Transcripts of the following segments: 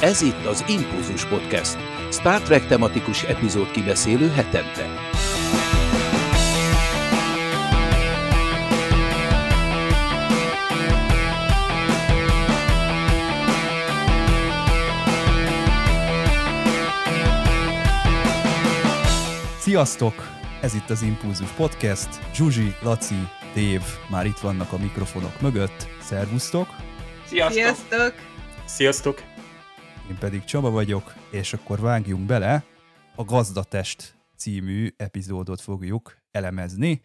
Ez itt az Impulzus Podcast, Star Trek tematikus epizód kibeszélő hetente. Sziasztok! Ez itt az Impulzus Podcast. Zsuzsi, Laci, Dév már itt vannak a mikrofonok mögött. Szervusztok! Sziasztok! Sziasztok! Sziasztok! Én pedig Csaba vagyok, és akkor vágjunk bele. A Gazdatest című epizódot fogjuk elemezni.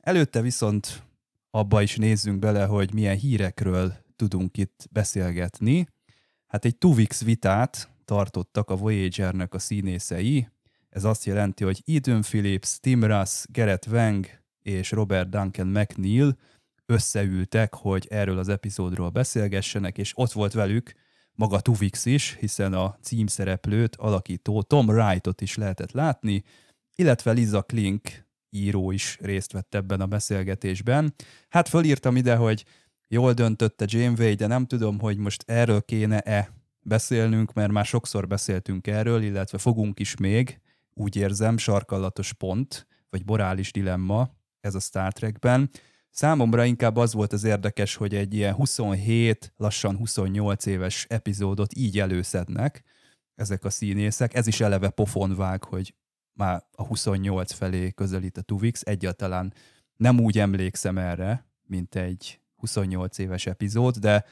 Előtte viszont abba is nézzünk bele, hogy milyen hírekről tudunk itt beszélgetni. Hát egy Tuvix vitát tartottak a Voyager-nek a színészei. Ez azt jelenti, hogy Ethan Phillips, Tim Russ, Gareth Wang és Robert Duncan McNeil összeültek, hogy erről az epizódról beszélgessenek, és ott volt velük maga Tuvix is, hiszen a címszereplőt alakító Tom Wrightot is lehetett látni, illetve Liza Klink író is részt vett ebben a beszélgetésben. Hát fölírtam ide, hogy jól döntötte Janeway, de nem tudom, hogy most erről kéne-e beszélnünk, mert már sokszor beszéltünk erről, illetve fogunk is még, úgy érzem, sarkallatos pont, vagy morális dilemma ez a Star Trekben. Számomra inkább az volt az érdekes, hogy egy ilyen 27, lassan 28 éves epizódot így előszednek ezek a színészek. Ez is eleve pofon vág, hogy már a 28 felé közelít a Tuvix. Egyáltalán nem úgy emlékszem erre, mint egy 28 éves epizód, de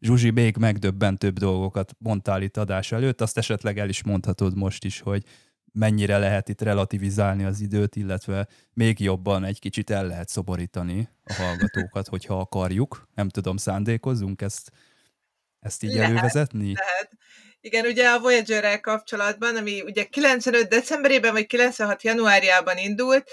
Zsuzsi még megdöbbentőbb dolgokat mondtál itt adás előtt, azt esetleg el is mondhatod most is, hogy mennyire lehet itt relativizálni az időt, illetve még jobban egy kicsit el lehet szoborítani a hallgatókat, hogyha akarjuk. Nem tudom, szándékozzunk ezt, ezt így lehet, elővezetni? Lehet. Igen, ugye a Voyager-rel kapcsolatban, ami ugye 95 decemberében vagy 96 januárjában indult,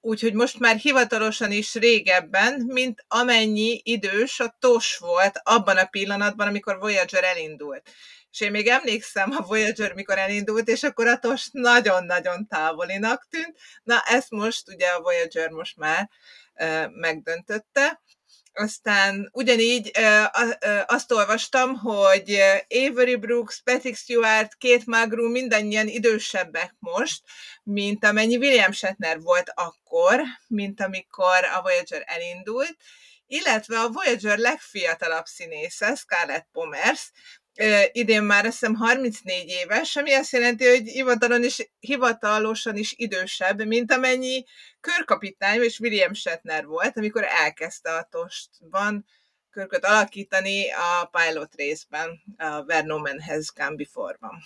úgyhogy most már hivatalosan is régebben, mint amennyi idős a TOS volt abban a pillanatban, amikor Voyager elindult. És én még emlékszem a Voyager, mikor elindult, és akkor a TOS nagyon-nagyon távolinak tűnt. Na, ezt most ugye a Voyager most már e, megdöntötte. Aztán ugyanígy e, e, azt olvastam, hogy Avery Brooks, Patrick Stewart, Kate Magru mindannyian idősebbek most, mint amennyi William Shatner volt akkor, mint amikor a Voyager elindult, illetve a Voyager legfiatalabb színésze, Scarlett Pomers, idén már azt hiszem 34 éves, ami azt jelenti, hogy hivatalon is, hivatalosan is idősebb, mint amennyi körkapitány és William Shatner volt, amikor elkezdte a tostban körköt alakítani a pilot részben, a Where No Man Has Gone Before-ban.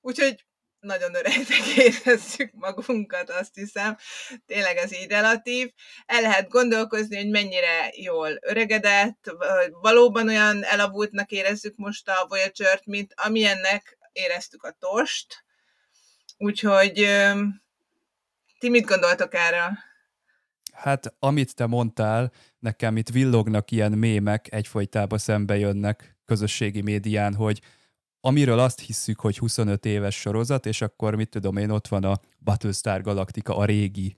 Úgyhogy nagyon öregnek érezzük magunkat, azt hiszem. Tényleg ez így relatív. El lehet gondolkozni, hogy mennyire jól öregedett, valóban olyan elavultnak érezzük most a Voyager-t, mint amilyennek éreztük a tost. Úgyhogy ti mit gondoltok erre? Hát, amit te mondtál, nekem itt villognak ilyen mémek, egyfolytában szembe jönnek közösségi médián, hogy amiről azt hisszük, hogy 25 éves sorozat, és akkor mit tudom én, ott van a Battlestar Galactica, a régi,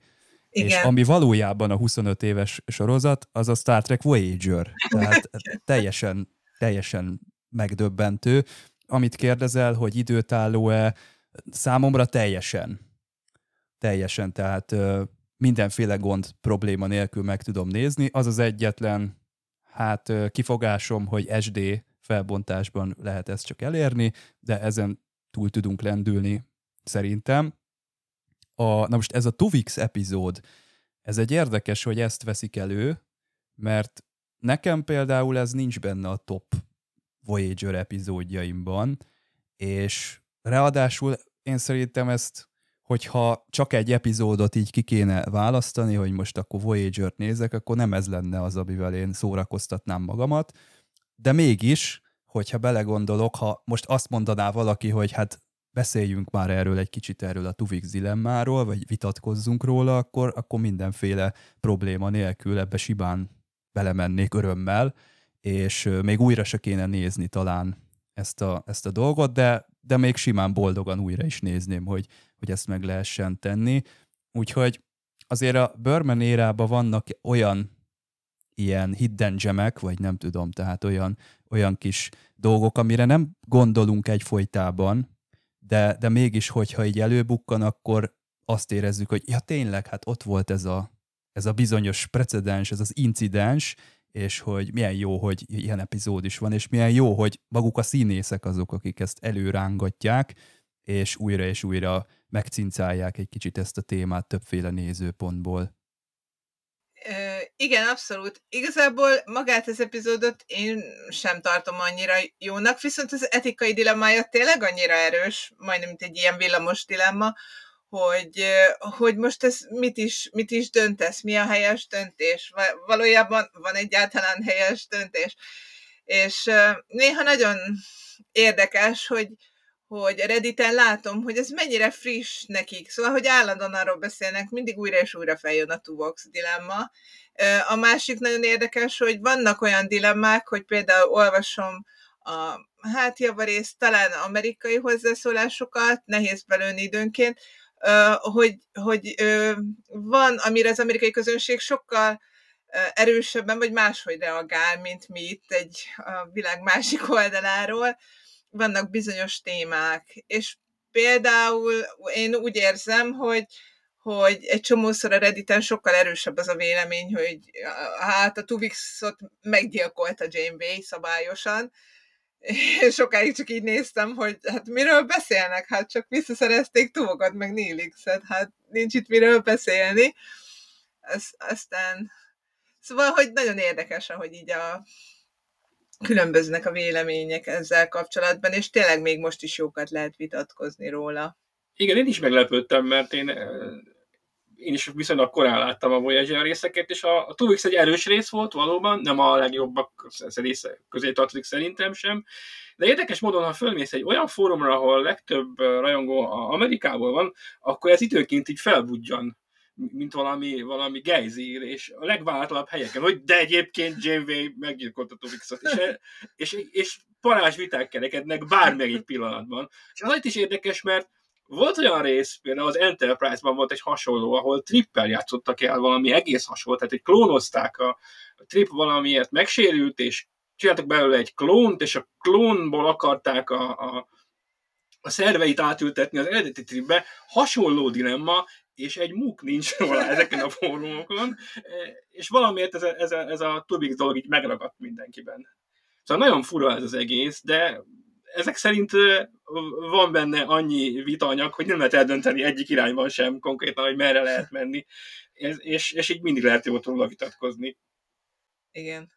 igen. És ami valójában a 25 éves sorozat, az a Star Trek Voyager. Tehát teljesen, teljesen megdöbbentő. Amit kérdezel, hogy időtálló-e, számomra teljesen. Teljesen, tehát mindenféle gond probléma nélkül meg tudom nézni. Az az egyetlen hát kifogásom, hogy SD felbontásban lehet ezt csak elérni, de ezen túl tudunk lendülni szerintem. A, na most ez a Tuvix epizód, ez egy érdekes, hogy ezt veszik elő, mert nekem például ez nincs benne a top Voyager epizódjaimban, és ráadásul én szerintem ezt, hogyha csak egy epizódot így ki kéne választani, hogy most akkor Voyager-t nézek, akkor nem ez lenne az, amivel én szórakoztatnám magamat, de mégis, hogyha belegondolok, ha most azt mondaná valaki, hogy hát beszéljünk már erről egy kicsit erről a Tuvix dilemmáról, vagy vitatkozzunk róla, akkor, akkor mindenféle probléma nélkül ebbe sibán belemennék örömmel, és még újra se kéne nézni talán ezt a, ezt a dolgot, de, de még simán boldogan újra is nézném, hogy, hogy ezt meg lehessen tenni. Úgyhogy azért a Burman érában vannak olyan ilyen hidden gemek, vagy nem tudom, tehát olyan, olyan kis dolgok, amire nem gondolunk egyfolytában, de, de mégis, hogyha így előbukkan, akkor azt érezzük, hogy ja tényleg, hát ott volt ez a, ez a bizonyos precedens, ez az incidens, és hogy milyen jó, hogy ilyen epizód is van, és milyen jó, hogy maguk a színészek azok, akik ezt előrángatják, és újra és újra megcincálják egy kicsit ezt a témát többféle nézőpontból. Igen, abszolút. Igazából magát az epizódot én sem tartom annyira jónak, viszont az etikai dilemmája tényleg annyira erős, majdnem mint egy ilyen villamos dilemma, hogy, hogy most ez mit is, mit is döntesz, mi a helyes döntés, valójában van egyáltalán helyes döntés. És néha nagyon érdekes, hogy, hogy Redditen látom, hogy ez mennyire friss nekik. Szóval, hogy állandóan arról beszélnek, mindig újra és újra feljön a Tuvox dilemma. A másik nagyon érdekes, hogy vannak olyan dilemmák, hogy például olvasom a hát javarészt talán amerikai hozzászólásokat, nehéz belőni időnként, hogy, hogy van, amire az amerikai közönség sokkal erősebben vagy máshogy reagál, mint mi itt egy a világ másik oldaláról. Vannak bizonyos témák, és például én úgy érzem, hogy, hogy egy csomószor a Redditen sokkal erősebb az a vélemény, hogy hát a Tuvixot meggyilkolta Jane Way szabályosan, és sokáig csak így néztem, hogy hát miről beszélnek, hát csak visszaszerezték Tuvokat, meg Nélixet, hát nincs itt miről beszélni. Ez, aztán, szóval, hogy nagyon érdekes, ahogy így a különböznek a vélemények ezzel kapcsolatban, és tényleg még most is jókat lehet vitatkozni róla. Igen, én is meglepődtem, mert én én is viszonylag korán láttam a Voyager részeket, és a, a Tuvix egy erős rész volt valóban, nem a legjobbak része közé tartozik szerintem sem, de érdekes módon, ha fölmész egy olyan fórumra, ahol legtöbb rajongó Amerikából van, akkor ez időnként így felbudjan mint valami, valami gejzír, és a legvállatlanabb helyeken, hogy de egyébként Janeway meggyilkolta Tuvixot, és, és, és parázs viták kerekednek bármelyik pillanatban. És az is érdekes, mert volt olyan rész, például az Enterprise-ban volt egy hasonló, ahol trippel játszottak el valami egész hasonló, tehát egy klónozták, a, a trip valamiért megsérült, és csináltak belőle egy klónt, és a klónból akarták a, a, a szerveit átültetni az eredeti tripbe. Hasonló dilemma, és egy muk nincs róla ezeken a fórumokon, és valamiért ez a, ez a, ez a Tubix dolog így megragadt mindenkiben. Szóval nagyon fura ez az egész, de ezek szerint van benne annyi vitanyag, hogy nem lehet eldönteni egyik irányban sem konkrétan, hogy merre lehet menni, és, és így mindig lehet jót róla vitatkozni. Igen.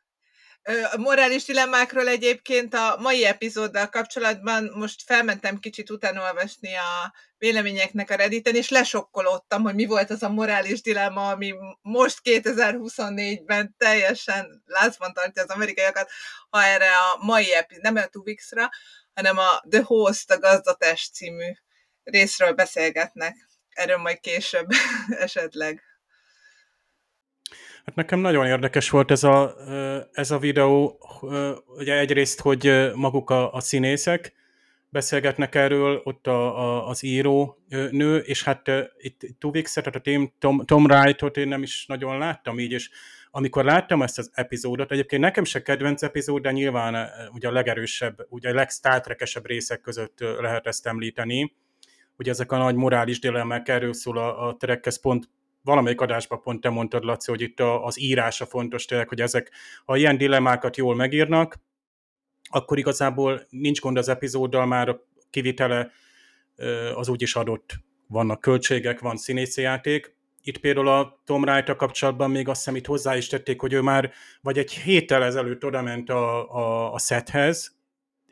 A morális dilemmákról egyébként a mai epizóddal kapcsolatban most felmentem kicsit utána olvasni a véleményeknek a Redditen, és lesokkolódtam, hogy mi volt az a morális dilemma, ami most 2024-ben teljesen lázban tartja az amerikaiakat, ha erre a mai epizód, nem a Tuvixra, hanem a The Host, a gazdatest című részről beszélgetnek. Erről majd később esetleg. Hát nekem nagyon érdekes volt ez a, ez a videó, ugye egyrészt, hogy maguk a, a színészek beszélgetnek erről, ott a, a, az író nő, és hát itt Tuvix, tehát a Tom, Tom Wright-ot én nem is nagyon láttam így, és amikor láttam ezt az epizódot, egyébként nekem se kedvenc epizód, de nyilván ugye a legerősebb, ugye a legsztártrekesebb részek között lehet ezt említeni, hogy ezek a nagy morális dilemmák, erről szól a, a Trekkesz pont valamelyik adásban pont te mondtad, Laci, hogy itt az írása fontos tényleg, hogy ezek, ha ilyen dilemmákat jól megírnak, akkor igazából nincs gond az epizóddal, már a kivitele az úgyis adott. Vannak költségek, van színészi játék. Itt például a Tom wright kapcsolatban még azt hiszem itt hozzá is tették, hogy ő már vagy egy héttel ezelőtt odament a, a, a sethez,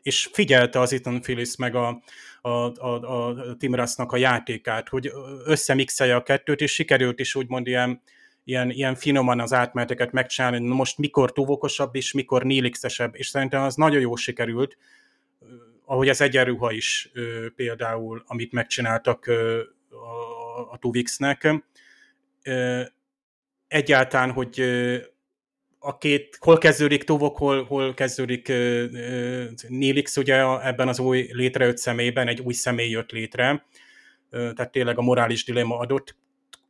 és figyelte az Ethan Phillips meg a, a, a, a Tim Russnak a játékát, hogy összemixelje a kettőt, és sikerült is úgymond ilyen, ilyen, ilyen finoman az átmeneteket megcsinálni, most mikor túvokosabb és mikor nélixesebb, és szerintem az nagyon jól sikerült, ahogy az egyenruha is például, amit megcsináltak a, a Tuvixnek. Egyáltalán, hogy a két, hol kezdődik Tuvok, hol, hol kezdődik uh, uh, Nélix, ugye ebben az új létrejött személyben egy új személy jött létre, tehát tényleg a morális dilemma adott.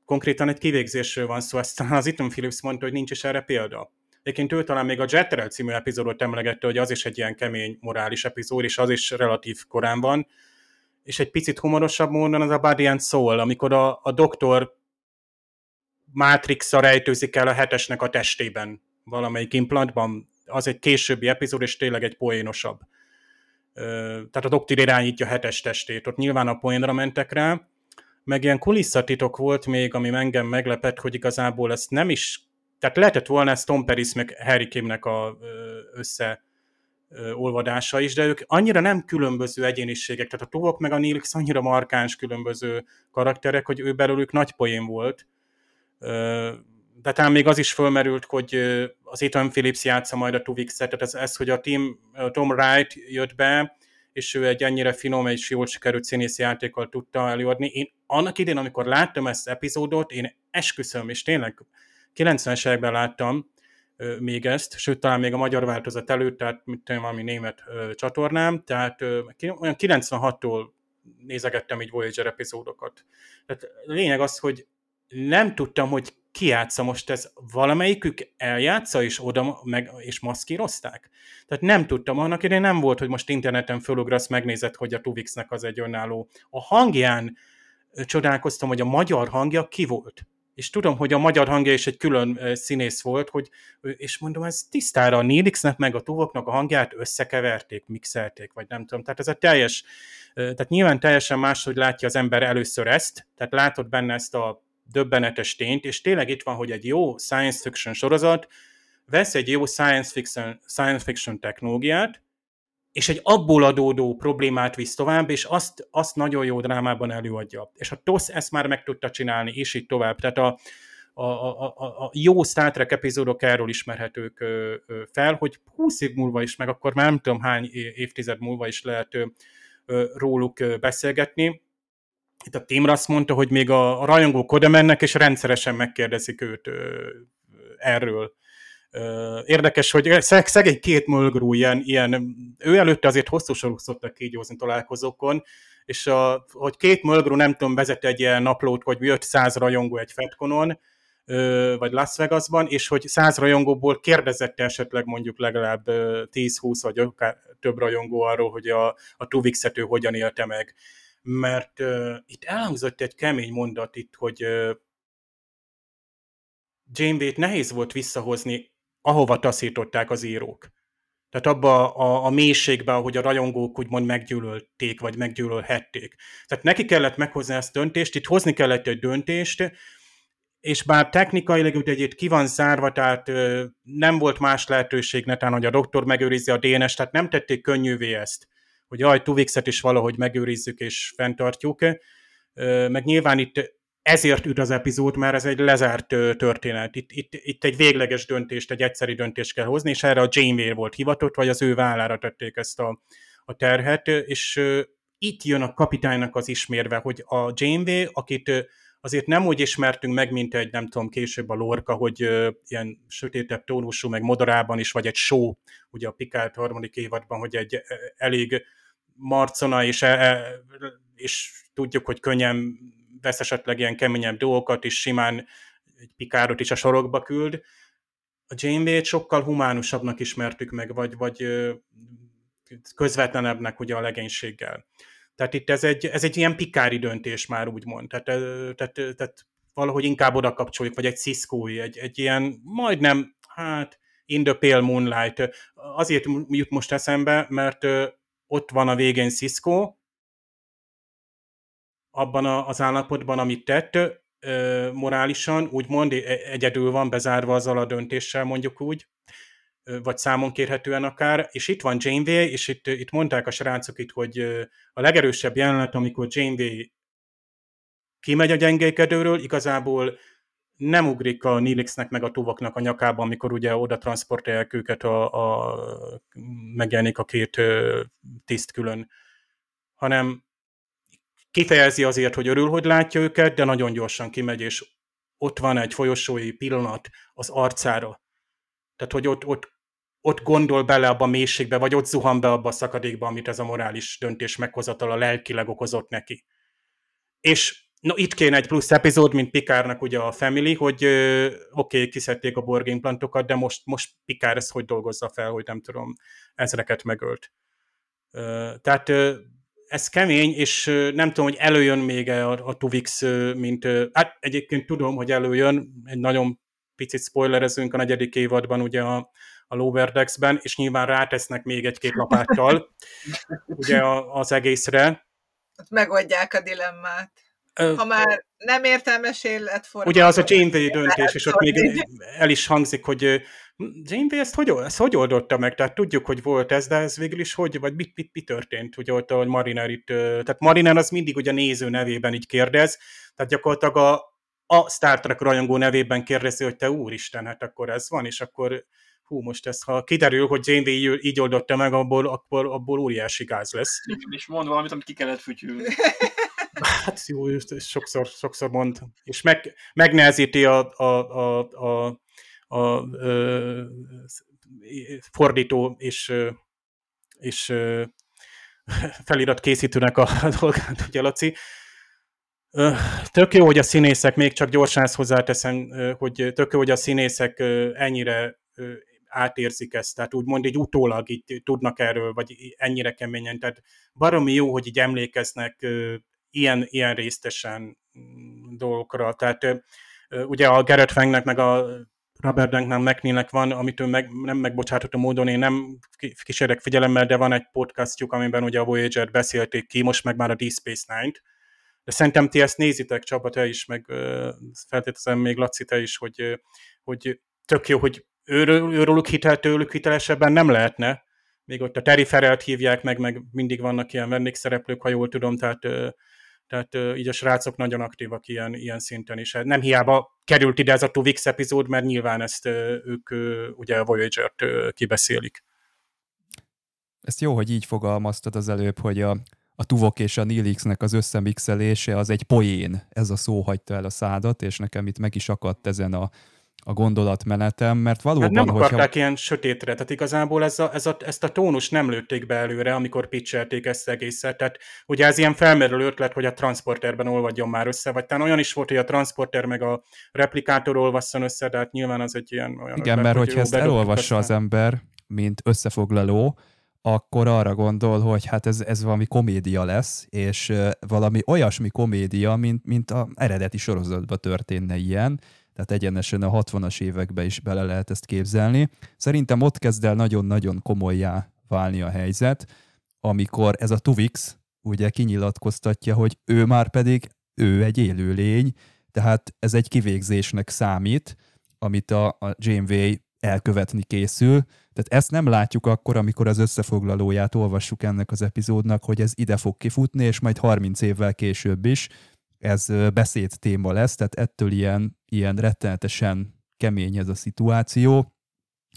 Konkrétan egy kivégzésről van szó, ezt az Ethan Phillips mondta, hogy nincs is erre példa. Egyébként ő talán még a Jetterel című epizódot emlegette, hogy az is egy ilyen kemény morális epizód, és az is relatív korán van. És egy picit humorosabb módon az a Body and Soul, amikor a, a doktor Matrix-a rejtőzik el a hetesnek a testében valamelyik implantban. Az egy későbbi epizód, és tényleg egy poénosabb. Tehát a doktor irányítja hetes testét. Ott nyilván a poénra mentek rá, meg ilyen kulisszatitok volt még, ami engem meglepett, hogy igazából ezt nem is, tehát lehetett volna ezt Tom Paris meg Harry Kimnek a össze olvadása is, de ők annyira nem különböző egyéniségek, tehát a Tuvok meg a Nilix annyira markáns különböző karakterek, hogy ő belőlük nagy poén volt. De talán még az is fölmerült, hogy az Ethan Phillips játsza majd a Tuvix-et, tehát ez, ez, hogy a team, Tom Wright jött be, és ő egy ennyire finom és jól sikerült színész játékkal tudta előadni. Én annak idén, amikor láttam ezt epizódot, én esküszöm, és tényleg 90-es években láttam ö, még ezt, sőt, talán még a magyar változat előtt, tehát mint tudom, valami német ö, csatornám, tehát ö, olyan 96-tól nézegettem így Voyager epizódokat. Tehát a lényeg az, hogy nem tudtam, hogy ki játsza most ez, valamelyikük eljátsza, és oda meg, és maszkírozták? Tehát nem tudtam, annak idején nem volt, hogy most interneten fölugrasz, megnézed, hogy a Tuvixnek az egy önálló. A hangján csodálkoztam, hogy a magyar hangja ki volt. És tudom, hogy a magyar hangja is egy külön színész volt, hogy, és mondom, ez tisztára a Nilixnek meg a Tuvoknak a hangját összekeverték, mixelték, vagy nem tudom. Tehát ez a teljes, tehát nyilván teljesen más, hogy látja az ember először ezt, tehát látod benne ezt a döbbenetes tényt, és tényleg itt van, hogy egy jó science fiction sorozat vesz egy jó science fiction, science fiction technológiát, és egy abból adódó problémát visz tovább, és azt, azt nagyon jó drámában előadja. És a TOSZ ezt már meg tudta csinálni, és így tovább. Tehát a, a, a, a, a jó Star Trek epizódok erről ismerhetők ö, ö, fel, hogy 20 év múlva is, meg akkor már nem tudom hány évtized múlva is lehet ö, róluk beszélgetni itt a Tim azt mondta, hogy még a, a rajongók oda mennek, és rendszeresen megkérdezik őt ö, erről. Ö, érdekes, hogy szeg, szegény két mölgrú ilyen, ilyen, ő előtte azért hosszú sorok szoktak kígyózni találkozókon, és a, hogy két mölgrú nem tudom, vezet egy ilyen naplót, hogy jött száz rajongó egy Fetkonon, vagy Las Vegasban, és hogy száz rajongóból kérdezett esetleg mondjuk legalább 10-20 vagy több rajongó arról, hogy a, a Tuvix-et ő hogyan élte meg mert uh, itt elhangzott egy kemény mondat itt, hogy uh, Janeway-t nehéz volt visszahozni, ahova taszították az írók. Tehát abba a, a mélységbe, ahogy a rajongók úgymond meggyűlölték, vagy meggyűlölhették. Tehát neki kellett meghozni ezt a döntést, itt hozni kellett egy döntést, és bár technikailag ugye itt ki van zárva, tehát ö, nem volt más lehetőség netán, hogy a doktor megőrizze a DNS, tehát nem tették könnyűvé ezt hogy jaj, Tuvixet is valahogy megőrizzük és fenntartjuk. Meg nyilván itt ezért üt az epizód, mert ez egy lezárt történet. Itt, itt, itt egy végleges döntést, egy egyszeri döntést kell hozni, és erre a Janeway volt hivatott, vagy az ő vállára tették ezt a, a terhet, és itt jön a kapitánynak az ismérve, hogy a Janeway, akit azért nem úgy ismertünk meg, mint egy, nem tudom, később a Lorca, hogy ilyen sötétebb tónusú, meg modorában is, vagy egy show, ugye a Picard harmadik évadban, hogy egy elég marcona, és, e, e, és tudjuk, hogy könnyen vesz esetleg ilyen keményebb dolgokat, és simán egy pikárot is a sorokba küld. A Janeway-t sokkal humánusabbnak ismertük meg, vagy, vagy közvetlenebbnek ugye a legénységgel. Tehát itt ez egy, ez egy ilyen pikári döntés már úgymond. Tehát, tehát, tehát valahogy inkább oda kapcsoljuk, vagy egy cisco egy, egy ilyen majdnem, hát in the pale moonlight. Azért jut most eszembe, mert ott van a végén Cisco, abban a, az állapotban, amit tett, morálisan, úgymond e, egyedül van bezárva azzal a döntéssel, mondjuk úgy, vagy számon kérhetően akár, és itt van Janeway, és itt, itt mondták a srácok itt, hogy a legerősebb jelenet, amikor Janeway kimegy a gyengékedőről, igazából nem ugrik a Nilixnek meg a tuvoknak a nyakába, amikor ugye oda transportálják őket, a, a, megjelenik a két tiszt külön, hanem kifejezi azért, hogy örül, hogy látja őket, de nagyon gyorsan kimegy, és ott van egy folyosói pillanat az arcára. Tehát, hogy ott, ott, ott gondol bele abba a mélységbe, vagy ott zuhan be abba a szakadékba, amit ez a morális döntés meghozatala lelkileg okozott neki. És No, itt kéne egy plusz epizód, mint Pikárnak ugye a Family, hogy oké, okay, kiszedték a Borg implantokat, de most, most Pikár ezt hogy dolgozza fel, hogy nem tudom, ezreket megölt. Tehát ez kemény, és nem tudom, hogy előjön még a, a Tuvix, mint, hát egyébként tudom, hogy előjön, egy nagyon picit spoilerezünk a negyedik évadban ugye a, a Lower Decks-ben, és nyilván rátesznek még egy-két lapáttal ugye az egészre. Megoldják a dilemmát. Ha már nem értelmes életforma. Ugye az a Janeway döntés, és ott még el is hangzik, hogy Janeway ezt hogy, ezt hogy oldotta meg? Tehát tudjuk, hogy volt ez, de ez végül is hogy, vagy mit, mit, mit történt? Ugye ott, hogy Mariner itt, tehát Mariner az mindig ugye a néző nevében így kérdez, tehát gyakorlatilag a, a Star Trek rajongó nevében kérdezi, hogy te úristen, hát akkor ez van, és akkor hú, most ez, ha kiderül, hogy Janeway így oldotta meg, abból, akkor abból óriási gáz lesz. És mond valamit, amit ki kellett fütyülni. Hát jó, sokszor, sokszor mond. És meg, megnehezíti a, a, a, a, a, a fordító és, és felirat készítőnek a dolgát, ugye Laci. Tök jó, hogy a színészek, még csak gyorsan ezt hozzáteszem, hogy tök jó, hogy a színészek ennyire átérzik ezt, tehát úgymond egy utólag így tudnak erről, vagy ennyire keményen, tehát baromi jó, hogy így emlékeznek ilyen, ilyen résztesen mm, dolgokra. Tehát ugye a Gerett Fengnek meg a Robert Duncan McNeilnek van, amit ő meg, nem megbocsátható módon én nem kísérek figyelemmel, de van egy podcastjuk, amiben ugye a Voyager beszélték ki, most meg már a Deep Space Nine-t. De szerintem ti ezt nézitek, Csaba, te is, meg feltételezem még Laci, te is, hogy, hogy tök jó, hogy őről, őróluk hitel, tőlük hitelesebben nem lehetne. Még ott a Terry Ferelt hívják meg, meg mindig vannak ilyen vendégszereplők, ha jól tudom, tehát tehát így a srácok nagyon aktívak ilyen, ilyen szinten is. Hát nem hiába került ide ez a Tuvix epizód, mert nyilván ezt ők ugye a Voyager-t kibeszélik. Ezt jó, hogy így fogalmaztad az előbb, hogy a, a Tuvok és a Nilixnek az összemixelése az egy poén. Ez a szó hagyta el a szádat, és nekem itt meg is akadt ezen a a gondolatmenetem, mert valóban... Hát nem akarták hogyha... ilyen sötétre, tehát igazából ez a, ez a, ezt a tónus nem lőtték be előre, amikor pitchelték ezt egészet, tehát ugye ez ilyen felmerülő ötlet, hogy a transporterben olvadjon már össze, vagy talán olyan is volt, hogy a transporter meg a replikátor olvasszon össze, de hát nyilván az egy ilyen olyan Igen, ötlet, mert hogy hogyha ezt elolvassa az ember, mint összefoglaló, akkor arra gondol, hogy hát ez, ez valami komédia lesz, és valami olyasmi komédia, mint, mint a eredeti sorozatban történne ilyen, tehát egyenesen a 60-as évekbe is bele lehet ezt képzelni. Szerintem ott kezd el nagyon-nagyon komolyá válni a helyzet, amikor ez a Tuvix ugye kinyilatkoztatja, hogy ő már pedig ő egy élőlény, tehát ez egy kivégzésnek számít, amit a, a Janeway elkövetni készül. Tehát ezt nem látjuk akkor, amikor az összefoglalóját olvassuk ennek az epizódnak, hogy ez ide fog kifutni, és majd 30 évvel később is ez beszéd téma lesz, tehát ettől ilyen, ilyen rettenetesen kemény ez a szituáció.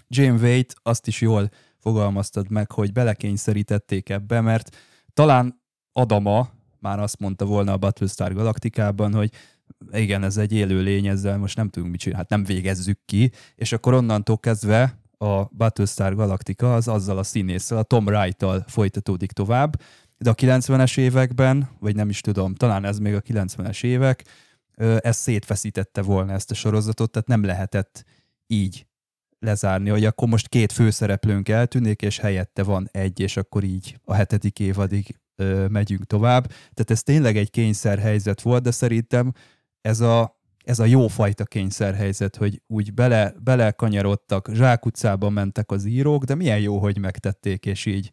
Jane Wade azt is jól fogalmaztad meg, hogy belekényszerítették ebbe, mert talán Adama már azt mondta volna a Battlestar Galaktikában, hogy igen, ez egy élő lény, ezzel most nem tudunk mit csinálni, hát nem végezzük ki, és akkor onnantól kezdve a Battlestar Galactica az azzal a színésszel, a Tom Wright-tal folytatódik tovább, de a 90-es években, vagy nem is tudom, talán ez még a 90-es évek, ez szétfeszítette volna ezt a sorozatot, tehát nem lehetett így lezárni, hogy akkor most két főszereplőnk eltűnik, és helyette van egy, és akkor így a hetedik évadig ö, megyünk tovább. Tehát ez tényleg egy kényszerhelyzet volt, de szerintem ez a, ez a jó fajta kényszerhelyzet, hogy úgy bele, belekanyarodtak, zsákutcába mentek az írók, de milyen jó, hogy megtették, és így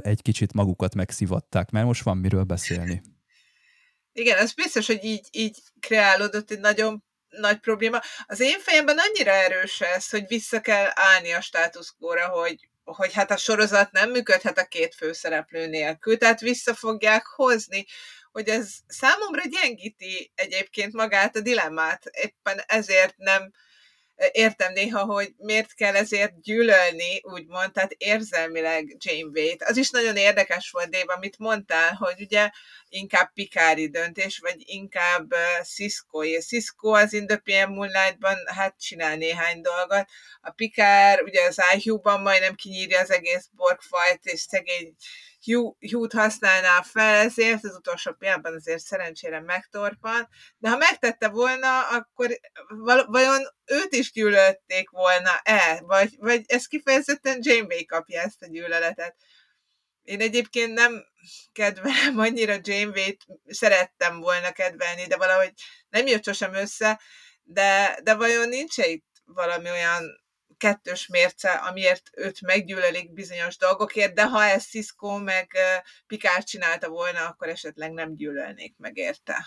egy kicsit magukat megszivatták, mert most van miről beszélni. Igen, ez biztos, hogy így, így kreálódott egy nagyon nagy probléma. Az én fejemben annyira erős ez, hogy vissza kell állni a státuszkóra, hogy, hogy hát a sorozat nem működhet a két főszereplő nélkül, tehát vissza fogják hozni, hogy ez számomra gyengíti egyébként magát a dilemmát. Éppen ezért nem értem néha, hogy miért kell ezért gyűlölni, úgymond, tehát érzelmileg Janeway-t. Az is nagyon érdekes volt, Dave, amit mondtál, hogy ugye inkább Pikári döntés, vagy inkább Cisco. És Cisco az in the PM Moonlight-ban hát csinál néhány dolgot. A Pikár ugye az IQ-ban majdnem kinyírja az egész borgfajt, és szegény Hugh, Hugh-t használná fel, ezért az utolsó pillanatban azért szerencsére megtorpan, de ha megtette volna, akkor vajon őt is gyűlölték volna-e? Vagy, vagy ez kifejezetten Janeway kapja ezt a gyűlöletet? Én egyébként nem kedvelem annyira Janeway-t, szerettem volna kedvelni, de valahogy nem jött sosem össze, de, de vajon nincs -e itt valami olyan kettős mérce, amiért őt meggyűlölik bizonyos dolgokért, de ha ezt Cisco meg Picard csinálta volna, akkor esetleg nem gyűlölnék meg érte.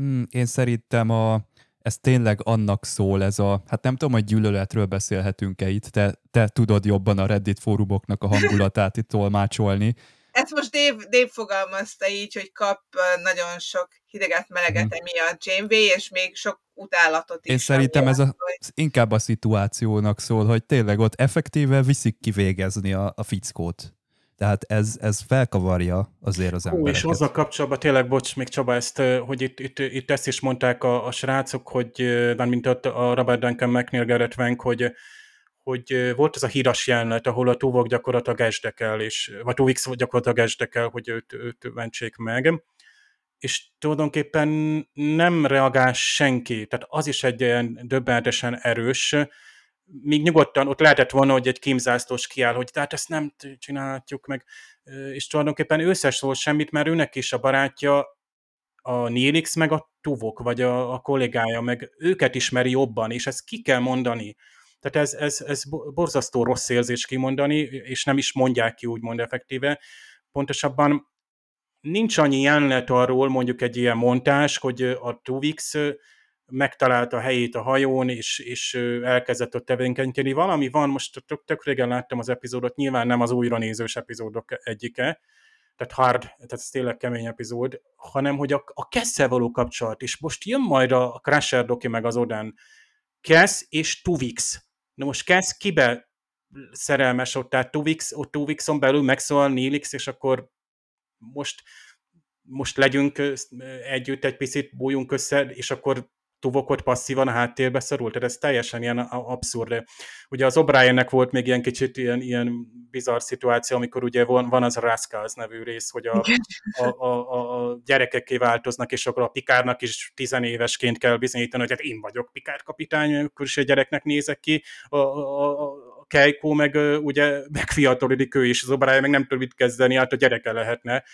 Mm, én szerintem a, ez tényleg annak szól, ez a, hát nem tudom, hogy gyűlöletről beszélhetünk-e itt, te, te tudod jobban a Reddit fórumoknak a hangulatát itt tolmácsolni. Ezt most Dave, Dave fogalmazta így, hogy kap nagyon sok hideget, meleget hmm. emiatt Janeway, és még sok utálatot is. Én szerintem ez a, inkább a szituációnak szól, hogy tényleg ott effektíve viszik kivégezni a, a fickót. Tehát ez, ez felkavarja azért az embereket. És azzal kapcsolatban tényleg, bocs, még Csaba, ezt, hogy itt, itt, itt ezt is mondták a, a srácok, hogy mint ott a Robert Duncan McNeil Garrett Wank, hogy, hogy volt ez a híras jelenet, ahol a túvok gyakorlatilag esdekel, és, vagy túvix gyakorlatilag esdekel, hogy őt, őt mentsék meg. És tulajdonképpen nem reagál senki, tehát az is egy ilyen döbbenetesen erős, még nyugodtan ott lehetett volna, hogy egy kémzászlós kiáll, hogy tehát ezt nem csinálhatjuk meg, és tulajdonképpen ő szól semmit, mert őnek is a barátja a Nélix, meg a Tuvok, vagy a, a kollégája, meg őket ismeri jobban, és ezt ki kell mondani. Tehát ez, ez, ez borzasztó rossz érzés kimondani, és nem is mondják ki úgymond effektíve. Pontosabban nincs annyi jelenet arról, mondjuk egy ilyen montás, hogy a Tuvix megtalálta a helyét a hajón, és, és elkezdett ott tevékenykedni. Valami van, most tök, tök régen láttam az epizódot, nyilván nem az újra nézős epizódok egyike, tehát hard, tehát ez tényleg kemény epizód, hanem hogy a, a Kesszel való kapcsolat, és most jön majd a Crusher Doki meg az Odán, Kess és Tuvix. Na most Kess kibe szerelmes ott, tehát Tuvix, ott Tuvixon belül megszólal Nilix, és akkor most, most legyünk együtt egy picit, bújjunk össze, és akkor tuvokot passzívan a háttérbe szorult. Tehát ez teljesen ilyen abszurd. Ugye az O'Briennek volt még ilyen kicsit ilyen, ilyen bizarr szituáció, amikor ugye van, van az Rascals nevű rész, hogy a, a, a, a gyerekek kiváltoznak, és akkor a Pikárnak is tizenévesként kell bizonyítani, hogy hát én vagyok Pikár kapitány, akkor is egy gyereknek nézek ki. A, a, a Keiko meg ugye megfiatalodik ő is, az O'Brien meg nem tud mit kezdeni, hát a gyereke lehetne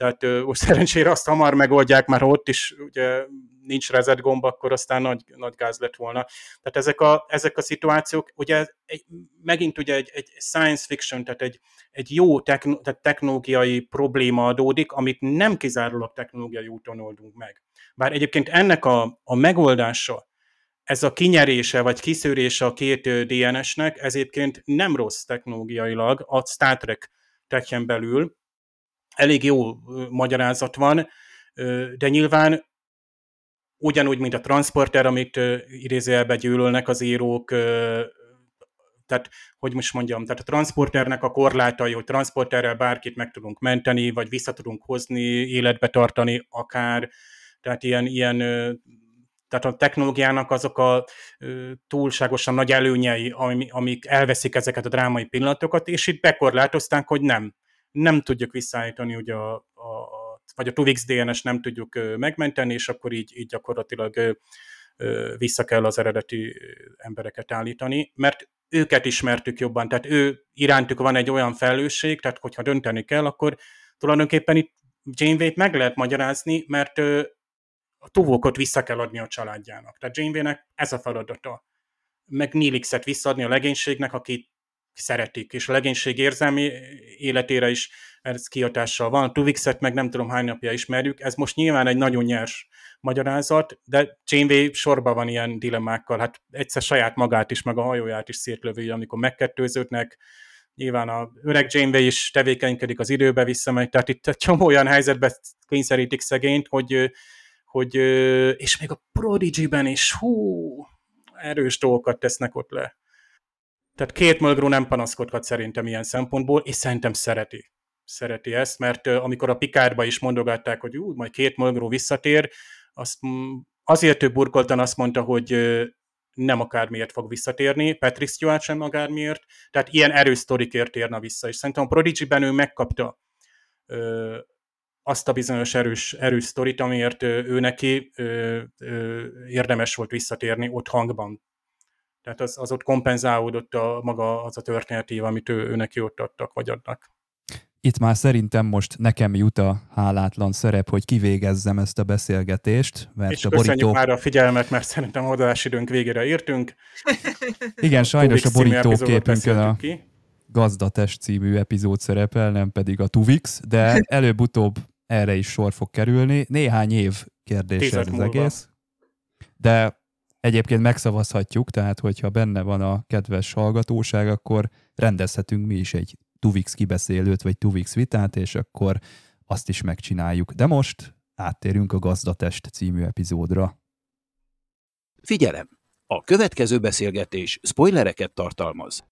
tehát most szerencsére azt hamar megoldják, már ott is ugye nincs reset gomb, akkor aztán nagy, nagy gáz lett volna. Tehát ezek a, ezek a szituációk, ugye egy, megint ugye egy, egy science fiction, tehát egy, egy jó techno, tehát technológiai probléma adódik, amit nem kizárólag technológiai úton oldunk meg. Bár egyébként ennek a, a megoldása, ez a kinyerése vagy kiszűrése a két DNS-nek, ez egyébként nem rossz technológiailag a Star Trek techen belül, elég jó magyarázat van, de nyilván ugyanúgy, mint a transporter, amit idézőjelbe gyűlölnek az írók, tehát, hogy most mondjam, tehát a transporternek a korlátai, hogy transporterrel bárkit meg tudunk menteni, vagy vissza tudunk hozni, életbe tartani akár, tehát ilyen, ilyen tehát a technológiának azok a túlságosan nagy előnyei, amik elveszik ezeket a drámai pillanatokat, és itt bekorlátozták, hogy nem nem tudjuk visszaállítani, ugye a, a, vagy a 2 DNS nem tudjuk megmenteni, és akkor így, így gyakorlatilag vissza kell az eredeti embereket állítani, mert őket ismertük jobban, tehát ő irántuk van egy olyan felelősség, tehát hogyha dönteni kell, akkor tulajdonképpen itt Janeway-t meg lehet magyarázni, mert a tuvókot vissza kell adni a családjának. Tehát Janeway-nek ez a feladata. Meg Nilixet visszaadni a legénységnek, aki szeretik, és a legénység érzelmi életére is ez kiatással van. Tuvixet meg nem tudom hány napja ismerjük, ez most nyilván egy nagyon nyers magyarázat, de Janeway sorban van ilyen dilemmákkal, hát egyszer saját magát is, meg a hajóját is szétlövi, amikor megkettőződnek, nyilván a öreg Janeway is tevékenykedik az időbe, visszamegy, tehát itt egy csomó olyan helyzetbe kényszerítik szegényt, hogy, hogy és még a Prodigy-ben is, hú, erős dolgokat tesznek ott le. Tehát két Mulgrew nem panaszkodhat szerintem ilyen szempontból, és szerintem szereti. Szereti ezt, mert amikor a Pikárba is mondogatták, hogy ú, majd két Mulgrew visszatér, azt azért ő burkoltan azt mondta, hogy nem akármiért fog visszatérni, Patrick Stewart sem akármiért, tehát ilyen erős sztorikért érna vissza, és szerintem a Prodigy-ben ő megkapta ö, azt a bizonyos erős, erős sztorit, amiért ő neki ö, ö, érdemes volt visszatérni ott hangban. Tehát az, az ott kompenzálódott a maga az a történetív, amit ő, ő neki ott adtak, vagy adnak. Itt már szerintem most nekem jut a hálátlan szerep, hogy kivégezzem ezt a beszélgetést, mert És a köszönjük borító... már a figyelmet, mert szerintem a időnk végére értünk. Igen, sajnos a borítóképünkön a. Gazdatest című epizód szerepel, nem pedig a Tuvix, de előbb-utóbb erre is sor fog kerülni. Néhány év kérdése Tíz ez az múlva. egész. De egyébként megszavazhatjuk, tehát hogyha benne van a kedves hallgatóság, akkor rendezhetünk mi is egy Tuvix kibeszélőt, vagy Tuvix vitát, és akkor azt is megcsináljuk. De most áttérünk a Gazdatest című epizódra. Figyelem! A következő beszélgetés spoilereket tartalmaz.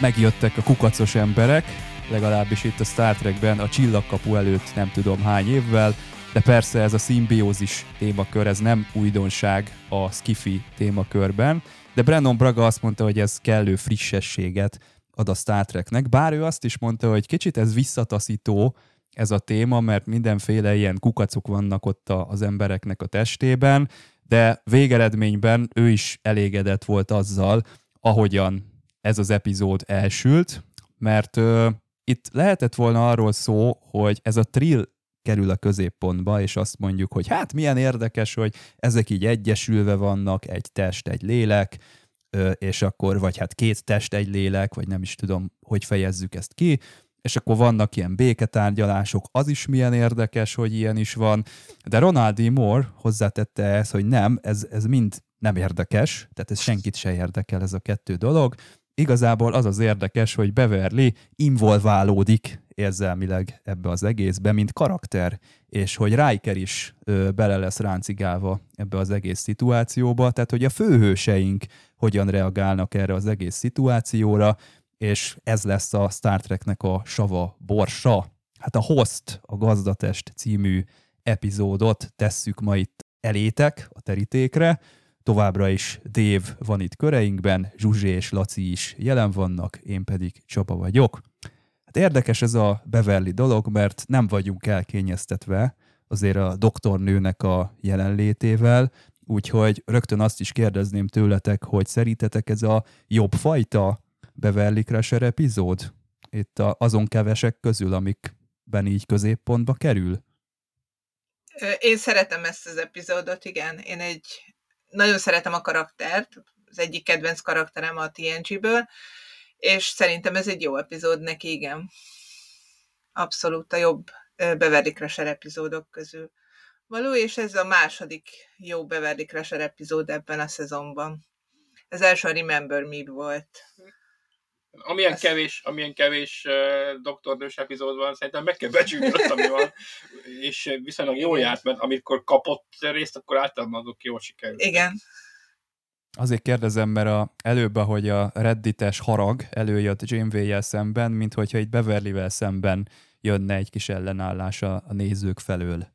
Megjöttek a kukacos emberek, legalábbis itt a Star Trekben a csillagkapu előtt nem tudom hány évvel, de persze ez a szimbiózis témakör, ez nem újdonság a skifi témakörben, de Brennan Braga azt mondta, hogy ez kellő frissességet ad a Star Treknek, bár ő azt is mondta, hogy kicsit ez visszataszító ez a téma, mert mindenféle ilyen kukacok vannak ott az embereknek a testében, de végeredményben ő is elégedett volt azzal, ahogyan ez az epizód elsült, mert ö, itt lehetett volna arról szó, hogy ez a trill kerül a középpontba, és azt mondjuk, hogy hát milyen érdekes, hogy ezek így egyesülve vannak, egy test, egy lélek, és akkor, vagy hát két test, egy lélek, vagy nem is tudom, hogy fejezzük ezt ki, és akkor vannak ilyen béketárgyalások, az is milyen érdekes, hogy ilyen is van, de Ronald D. Moore hozzátette ezt, hogy nem, ez, ez mind nem érdekes, tehát ez senkit se érdekel ez a kettő dolog, igazából az az érdekes, hogy Beverly involválódik érzelmileg ebbe az egészbe, mint karakter, és hogy Riker is ö, bele lesz ráncigálva ebbe az egész szituációba, tehát hogy a főhőseink hogyan reagálnak erre az egész szituációra, és ez lesz a Star Treknek a sava borsa. Hát a Host, a Gazdatest című epizódot tesszük ma itt elétek a terítékre, Továbbra is Dév van itt köreinkben, Zsuzsi és Laci is jelen vannak, én pedig Csaba vagyok. Hát érdekes ez a Beverly dolog, mert nem vagyunk elkényeztetve azért a doktornőnek a jelenlétével, úgyhogy rögtön azt is kérdezném tőletek, hogy szerintetek ez a jobb fajta Beverly Crusher epizód? Itt a, azon kevesek közül, amikben így középpontba kerül? Én szeretem ezt az epizódot, igen. Én egy nagyon szeretem a karaktert, az egyik kedvenc karakterem a TNG-ből, és szerintem ez egy jó epizód neki, igen. Abszolút a jobb Beverly Crusher epizódok közül. Való, és ez a második jó Beverly Crusher epizód ebben a szezonban. Az első a Remember Me volt. Amilyen Azt- kevés, amilyen kevés uh, doktornős epizód van, szerintem meg kell becsülni azt, ami van, és viszonylag jól járt, mert amikor kapott részt, akkor általában azok jól sikerült. Igen. Azért kérdezem, mert a, előbb, ahogy a reddites harag előjött Janeway-jel szemben, mint hogyha egy Beverly-vel szemben jönne egy kis ellenállás a, a nézők felől.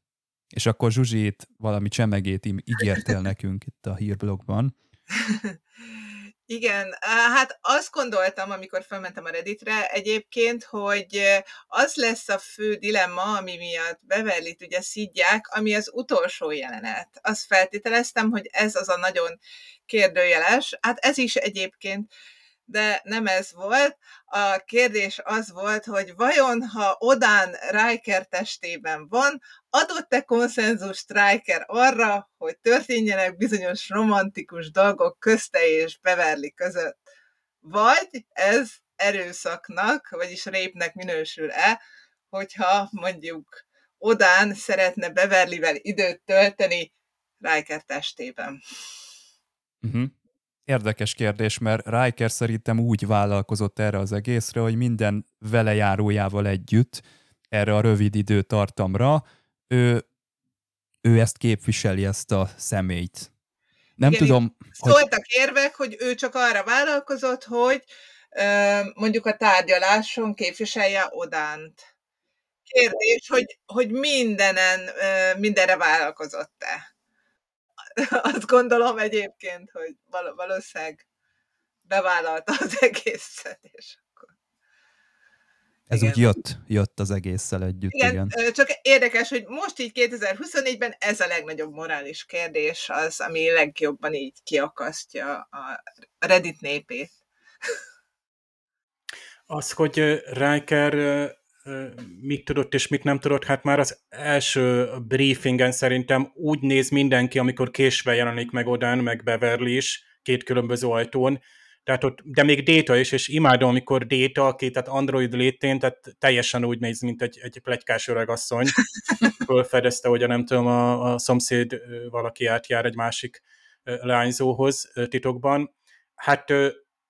És akkor Zsuzsi itt valami csemegét ígértél nekünk itt a hírblogban. Igen, hát azt gondoltam, amikor felmentem a Redditre egyébként, hogy az lesz a fő dilemma, ami miatt Beverly-t ugye szidják, ami az utolsó jelenet. Azt feltételeztem, hogy ez az a nagyon kérdőjeles. Hát ez is egyébként, de nem ez volt. A kérdés az volt, hogy vajon, ha Odán Riker testében van, adott-e konszenzus Riker arra, hogy történjenek bizonyos romantikus dolgok közte és Beverly között? Vagy ez erőszaknak, vagyis répnek minősül-e, hogyha mondjuk Odán szeretne Beverlyvel időt tölteni Riker testében. Uh-huh. Érdekes kérdés, mert Riker szerintem úgy vállalkozott erre az egészre, hogy minden velejárójával együtt erre a rövid időtartamra ő ő ezt képviseli, ezt a személyt. Nem Igen, tudom, hogy Szóltak érvek, hogy ő csak arra vállalkozott, hogy ö, mondjuk a tárgyaláson képviselje Odánt. Kérdés, hogy, hogy mindenen, ö, mindenre vállalkozott-e? Azt gondolom egyébként, hogy val- valószínűleg bevállalta az egészet, és akkor... ez igen. úgy jött, jött az egésszel együtt, igen. Igen, csak érdekes, hogy most így 2024-ben ez a legnagyobb morális kérdés az, ami legjobban így kiakasztja a Reddit népét. Az, hogy Riker mit tudott és mit nem tudott, hát már az első briefingen szerintem úgy néz mindenki, amikor késve jelenik meg Odán, meg Beverly is, két különböző ajtón, tehát ott, de még Data is, és imádom, amikor Data, aki tehát Android létén, tehát teljesen úgy néz, mint egy, egy plegykás öregasszony. Fölfedezte, hogy a nem tudom, a, a szomszéd valaki átjár egy másik ö, titokban. Hát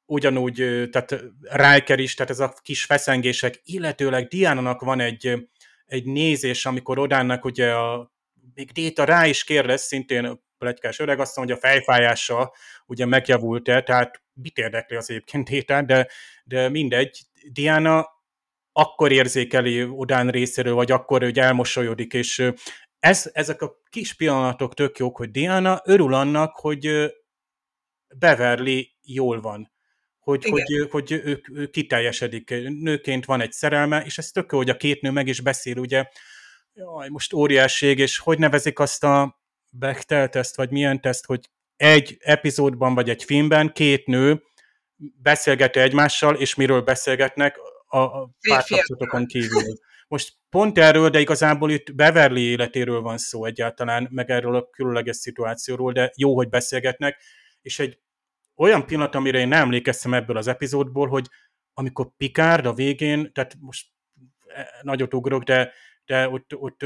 ugyanúgy, tehát Riker is, tehát ez a kis feszengések, illetőleg Diana-nak van egy, egy nézés, amikor Odánnak ugye a még Déta rá is kérdez, szintén plegykás öreg, azt mondja, hogy a fejfájása ugye megjavult-e, tehát mit érdekli az egyébként Détát, de, de mindegy. Diana akkor érzékeli Odán részéről, vagy akkor hogy elmosolyodik, és ez, ezek a kis pillanatok tök jók, hogy Diana örül annak, hogy Beverly jól van. Hogy, Igen. hogy, hogy ő, ő kiteljesedik. Nőként van egy szerelme, és ez tök jó, hogy a két nő meg is beszél, ugye, jaj, most óriásség, és hogy nevezik azt a Bechtel teszt, vagy milyen teszt, hogy egy epizódban, vagy egy filmben két nő beszélget egymással, és miről beszélgetnek a, a párkapcsolatokon kívül. Most pont erről, de igazából itt Beverly életéről van szó egyáltalán, meg erről a különleges szituációról, de jó, hogy beszélgetnek, és egy olyan pillanat, amire én nem emlékeztem ebből az epizódból, hogy amikor Picard a végén, tehát most eh, nagyot ugrok, de, de ott, ott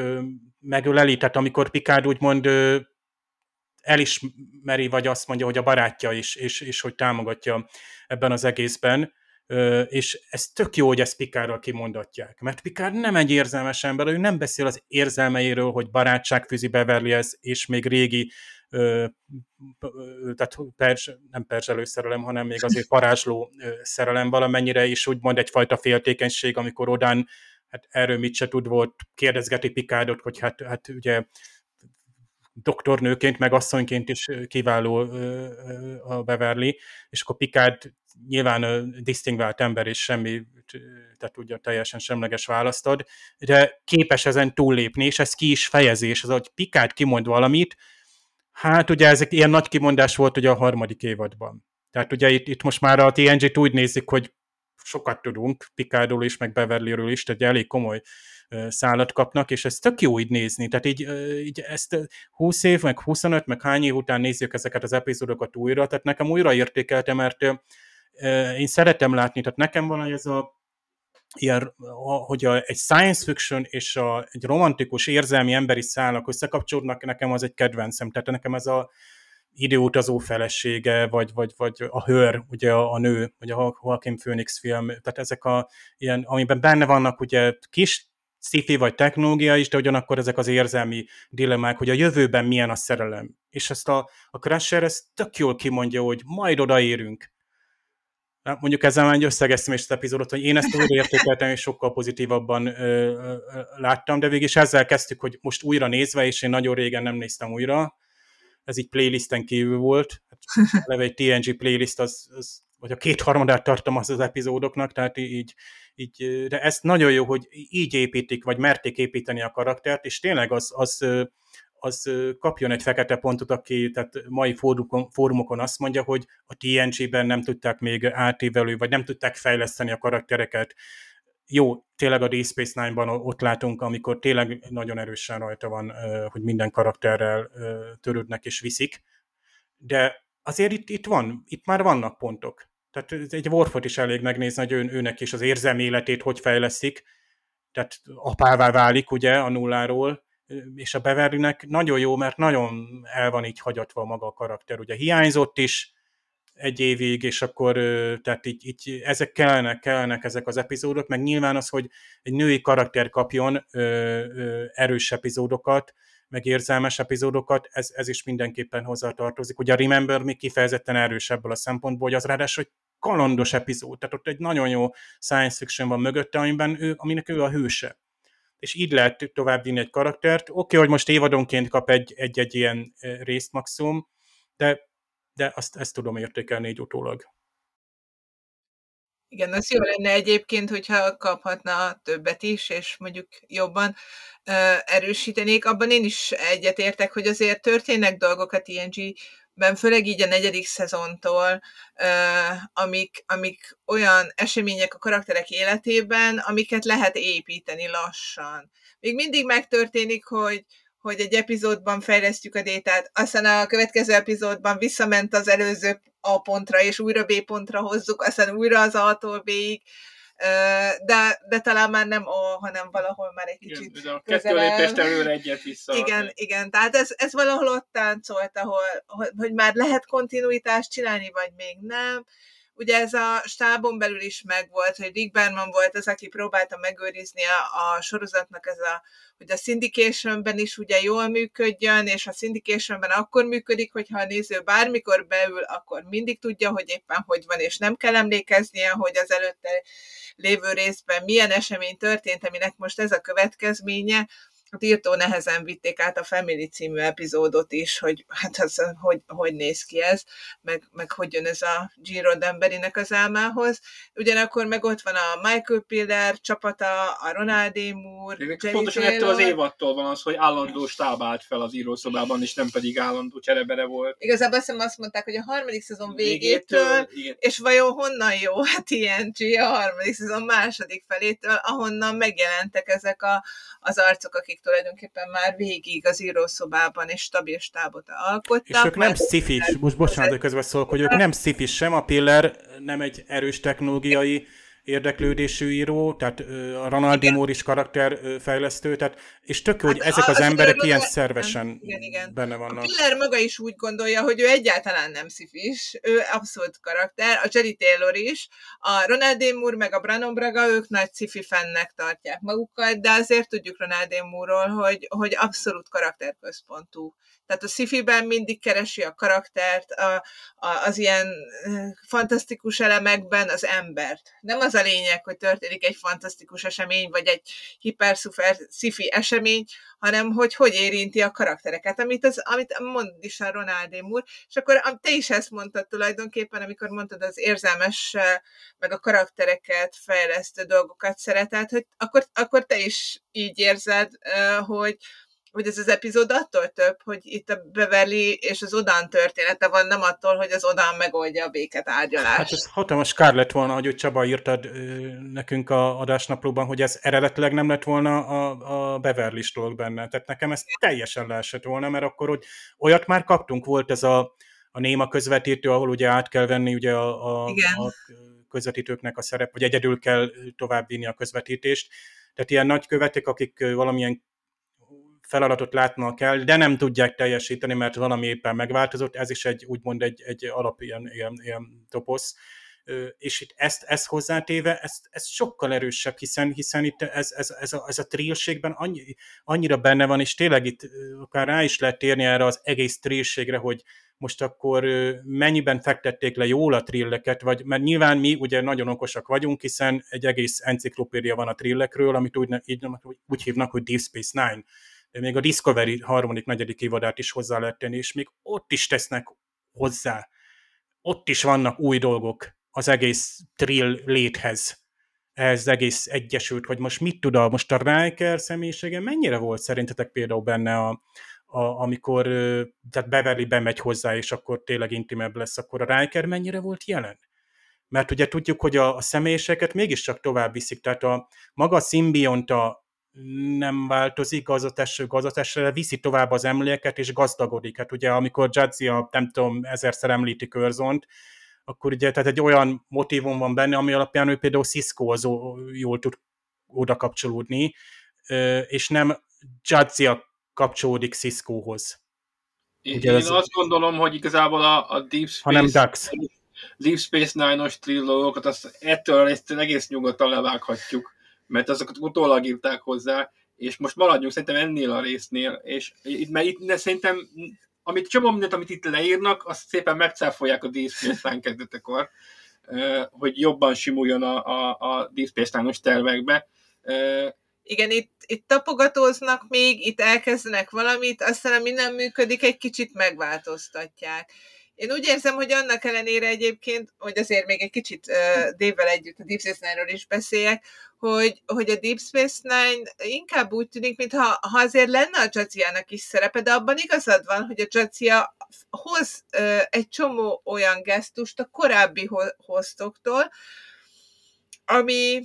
megöleli, tehát amikor Picard úgymond elismeri, vagy azt mondja, hogy a barátja is, és, és hogy támogatja ebben az egészben, és ez tök jó, hogy ezt Picardral kimondatják, mert Picard nem egy érzelmes ember, ő nem beszél az érzelmeiről, hogy barátság fűzi Beverlyhez, és még régi tehát perzs, nem perzselő szerelem, hanem még azért varázsló ö, szerelem valamennyire is úgymond egyfajta féltékenység, amikor Odán hát erről mit se tud volt, kérdezgeti Picardot, hogy hát, hát ugye doktornőként, meg asszonyként is kiváló a Beverly, és akkor Picard nyilván disztingvált ember, és semmi, tehát ugye teljesen semleges választ ad, de képes ezen túllépni, és ez ki is fejezés, az, hogy Picard kimond valamit, hát ugye ezek ilyen nagy kimondás volt ugye a harmadik évadban. Tehát ugye itt, itt most már a TNG-t úgy nézik, hogy sokat tudunk, Picardról is, meg Beverlyről is, tehát elég komoly szállat kapnak, és ez tök jó így nézni. Tehát így, így ezt ö, 20 év, meg 25, meg hány év után nézzük ezeket az epizódokat újra, tehát nekem újra értékelte, mert én szeretem látni, tehát nekem van ez a ilyen, hogy a, egy science fiction és a, egy romantikus érzelmi emberi szálak összekapcsolódnak, nekem az egy kedvencem. Tehát nekem ez a időutazó felesége, vagy, vagy, vagy a hőr, ugye a, a nő, vagy a Joaquin Phoenix film, tehát ezek a ilyen, amiben benne vannak ugye kis sci vagy technológia is, de ugyanakkor ezek az érzelmi dilemmák, hogy a jövőben milyen a szerelem. És ezt a, a Crusher ezt tök jól kimondja, hogy majd odaérünk. Mondjuk ezzel már egy összegeztem ezt az epizódot, hogy én ezt újra értékeltem, és sokkal pozitívabban ö, ö, láttam, de végig is ezzel kezdtük, hogy most újra nézve, és én nagyon régen nem néztem újra, ez így playlisten kívül volt, hát eleve egy TNG playlist, az, az, vagy a kétharmadát tartom az az epizódoknak, tehát így, így, de ezt nagyon jó, hogy így építik, vagy merték építeni a karaktert, és tényleg az, az, az kapjon egy fekete pontot, aki tehát mai fórumokon, fórumokon azt mondja, hogy a TNG-ben nem tudták még átívelő, vagy nem tudták fejleszteni a karaktereket. Jó, tényleg a Deep Space Nine-ban ott látunk, amikor tényleg nagyon erősen rajta van, hogy minden karakterrel törődnek és viszik, de azért itt, itt van, itt már vannak pontok. Tehát egy Worfot is elég megnézni, hogy ő, őnek is az érzelmi életét hogy fejlesztik, tehát apává válik ugye a nulláról, és a Beverlynek nagyon jó, mert nagyon el van így hagyatva maga a karakter. Ugye hiányzott is egy évig, és akkor tehát így, így ezek kellenek, kellenek ezek az epizódok, meg nyilván az, hogy egy női karakter kapjon ö, ö, erős epizódokat, meg érzelmes epizódokat, ez, ez is mindenképpen hozzátartozik. Ugye a Remember még kifejezetten erős ebből a szempontból, hogy az ráadásul egy kalandos epizód, tehát ott egy nagyon jó science fiction van mögötte, amiben ő, aminek ő a hőse. És így lehet tovább vinni egy karaktert. Oké, okay, hogy most évadonként kap egy, egy, egy ilyen részt maximum, de, de azt ezt tudom értékelni így utólag. Igen, az jó lenne egyébként, hogyha kaphatna többet is, és mondjuk jobban uh, erősítenék. Abban én is egyetértek, hogy azért történnek dolgok a TNG-ben, főleg így a negyedik szezontól, amik, amik olyan események a karakterek életében, amiket lehet építeni lassan. Még mindig megtörténik, hogy, hogy egy epizódban fejlesztjük a détát, aztán a következő epizódban visszament az előző A pontra, és újra B pontra hozzuk, aztán újra az A-tól B-ig, de, de talán már nem A, hanem valahol már egy kicsit igen, a kettő lépést előre egyet vissza. Igen, igen, tehát ez, ez valahol ott táncolt, ahol, hogy már lehet kontinuitást csinálni, vagy még nem, ugye ez a stábon belül is megvolt, hogy Rick Berman volt az, aki próbálta megőrizni a, a sorozatnak ez a, hogy a syndicationben is ugye jól működjön, és a syndicationben akkor működik, hogyha a néző bármikor beül, akkor mindig tudja, hogy éppen hogy van, és nem kell emlékeznie, hogy az előtte lévő részben milyen esemény történt, aminek most ez a következménye, hát írtó nehezen vitték át a Family című epizódot is, hogy hát az, hogy, hogy néz ki ez, meg, meg hogy jön ez a Giro Demberinek az álmához. Ugyanakkor meg ott van a Michael Piller csapata, a Ronald E. Moore, Pontosan Taylor. ettől az évattól van az, hogy állandó stáb állt fel az írószobában, és nem pedig állandó cserebere volt. Igazából azt azt mondták, hogy a harmadik szezon végétől, végétől és vajon honnan jó a TNG a harmadik szezon második felétől, ahonnan megjelentek ezek a, az arcok, akik akik tulajdonképpen már végig az írószobában és stabil stábot alkottak. És ők nem szifis, most bocsánat, hogy közben szólok, hogy ők nem szifis sem, a Piller nem egy erős technológiai érdeklődésű író, tehát a Ronaldi Moore is karakterfejlesztő, tehát, és tök, hogy hát ezek az, az emberek ilyen maga, szervesen igen, igen. benne vannak. A Piller maga is úgy gondolja, hogy ő egyáltalán nem szifis, ő abszolút karakter, a Jerry Taylor is, a Ronaldi Moore meg a Brannon Braga, ők nagy sci fennek tartják magukat, de azért tudjuk Ronaldi Moore-ról, hogy, hogy abszolút karakterközpontú tehát a sci mindig keresi a karaktert, a, a, az ilyen fantasztikus elemekben az embert. Nem az a lényeg, hogy történik egy fantasztikus esemény, vagy egy hiperszuper sci esemény, hanem hogy hogy érinti a karaktereket, amit, az, amit mond is a Ronald Moore, és akkor te is ezt mondtad tulajdonképpen, amikor mondtad az érzelmes, meg a karaktereket fejlesztő dolgokat szeretett, hogy akkor, akkor te is így érzed, hogy, hogy ez az epizód attól több, hogy itt a Beverly és az Odan története van, nem attól, hogy az Odan megoldja a béket árgyalást. Hát ez hatalmas kár lett volna, hogy Csaba írtad nekünk a adásnaplóban, hogy ez eredetileg nem lett volna a, a Beverly dolog benne. Tehát nekem ez teljesen leesett volna, mert akkor hogy olyat már kaptunk, volt ez a, a néma közvetítő, ahol ugye át kell venni ugye a, a, a közvetítőknek a szerep, vagy egyedül kell továbbvinni a közvetítést. Tehát ilyen nagykövetek, akik valamilyen feladatot látnak kell, de nem tudják teljesíteni, mert valami éppen megváltozott, ez is egy úgymond egy, egy alap ilyen, ilyen, ilyen toposz. És itt ezt, ezt hozzátéve, ez, ez sokkal erősebb, hiszen, hiszen itt ez, ez, ez, a, ez a trilségben annyi, annyira benne van, és tényleg itt akár rá is lehet térni erre az egész trilségre, hogy most akkor mennyiben fektették le jól a trilleket, vagy, mert nyilván mi ugye nagyon okosak vagyunk, hiszen egy egész enciklopédia van a trillekről, amit úgy, így, úgy hívnak, hogy Deep Space Nine még a Discovery harmadik, negyedik évadát is hozzá lehet tenni, és még ott is tesznek hozzá. Ott is vannak új dolgok az egész trill léthez, ez egész egyesült, hogy most mit tud a, most a Riker személyisége mennyire volt szerintetek például benne a, a, amikor tehát Beverly bemegy hozzá, és akkor tényleg intimebb lesz, akkor a Riker mennyire volt jelen? Mert ugye tudjuk, hogy a, a személyiseket mégiscsak tovább viszik, tehát a maga szimbionta nem változik gazdatesről gazdatesre, viszi tovább az emléket, és gazdagodik. Hát ugye, amikor Jadzia, nem tudom, ezerszer említi Körzont, akkor ugye tehát egy olyan motivum van benne, ami alapján ő például Cisco-hoz jól tud oda kapcsolódni, és nem Jadzia kapcsolódik Cisco-hoz. Én, ugye én az... azt gondolom, hogy igazából a, a Deep Space... Hanem Dax. Deep Space Nine-os trilógokat, azt ettől ezt egész nyugodtan levághatjuk mert azokat utólag írták hozzá, és most maradjunk szerintem ennél a résznél, és itt, mert itt ne, szerintem, amit csomó mindent, amit itt leírnak, azt szépen megcáfolják a Deep Space kezdetekor, hogy jobban simuljon a, a, a Deep tervekbe. Igen, itt, itt tapogatóznak még, itt elkezdenek valamit, aztán ami nem működik, egy kicsit megváltoztatják. Én úgy érzem, hogy annak ellenére egyébként, hogy azért még egy kicsit uh, Dave-vel együtt a Deep Space Nine-ról is beszéljek, hogy, hogy a Deep Space Nine inkább úgy tűnik, mintha ha azért lenne a Jadziának is szerepe, de abban igazad van, hogy a Jadzia hoz uh, egy csomó olyan gesztust a korábbi hoztoktól, ami,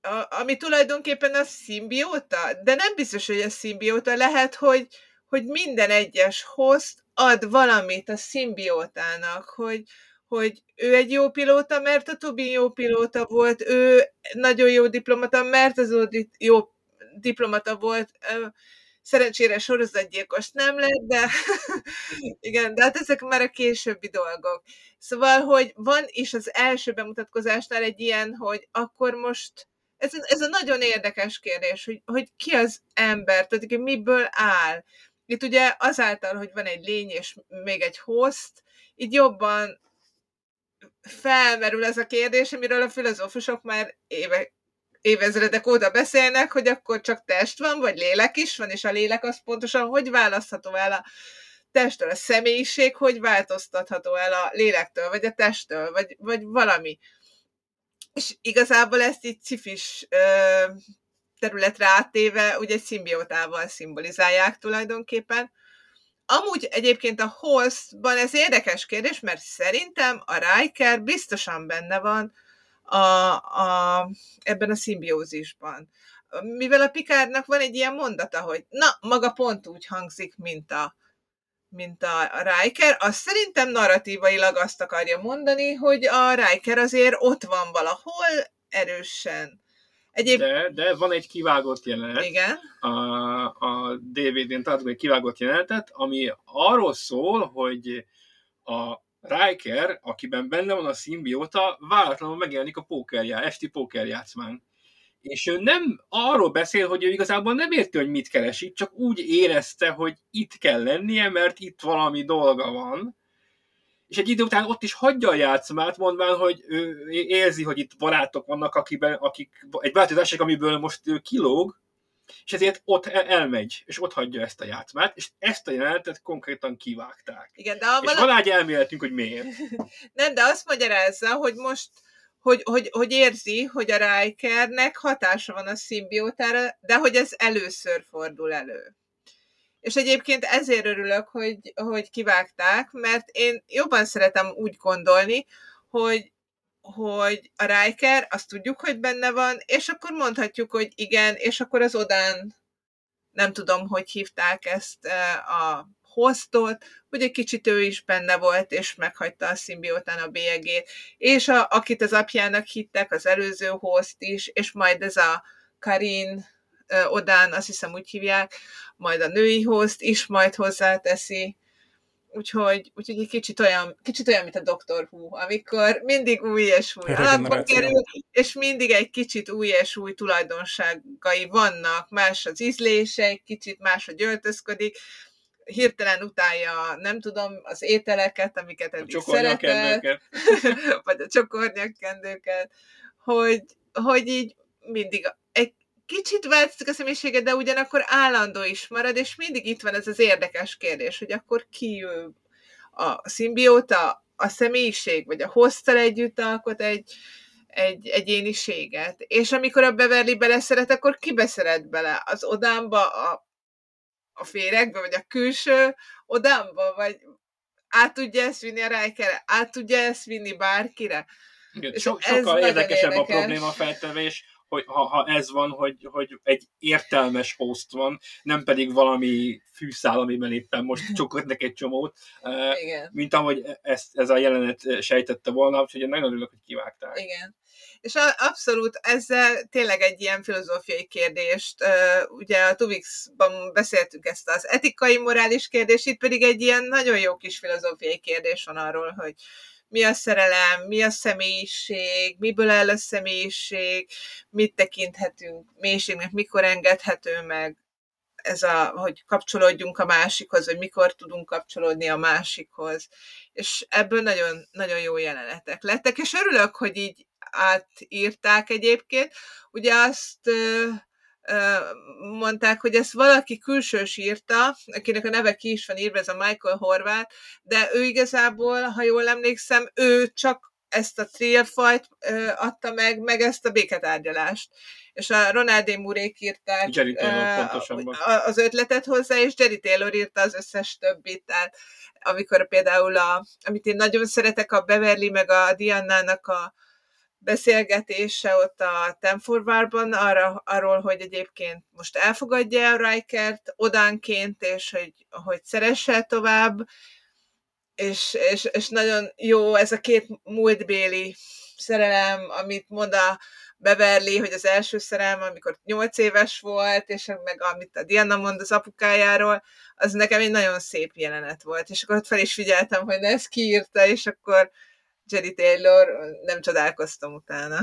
a, ami tulajdonképpen a szimbióta, de nem biztos, hogy a szimbióta, lehet, hogy, hogy minden egyes host ad valamit a szimbiótának, hogy, hogy ő egy jó pilóta, mert a Tobin jó pilóta volt, ő nagyon jó diplomata, mert az Audit jó diplomata volt, szerencsére sorozatgyilkos nem lett, de igen, de hát ezek már a későbbi dolgok. Szóval, hogy van is az első bemutatkozásnál egy ilyen, hogy akkor most ez, ez a nagyon érdekes kérdés, hogy, hogy ki az ember, tehát miből áll. Itt ugye azáltal, hogy van egy lény és még egy host, így jobban felmerül ez a kérdés, amiről a filozófusok már éve, évezredek óta beszélnek, hogy akkor csak test van, vagy lélek is van, és a lélek az pontosan hogy választható el a testtől, a személyiség hogy változtatható el a lélektől, vagy a testtől, vagy, vagy valami. És igazából ezt így cifis ö, területre áttéve, ugye egy szimbiótával szimbolizálják tulajdonképpen. Amúgy egyébként a hostban ez érdekes kérdés, mert szerintem a Riker biztosan benne van a, a, ebben a szimbiózisban. Mivel a Pikárnak van egy ilyen mondata, hogy na, maga pont úgy hangzik, mint a, mint a Riker, az szerintem narratívailag azt akarja mondani, hogy a Riker azért ott van valahol erősen Egyéb... De, de van egy kivágott jelenet. Igen. A, a DVD-n találtuk egy kivágott jelenetet, ami arról szól, hogy a Riker, akiben benne van a szimbióta, váratlanul megjelenik a pókerjá, esti pókerjátszmán. És ő nem arról beszél, hogy ő igazából nem érti, hogy mit keresik, csak úgy érezte, hogy itt kell lennie, mert itt valami dolga van, és egy idő után ott is hagyja a játszmát, mondván, hogy ő érzi, hogy itt barátok vannak, akiben, akik, egy változások, amiből most ő kilóg, és ezért ott elmegy, és ott hagyja ezt a játszmát, és ezt a jelenetet konkrétan kivágták. Igen, de és van egy elméletünk, hogy miért. Nem, de azt magyarázza, hogy most hogy, hogy, hogy érzi, hogy a Rikernek hatása van a szimbiótára, de hogy ez először fordul elő. És egyébként ezért örülök, hogy, hogy kivágták, mert én jobban szeretem úgy gondolni, hogy, hogy a Riker, azt tudjuk, hogy benne van, és akkor mondhatjuk, hogy igen, és akkor az Odán, nem tudom, hogy hívták ezt eh, a hostot, hogy egy kicsit ő is benne volt, és meghagyta a szimbiótán a bélyegét, és a, akit az apjának hittek, az előző host is, és majd ez a Karin eh, Odán, azt hiszem úgy hívják, majd a női host is majd hozzáteszi, úgyhogy, úgyhogy egy kicsit olyan, kicsit olyan, mint a Doctor Who, amikor mindig új és új alapba kerül, és mindig egy kicsit új és új tulajdonságai vannak, más az ízlése, egy kicsit máshogy öltözködik, hirtelen utálja, nem tudom, az ételeket, amiket eddig szeretett, vagy a csokornyakkendőket, hogy, hogy így mindig egy kicsit változik a személyisége, de ugyanakkor állandó is marad, és mindig itt van ez az érdekes kérdés, hogy akkor ki ő a szimbióta, a személyiség, vagy a hoztal együtt alkot egy, egy egyéniséget. És amikor a Beverly beleszeret, akkor ki beszeret bele? Az odámba, a, a féregbe, vagy a külső odámba, vagy át tudja ezt vinni a Riker, át tudja ezt vinni bárkire? Igen, so, sokkal érdekesebb érdekes. a probléma feltevés, hogy ha, ha ez van, hogy, hogy egy értelmes host van, nem pedig valami fűszál, amiben éppen most csokott egy csomót, Igen. mint ahogy ezt, ez a jelenet sejtette volna, úgyhogy én nagyon örülök, hogy kivágták. Igen. És abszolút ezzel tényleg egy ilyen filozófiai kérdést, ugye a Tuvix-ban beszéltük ezt az etikai, morális kérdést, itt pedig egy ilyen nagyon jó kis filozófiai kérdés van arról, hogy mi a szerelem, mi a személyiség, miből áll a személyiség, mit tekinthetünk mélységnek, mikor engedhető meg ez a, hogy kapcsolódjunk a másikhoz, vagy mikor tudunk kapcsolódni a másikhoz. És ebből nagyon, nagyon jó jelenetek lettek, és örülök, hogy így átírták egyébként. Ugye azt mondták, hogy ezt valaki külsős írta, akinek a neve ki is van írva, ez a Michael Horváth, de ő igazából, ha jól emlékszem, ő csak ezt a trilfajt adta meg, meg ezt a béketárgyalást. És a Ronald Murék írták uh, az ötletet hozzá, és Jerry Taylor írta az összes többit, tehát amikor például, a, amit én nagyon szeretek, a Beverly meg a Diana-nak a, beszélgetése ott a Tenforvárban arra, arról, hogy egyébként most elfogadja a Rikert odánként, és hogy, hogy szeresse tovább, és, és, és nagyon jó ez a két múltbéli szerelem, amit mond a Beverly, hogy az első szerelem, amikor nyolc éves volt, és meg amit a Diana mond az apukájáról, az nekem egy nagyon szép jelenet volt, és akkor ott fel is figyeltem, hogy ezt kiírta, és akkor Jerry Taylor, nem csodálkoztam utána.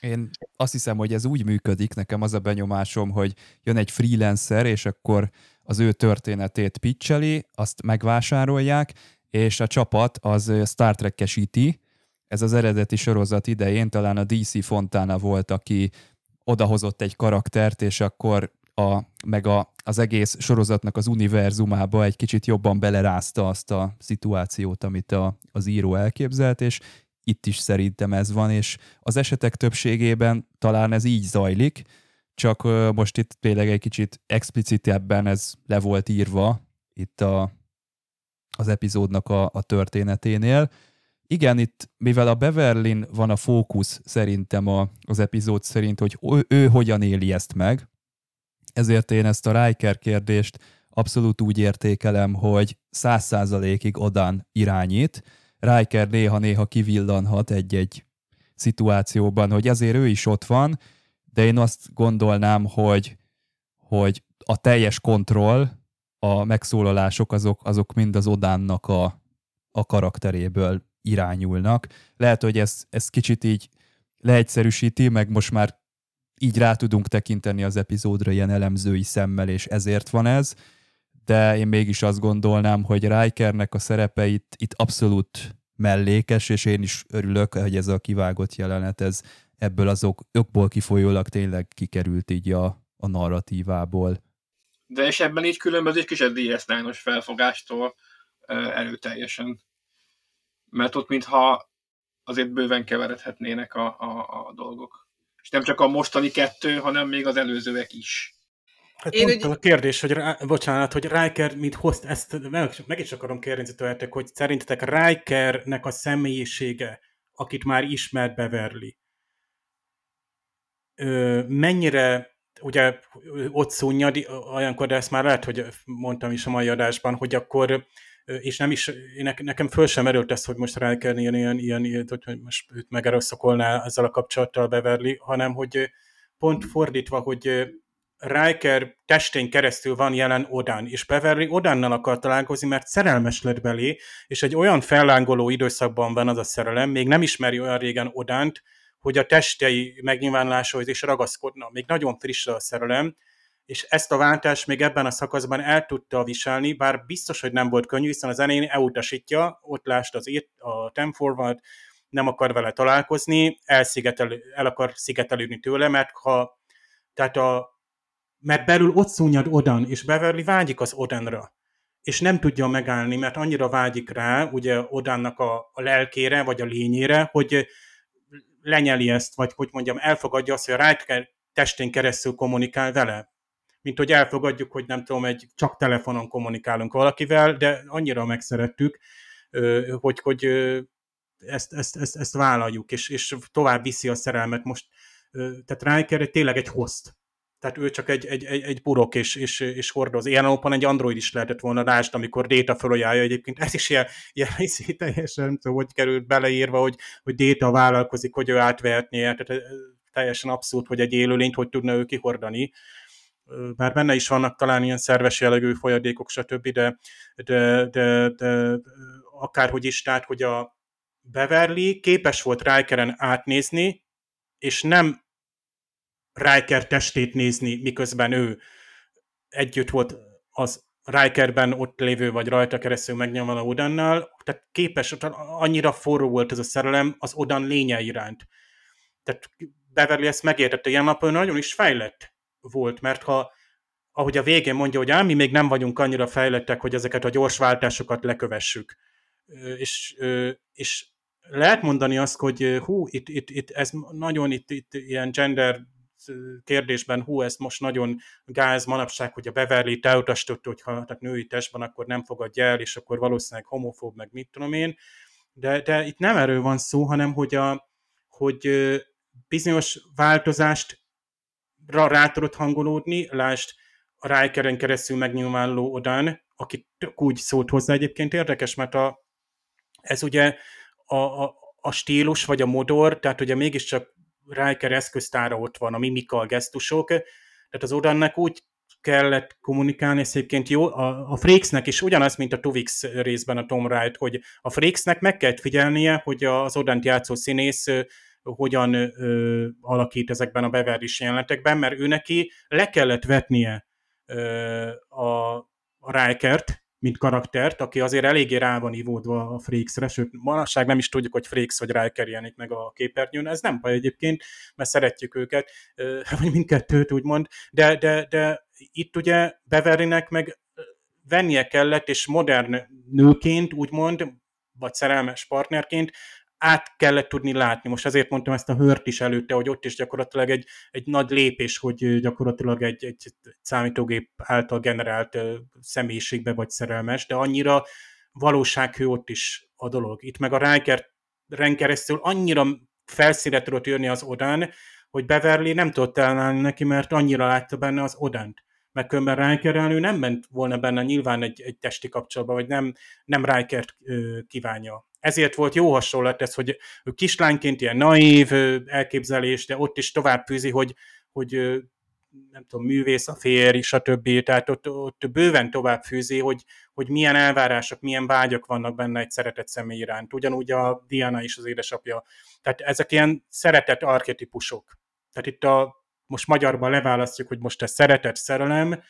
Én azt hiszem, hogy ez úgy működik, nekem az a benyomásom, hogy jön egy freelancer, és akkor az ő történetét pitcheli, azt megvásárolják, és a csapat az Star Trek-esíti. Ez az eredeti sorozat idején talán a DC Fontana volt, aki odahozott egy karaktert, és akkor a, meg a, az egész sorozatnak az univerzumába egy kicsit jobban belerázta azt a szituációt, amit a, az író elképzelt, és itt is szerintem ez van, és az esetek többségében talán ez így zajlik, csak most itt tényleg egy kicsit explicitebben ez le volt írva itt a, az epizódnak a, a történeténél. Igen, itt, mivel a Beverlin van a fókusz szerintem a, az epizód szerint, hogy ő, ő hogyan éli ezt meg, ezért én ezt a Riker kérdést abszolút úgy értékelem, hogy száz százalékig odan irányít. Riker néha-néha kivillanhat egy-egy szituációban, hogy azért ő is ott van, de én azt gondolnám, hogy, hogy a teljes kontroll, a megszólalások azok, azok mind az Odánnak a, a karakteréből irányulnak. Lehet, hogy ez, ez kicsit így leegyszerűsíti, meg most már így rá tudunk tekinteni az epizódra ilyen elemzői szemmel, és ezért van ez, de én mégis azt gondolnám, hogy Rikernek a szerepe itt, itt abszolút mellékes, és én is örülök, hogy ez a kivágott jelenet, ez ebből azok okból kifolyólag tényleg kikerült így a, a narratívából. De és ebben így különbözik kis a DS9-os felfogástól erőteljesen. Mert ott mintha azért bőven keveredhetnének a, a, a dolgok. És nem csak a mostani kettő, hanem még az előzőek is. Hát Én pont úgy... a kérdés, hogy bocsánat, hogy Riker mit hozt, ezt meg, meg is akarom kérdezni tőletek, hogy szerintetek Rikernek a személyisége, akit már ismert Beverly, ö, mennyire ugye ott szúnyad, olyankor, de ezt már lehet, hogy mondtam is a mai adásban, hogy akkor és nem is, nekem föl sem erőlt ez, hogy most rá kell ilyen, ilyen, ilyen, hogy most őt megerőszakolná ezzel a kapcsolattal Beverly, hanem hogy pont fordítva, hogy Riker testén keresztül van jelen Odán, és Beverly Odánnal akar találkozni, mert szerelmes lett belé, és egy olyan fellángoló időszakban van az a szerelem, még nem ismeri olyan régen Odánt, hogy a testei megnyilvánulásához is ragaszkodna. Még nagyon friss a szerelem, és ezt a váltást még ebben a szakaszban el tudta viselni, bár biztos, hogy nem volt könnyű, hiszen az elején elutasítja, ott lást az írt, a Tem Forward, nem akar vele találkozni, elszigetel, el akar szigetelődni tőle, mert ha, tehát a, mert belül ott szúnyad Odan, és Beverly vágyik az Odanra, és nem tudja megállni, mert annyira vágyik rá, ugye Odannak a, a lelkére, vagy a lényére, hogy lenyeli ezt, vagy hogy mondjam, elfogadja azt, hogy a Riker testén keresztül kommunikál vele mint hogy elfogadjuk, hogy nem tudom, egy csak telefonon kommunikálunk valakivel, de annyira megszerettük, hogy, hogy ezt, ezt, ezt, ezt vállaljuk, és, és tovább viszi a szerelmet most. Tehát Riker tényleg egy host. Tehát ő csak egy, egy, egy, egy burok és, és, és hordoz. Ilyen alapon egy Android is lehetett volna rást, amikor Data felajánlja egyébként. Ez is ilyen, ilyen teljesen nem tudom, hogy került beleírva, hogy, hogy Data vállalkozik, hogy ő átvehetné. Tehát teljesen abszurd, hogy egy élőlényt hogy tudna ő kihordani bár benne is vannak talán ilyen szerves jellegű folyadékok, stb., de, de, de, de akárhogy is, tehát, hogy a Beverly képes volt Rikeren átnézni, és nem Riker testét nézni, miközben ő együtt volt az Rikerben ott lévő, vagy rajta keresztül megnyomva Odannal, tehát képes, annyira forró volt ez a szerelem az Odan lénye iránt. Tehát Beverly ezt megértette, ilyen napon nagyon is fejlett volt, mert ha ahogy a végén mondja, hogy ám mi még nem vagyunk annyira fejlettek, hogy ezeket a gyors váltásokat lekövessük. És, és lehet mondani azt, hogy hú, itt, itt, itt ez nagyon itt, itt ilyen gender kérdésben, hú, ez most nagyon gáz manapság, hogy a Beverly-t elutasította, hogy ha tehát női testben, akkor nem fogadja el, és akkor valószínűleg homofób, meg mit tudom én. De, de itt nem erről van szó, hanem hogy, a, hogy bizonyos változást rá tudott hangolódni, lásd a Rikeren keresztül megnyilvánuló Odan, aki úgy szólt hozzá egyébként érdekes, mert a, ez ugye a, a, a stílus vagy a modor, tehát ugye mégiscsak Riker eszköztára ott van, a mimika, a gesztusok, tehát az Odannek úgy kellett kommunikálni, ez egyébként jó, a, a Freaksnek is ugyanaz, mint a Tuvix részben a Tom Wright, hogy a Freaksnek meg kellett figyelnie, hogy az Odant játszó színész hogyan ö, alakít ezekben a Beverly jelenetekben, mert ő neki le kellett vetnie ö, a, a Rikert, mint karaktert, aki azért eléggé rá van ivódva a Freaksre, sőt, manapság nem is tudjuk, hogy Freaks vagy Riker jelenik meg a képernyőn, ez nem baj egyébként, mert szeretjük őket, vagy mindkettőt úgymond, de, de, de itt ugye Beverlynek meg vennie kellett, és modern nőként, úgymond, vagy szerelmes partnerként át kellett tudni látni. Most azért mondtam ezt a hört is előtte, hogy ott is gyakorlatilag egy, egy nagy lépés, hogy gyakorlatilag egy, egy számítógép által generált személyiségbe vagy szerelmes, de annyira valósághő ott is a dolog. Itt meg a Riker keresztül annyira felszíre tudott jönni az Odán, hogy Beverly nem tudott elnálni neki, mert annyira látta benne az Odant. Meg különben Riker nem ment volna benne nyilván egy, egy testi kapcsolatba, vagy nem, nem Rikert kívánja ezért volt jó hasonlat ez, hogy kislányként ilyen naív elképzelés, de ott is tovább fűzi, hogy, hogy nem tudom, művész a férj, stb. Tehát ott, ott bőven tovább fűzi, hogy, hogy milyen elvárások, milyen vágyak vannak benne egy szeretett személy iránt. Ugyanúgy a Diana is az édesapja. Tehát ezek ilyen szeretett archetipusok. Tehát itt a, most magyarban leválasztjuk, hogy most ez szeretett szerelem,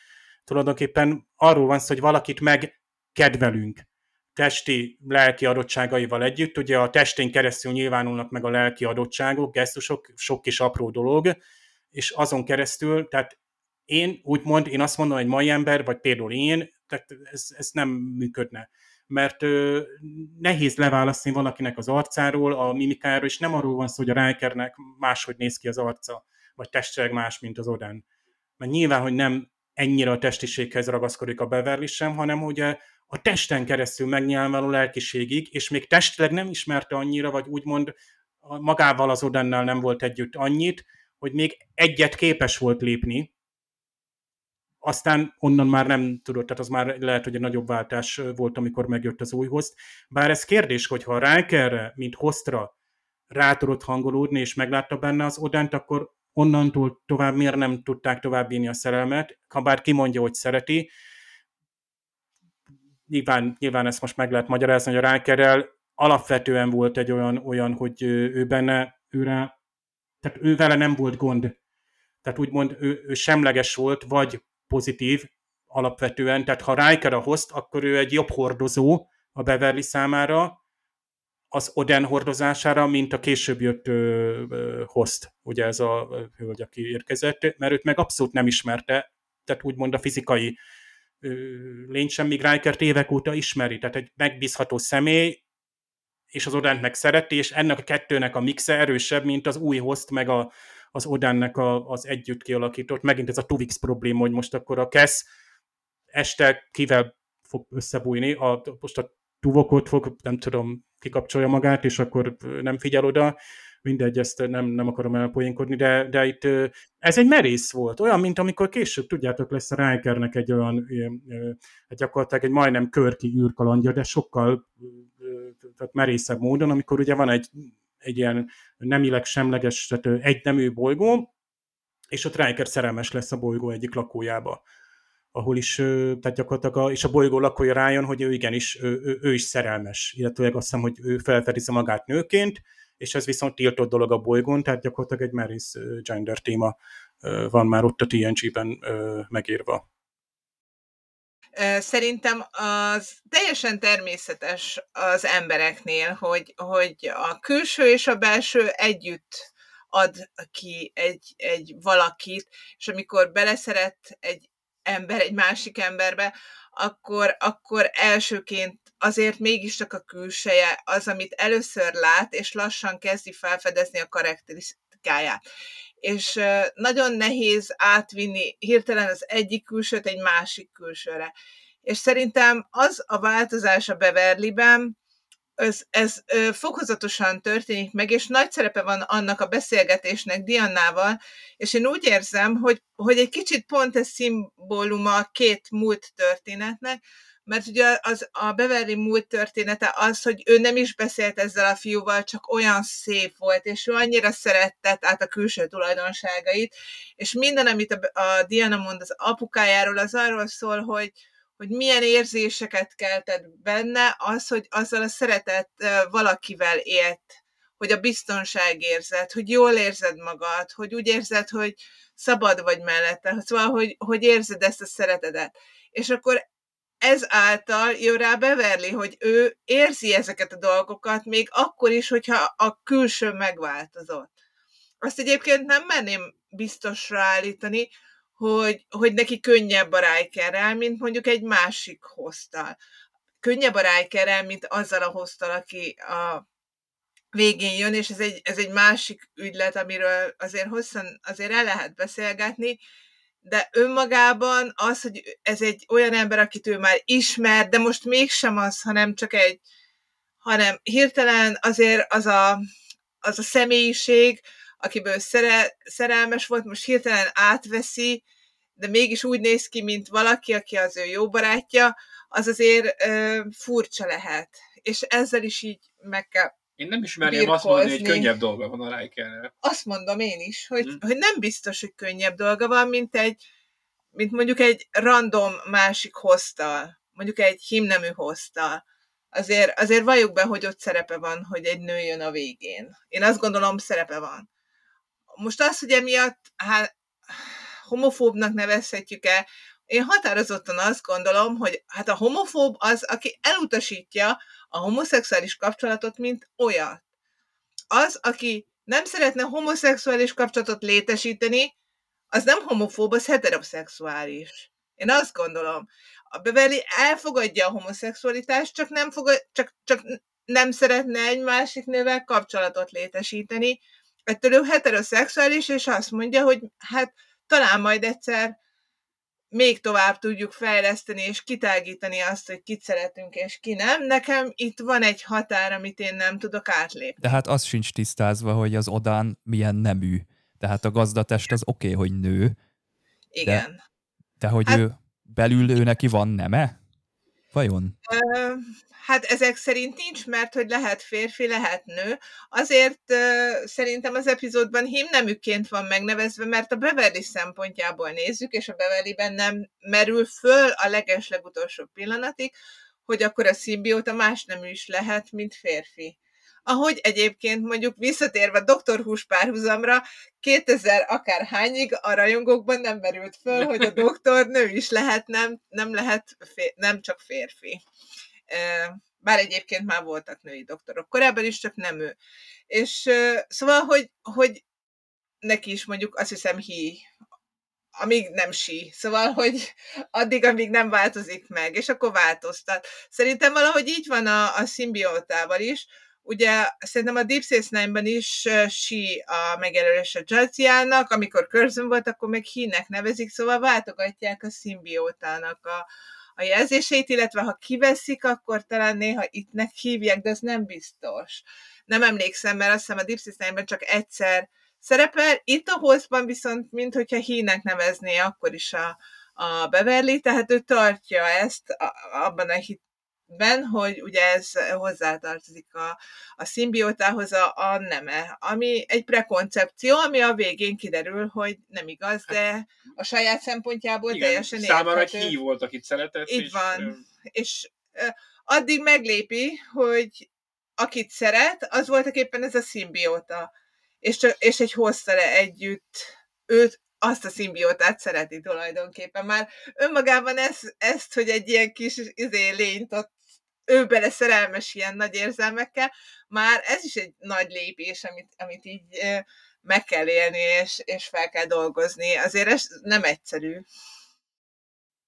tulajdonképpen arról van szó, hogy valakit megkedvelünk testi, lelki adottságaival együtt. Ugye a testén keresztül nyilvánulnak meg a lelki adottságok, gesztusok, sok kis apró dolog, és azon keresztül, tehát én úgymond, én azt mondom, hogy mai ember, vagy például én, tehát ez, ez nem működne. Mert ö, nehéz leválasztani valakinek az arcáról, a mimikáról, és nem arról van szó, hogy a Rikernek máshogy néz ki az arca, vagy testileg más, mint az Oden. Mert nyilván, hogy nem ennyire a testiséghez ragaszkodik a Beverly sem, hanem ugye a testen keresztül megnyilvánuló lelkiségig, és még testileg nem ismerte annyira, vagy úgymond magával az Odennel nem volt együtt annyit, hogy még egyet képes volt lépni, aztán onnan már nem tudott, tehát az már lehet, hogy egy nagyobb váltás volt, amikor megjött az új host. Bár ez kérdés, hogy ha Rikerre, mint hostra rá tudott hangolódni, és meglátta benne az Odent, akkor onnantól tovább miért nem tudták tovább a szerelmet, ha bár kimondja, hogy szereti, nyilván, nyilván ezt most meg lehet magyarázni, hogy a Rikerrel alapvetően volt egy olyan, olyan hogy ő benne, őre, tehát ő vele nem volt gond. Tehát úgymond ő, ő semleges volt, vagy pozitív alapvetően. Tehát ha Riker a host, akkor ő egy jobb hordozó a Beverly számára, az Oden hordozására, mint a később jött ö, ö, host, ugye ez a hölgy, aki érkezett, mert őt meg abszolút nem ismerte, tehát úgymond a fizikai lény sem, míg Rikert évek óta ismeri, tehát egy megbízható személy, és az Odent meg szereti, és ennek a kettőnek a mixe erősebb, mint az új host, meg a, az Odennek a, az együtt kialakított. Megint ez a Tuvix probléma, hogy most akkor a Kesz este kivel fog összebújni, a, most a Tuvokot fog, nem tudom, kikapcsolja magát, és akkor nem figyel oda, mindegy, ezt nem, nem akarom elpoénkodni, de, de itt ez egy merész volt, olyan, mint amikor később, tudjátok, lesz a Rikernek egy olyan, egy gyakorlatilag egy majdnem körki űrkalandja, de sokkal tehát merészebb módon, amikor ugye van egy, egy ilyen nemileg semleges, tehát egy nemű bolygó, és ott Riker szerelmes lesz a bolygó egyik lakójába ahol is, tehát gyakorlatilag a, és a bolygó lakója rájön, hogy ő igenis, ő, ő, ő is szerelmes, illetve azt hiszem, hogy ő felfedezi magát nőként, és ez viszont tiltott dolog a bolygón, tehát gyakorlatilag egy merész gender téma van már ott a TNG-ben megírva. Szerintem az teljesen természetes az embereknél, hogy, hogy a külső és a belső együtt ad ki egy, egy valakit, és amikor beleszeret egy ember egy másik emberbe, akkor, akkor elsőként azért mégis csak a külseje az, amit először lát, és lassan kezdi felfedezni a karakterisztikáját. És nagyon nehéz átvinni hirtelen az egyik külsőt egy másik külsőre. És szerintem az a változás a Beverlyben, ez, ez fokozatosan történik meg, és nagy szerepe van annak a beszélgetésnek Diannával, és én úgy érzem, hogy, hogy egy kicsit pont ez szimbóluma a két múlt történetnek, mert ugye az, a Beverly múlt története az, hogy ő nem is beszélt ezzel a fiúval, csak olyan szép volt, és ő annyira szeretett át a külső tulajdonságait, és minden, amit a, a Diana mond az apukájáról, az arról szól, hogy, hogy milyen érzéseket keltett benne, az, hogy azzal a szeretett valakivel élt, hogy a biztonságérzet, hogy jól érzed magad, hogy úgy érzed, hogy szabad vagy mellette, szóval, hogy, hogy érzed ezt a szeretetet. És akkor ez által jön rá Beverly, hogy ő érzi ezeket a dolgokat, még akkor is, hogyha a külső megváltozott. Azt egyébként nem merném biztosra állítani, hogy, hogy neki könnyebb a Rikerrel, mint mondjuk egy másik hoztal. Könnyebb a Rikerrel, mint azzal a hoztal, aki a végén jön, és ez egy, ez egy másik ügylet, amiről azért hosszan azért el lehet beszélgetni, de önmagában az, hogy ez egy olyan ember, akit ő már ismer, de most mégsem az, hanem csak egy, hanem hirtelen azért az a, az a személyiség, akiből szere, szerelmes volt, most hirtelen átveszi, de mégis úgy néz ki, mint valaki, aki az ő jó barátja, az azért ö, furcsa lehet. És ezzel is így meg kell én nem ismerném azt mondani, hogy könnyebb dolga van a Rikerrel. Azt mondom én is, hogy, hmm. hogy nem biztos, hogy könnyebb dolga van, mint egy, mint mondjuk egy random másik hoztal, mondjuk egy himnemű hoztal. Azért, azért valljuk be, hogy ott szerepe van, hogy egy nő jön a végén. Én azt gondolom, szerepe van. Most az, hogy emiatt hát, homofóbnak nevezhetjük-e, én határozottan azt gondolom, hogy hát a homofób az, aki elutasítja a homoszexuális kapcsolatot, mint olyat. Az, aki nem szeretne homoszexuális kapcsolatot létesíteni, az nem homofób, az heteroszexuális. Én azt gondolom. A Beverly elfogadja a homoszexualitást, csak nem, fogad, csak, csak nem szeretne egy másik nővel kapcsolatot létesíteni. Ettől ő heteroszexuális, és azt mondja, hogy hát talán majd egyszer még tovább tudjuk fejleszteni és kitágítani azt, hogy kit szeretünk és ki nem. Nekem itt van egy határ, amit én nem tudok átlépni. De hát az sincs tisztázva, hogy az odán milyen nemű. Tehát a gazdatest az oké, okay, hogy nő. Igen. De, de hogy hát, ő belül ő neki van neme? Vajon? Hát ezek szerint nincs, mert hogy lehet férfi, lehet nő. Azért szerintem az epizódban hímneműként van megnevezve, mert a Beverly szempontjából nézzük, és a Beverlyben nem merül föl a legeslegutolsó pillanatig, hogy akkor a szimbióta más nemű is lehet, mint férfi. Ahogy egyébként mondjuk visszatérve Dr. Hús párhuzamra, 2000 akárhányig a rajongókban nem merült föl, hogy a doktor nő is lehet, nem, nem lehet, fér, nem csak férfi bár egyébként már voltak női doktorok korábban is, csak nem ő. És szóval, hogy, hogy neki is mondjuk azt hiszem hi, amíg nem sí. Szóval, hogy addig, amíg nem változik meg, és akkor változtat. Szerintem valahogy így van a, a szimbiótával is. Ugye szerintem a Deep Space Nine-ben is sí a megjelölés a Jaziának, amikor Curzon volt, akkor meg hínek nevezik, szóval váltogatják a szimbiótának a, a jelzéseit, illetve ha kiveszik, akkor talán néha ittnek hívják, de ez nem biztos. Nem emlékszem, mert azt hiszem a Deep Systemben csak egyszer szerepel, itt a hostban viszont, mint hogyha hínek nevezné akkor is a, a Beverly, tehát ő tartja ezt a, abban a hit, ben, hogy ugye ez hozzátartozik a, a szimbiótához a, a neme, ami egy prekoncepció, ami a végén kiderül, hogy nem igaz, de a saját szempontjából Igen, teljesen Számára egy érthető. hív volt, akit szeretett. Így és, van. ö, És ö, addig meglépi, hogy akit szeret, az voltak éppen ez a szimbióta. És, csak, és egy hoztale együtt őt, azt a szimbiótát szereti tulajdonképpen. Már önmagában ez, ezt, hogy egy ilyen kis izé, lényt ott ő bele szerelmes ilyen nagy érzelmekkel, már ez is egy nagy lépés, amit, amit így meg kell élni, és, és fel kell dolgozni. Azért ez nem egyszerű.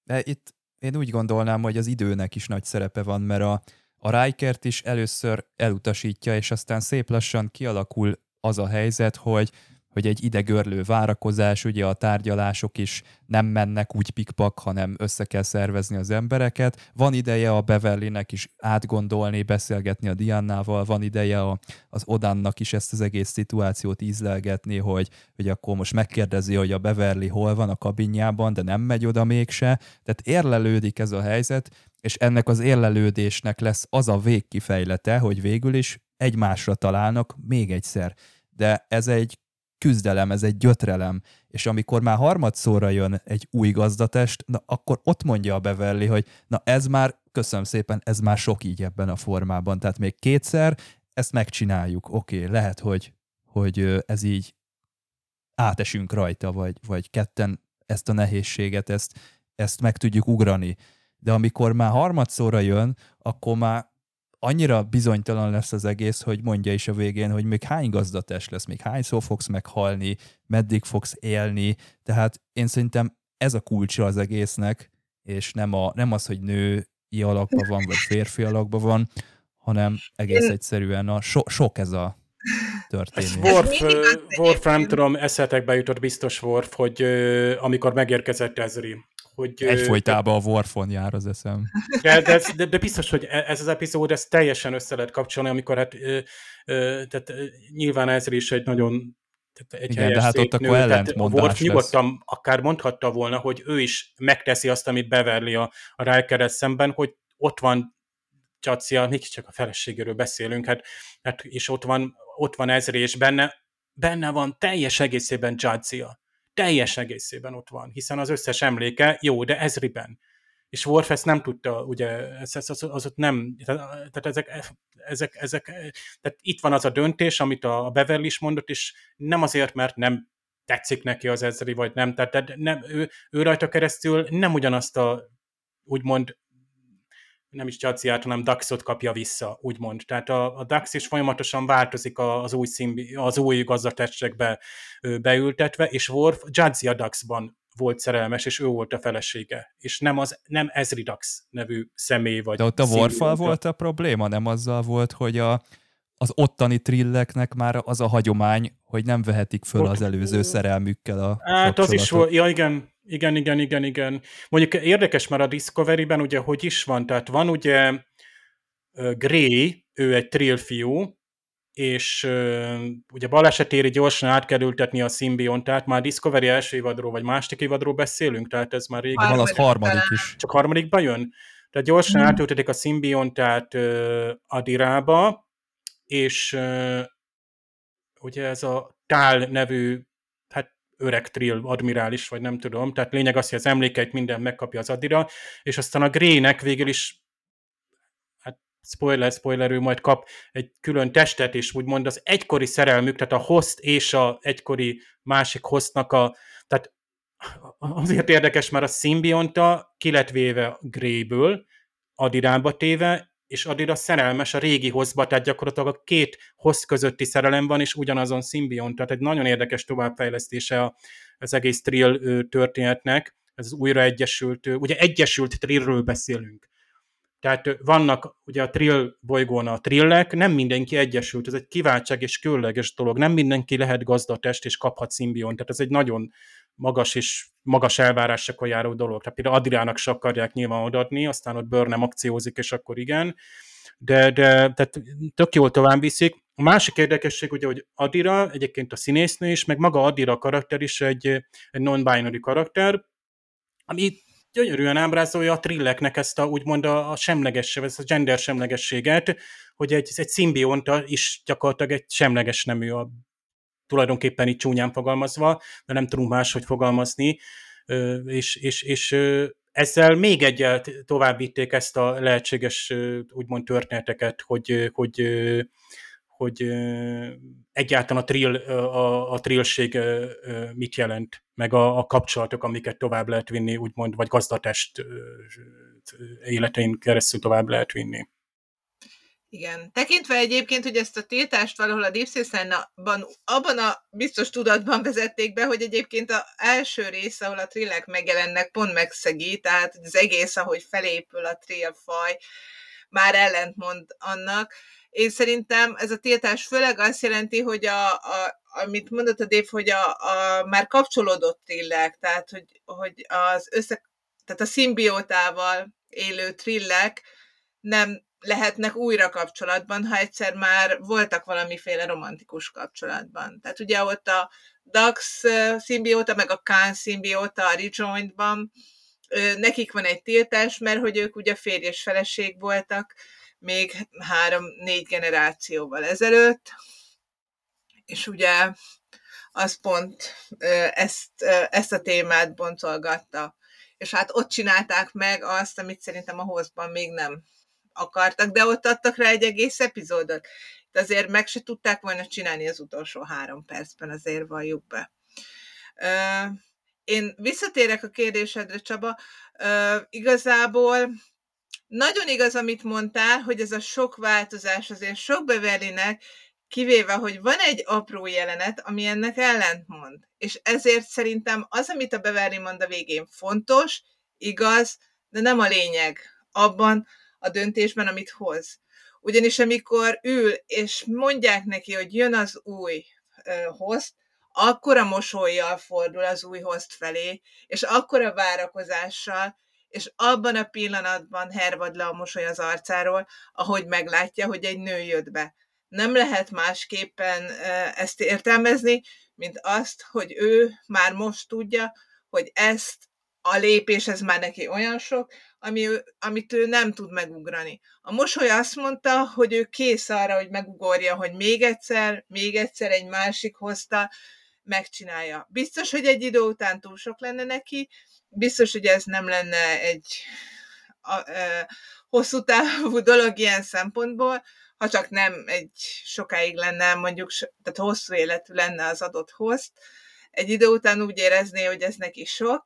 De itt én úgy gondolnám, hogy az időnek is nagy szerepe van, mert a, a Rikert is először elutasítja, és aztán szép lassan kialakul az a helyzet, hogy hogy egy idegörlő várakozás, ugye a tárgyalások is nem mennek úgy pikpak, hanem össze kell szervezni az embereket. Van ideje a Beverlynek is átgondolni, beszélgetni a Diannával, van ideje a, az Odannak is ezt az egész szituációt ízlelgetni, hogy, hogy akkor most megkérdezi, hogy a Beverly hol van a kabinjában, de nem megy oda mégse. Tehát érlelődik ez a helyzet, és ennek az érlelődésnek lesz az a végkifejlete, hogy végül is egymásra találnak még egyszer. De ez egy küzdelem, ez egy gyötrelem, és amikor már harmadszorra jön egy új gazdatest, na akkor ott mondja a Beverly, hogy na ez már, köszönöm szépen, ez már sok így ebben a formában, tehát még kétszer ezt megcsináljuk, oké, okay, lehet, hogy, hogy ez így átesünk rajta, vagy, vagy ketten ezt a nehézséget, ezt, ezt meg tudjuk ugrani. De amikor már harmadszorra jön, akkor már annyira bizonytalan lesz az egész, hogy mondja is a végén, hogy még hány gazdatest lesz, még hányszor fogsz meghalni, meddig fogsz élni, tehát én szerintem ez a kulcsa az egésznek, és nem, a, nem az, hogy női alakban van, vagy férfi alakban van, hanem egész egyszerűen a so, sok ez a történés. Ez Worf, az Worf, nem tudom, eszetekbe jutott biztos Worf, hogy amikor megérkezett Ezri, hogy... Egyfolytában a Warfon jár az eszem. De, de, ez- de, de biztos, hogy e- ez az epizód, ez teljesen össze lehet kapcsolni, amikor hát ö, ö, tehát, nyilván Ezri is egy nagyon tehát egy Igen, de hát ott akkor nő, tehát ellentmondás Worf lesz. nyugodtan akár mondhatta volna, hogy ő is megteszi azt, amit Beverly a, a Riker-rel szemben, hogy ott van Csacia, mégiscsak a feleségéről beszélünk, hát, hát és ott van, ott van Ezri, és benne, benne van teljes egészében Jadzia. Teljes egészében ott van, hiszen az összes emléke jó, de Ezriben. És Worf ezt nem tudta, ugye, ez, ez, az, az ott nem, tehát, ezek, ezek, ezek, tehát itt van az a döntés, amit a Beverly is mondott, és nem azért, mert nem tetszik neki az Ezri, vagy nem, tehát tehát nem, ő, ő rajta keresztül nem ugyanazt a úgymond nem is Csaciát, hanem Daxot kapja vissza, úgymond. Tehát a, a Dax is folyamatosan változik az új, szimbi, az új gazdatestségbe ö, beültetve, és Worf Jadzia Daxban volt szerelmes, és ő volt a felesége. És nem, az, nem Ezri Dax nevű személy vagy De ott a szimbióta. volt a probléma, nem azzal volt, hogy a, az ottani trilleknek már az a hagyomány, hogy nem vehetik föl Ott- az előző szerelmükkel a Hát az is volt, ja igen, igen, igen, igen, igen. Mondjuk érdekes, mert a Discovery-ben ugye hogy is van, tehát van ugye Gray, ő egy trill fiú, és ugye balesetéri gyorsan át kell ültetni a szimbiontát, már Discovery első évadról, vagy második évadról beszélünk, tehát ez már régen Van az Harmadik is. csak harmadikba jön? Tehát gyorsan Mhm. átültetik a szimbiontát Adirába, és ugye ez a Tál nevű öreg trill admirális, vagy nem tudom, tehát lényeg az, hogy az emlékeit minden megkapja az Adira, és aztán a Greynek végül is hát spoiler, spoiler, ő majd kap egy külön testet, és úgymond az egykori szerelmük, tehát a host és a egykori másik hostnak a, tehát azért érdekes, mert a szimbionta ki Greyből, Adirába téve, és Adira szerelmes a régi hozba, tehát gyakorlatilag a két hoz közötti szerelem van, és ugyanazon szimbiont, tehát egy nagyon érdekes továbbfejlesztése az egész trill történetnek, ez az újraegyesült, ö, ugye egyesült trillről beszélünk. Tehát vannak ugye a trill bolygón a trillek, nem mindenki egyesült, ez egy kiváltság és különleges dolog, nem mindenki lehet gazdatest és kaphat szimbiont, tehát ez egy nagyon magas és magas elvárásokkal járó dolog. Tehát például Adirának se akarják nyilván odaadni, aztán ott Börnem akciózik, és akkor igen. De, de tehát tök jól tovább viszik. A másik érdekesség ugye, hogy Adira, egyébként a színésznő is, meg maga Adira karakter is egy, egy non-binary karakter, ami gyönyörűen ábrázolja a trilleknek ezt a úgymond a, a semleges, ezt a gender semlegességet, hogy egy, egy szimbionta is gyakorlatilag egy semleges nemű a tulajdonképpen így csúnyán fogalmazva, de nem tudunk máshogy fogalmazni, és, és, és ezzel még egyel tovább vitték ezt a lehetséges úgymond történeteket, hogy, hogy, hogy egyáltalán a, trill, a, a trillség mit jelent, meg a, a kapcsolatok, amiket tovább lehet vinni, úgymond, vagy gazdatest életein keresztül tovább lehet vinni. Igen. Tekintve egyébként, hogy ezt a tiltást valahol a Space abban a biztos tudatban vezették be, hogy egyébként az első rész, ahol a trillek megjelennek, pont megszegi, tehát az egész, ahogy felépül a trill faj, már ellentmond annak. Én szerintem ez a tiltás főleg azt jelenti, hogy a, a, amit mondott a Dave, hogy a, a már kapcsolódott trillek, tehát hogy, hogy az össze, tehát a szimbiótával élő trillek nem lehetnek újra kapcsolatban, ha egyszer már voltak valamiféle romantikus kapcsolatban. Tehát ugye ott a Dax szimbióta, meg a Khan szimbióta a Rejointban, nekik van egy tiltás, mert hogy ők ugye férj és feleség voltak még három-négy generációval ezelőtt, és ugye az pont ezt, ezt a témát boncolgatta. És hát ott csinálták meg azt, amit szerintem a hozban még nem akartak, de ott adtak rá egy egész epizódot. De azért meg se tudták volna csinálni az utolsó három percben, azért valljuk be. Én visszatérek a kérdésedre, Csaba. Igazából nagyon igaz, amit mondtál, hogy ez a sok változás azért sok Beverlynek, kivéve, hogy van egy apró jelenet, ami ennek ellentmond. És ezért szerintem az, amit a Beverly mond a végén fontos, igaz, de nem a lényeg abban, a döntésben, amit hoz. Ugyanis amikor ül, és mondják neki, hogy jön az új host, akkora mosolyjal fordul az új host felé, és akkora várakozással, és abban a pillanatban hervad le a mosoly az arcáról, ahogy meglátja, hogy egy nő jött be. Nem lehet másképpen ezt értelmezni, mint azt, hogy ő már most tudja, hogy ezt a lépés, ez már neki olyan sok, ami, amit ő nem tud megugrani. A mosoly azt mondta, hogy ő kész arra, hogy megugorja, hogy még egyszer, még egyszer egy másik hozta, megcsinálja. Biztos, hogy egy idő után túl sok lenne neki, biztos, hogy ez nem lenne egy a, a, hosszú távú dolog ilyen szempontból, ha csak nem egy sokáig lenne, mondjuk, tehát hosszú életű lenne az adott host, egy idő után úgy érezné, hogy ez neki sok,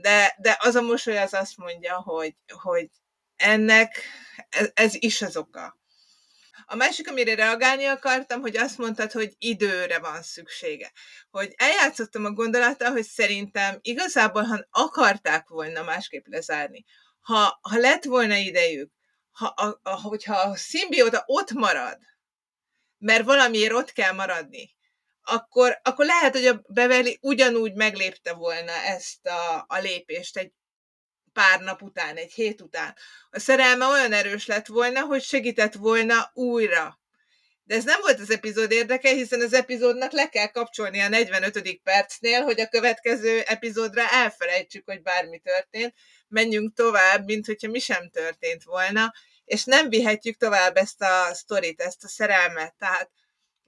de, de az a mosoly az azt mondja, hogy, hogy ennek ez, ez is az oka. A másik, amire reagálni akartam, hogy azt mondtad, hogy időre van szüksége. Hogy eljátszottam a gondolattal, hogy szerintem igazából, ha akarták volna másképp lezárni, ha, ha lett volna idejük, ha, a, a, hogyha a szimbióta ott marad, mert valamiért ott kell maradni, akkor, akkor lehet, hogy a Beverly ugyanúgy meglépte volna ezt a, a lépést egy pár nap után, egy hét után. A szerelme olyan erős lett volna, hogy segített volna újra. De ez nem volt az epizód érdeke, hiszen az epizódnak le kell kapcsolni a 45. percnél, hogy a következő epizódra elfelejtsük, hogy bármi történt, menjünk tovább, mint hogyha mi sem történt volna, és nem vihetjük tovább ezt a sztorit, ezt a szerelmet. Tehát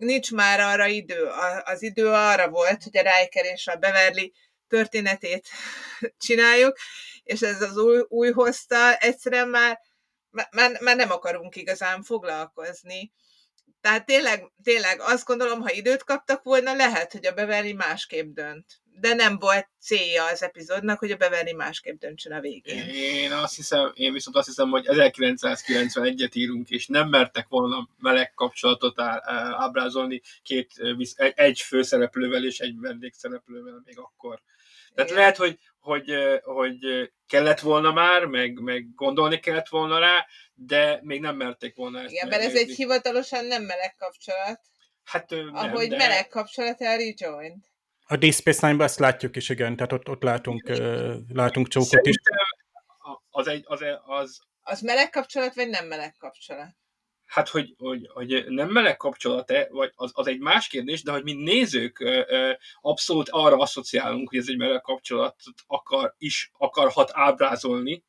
nincs már arra idő. Az idő arra volt, hogy a Riker és a Beverly történetét csináljuk, és ez az új, új hozta egyszerűen már, már, már nem akarunk igazán foglalkozni. Tehát tényleg, tényleg azt gondolom, ha időt kaptak volna, lehet, hogy a Beverly másképp dönt de nem volt célja az epizódnak, hogy a Beverly másképp döntsön a végén. Én azt hiszem, én viszont azt hiszem, hogy 1991-et írunk, és nem mertek volna meleg kapcsolatot ábrázolni két, egy főszereplővel és egy vendégszereplővel még akkor. Tehát Igen. lehet, hogy, hogy, hogy kellett volna már, meg, meg gondolni kellett volna rá, de még nem merték volna ezt Igen, mert ez egy hivatalosan nem meleg kapcsolat. Hát nem, Ahogy de... meleg kapcsolat a rejoint. A Deep Space Nine-ban ezt látjuk is, igen, tehát ott, ott látunk, uh, látunk csókot is. Az, egy, az, az, az meleg kapcsolat, vagy nem meleg kapcsolat? Hát, hogy, hogy, hogy nem meleg kapcsolat-e, vagy az, az egy más kérdés, de hogy mi nézők ö, ö, abszolút arra asszociálunk, hogy ez egy meleg kapcsolatot akar, is akarhat ábrázolni,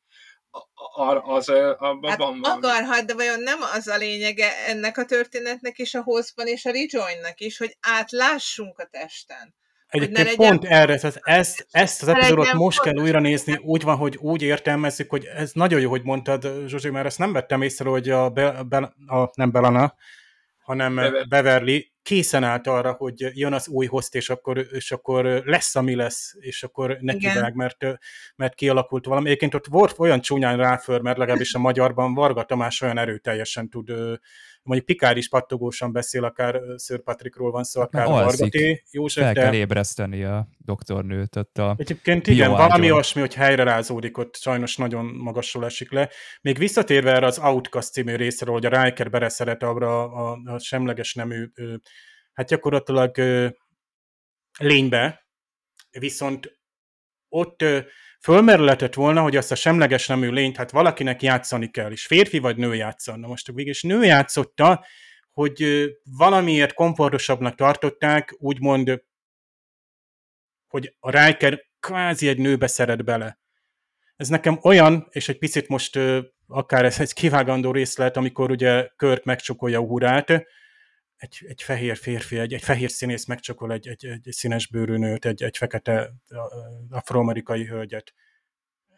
az, abban hát van akarhat, de vajon nem az a lényege ennek a történetnek és a hozban és a rejoinnak is, hogy átlássunk a testen. Egyébként legyen... pont erre, tehát ezt, ezt az epizódot most kell újra nézni, úgy van, hogy úgy értelmezzük, hogy ez nagyon jó, hogy mondtad, Zsuzsi, mert ezt nem vettem észre, hogy a, Be, Be, a nem Belana, hanem Beverly. Beverly készen állt arra, hogy jön az új host, és akkor, és akkor lesz, ami lesz, és akkor nekivág, mert, mert kialakult valami. Egyébként ott Worf olyan csúnyán ráför, mert legalábbis a magyarban Varga Tamás olyan erőteljesen tud mondjuk Pikár is pattogósan beszél, akár Sir Patrickról van szó, akár Vargaté József, Fel de... kell ébreszteni a doktornőt. Ott a Egyébként igen, valami olyasmi, hogy helyre rázódik, ott sajnos nagyon magasról esik le. Még visszatérve erre az Outcast című részről, hogy a Riker bereszeret abra a, a semleges nemű, hát gyakorlatilag lénybe, viszont ott fölmerületett volna, hogy azt a semleges nemű lényt, hát valakinek játszani kell, és férfi vagy nő játszon. Na most végig nő játszotta, hogy valamiért komfortosabbnak tartották, úgymond, hogy a Riker kvázi egy nőbe szeret bele. Ez nekem olyan, és egy picit most akár ez egy kivágandó részlet, amikor ugye Kört megcsukolja Uhurát, egy, egy fehér férfi, egy, egy fehér színész megcsokol egy, egy, egy színes bőrű nőt, egy, egy fekete afroamerikai hölgyet.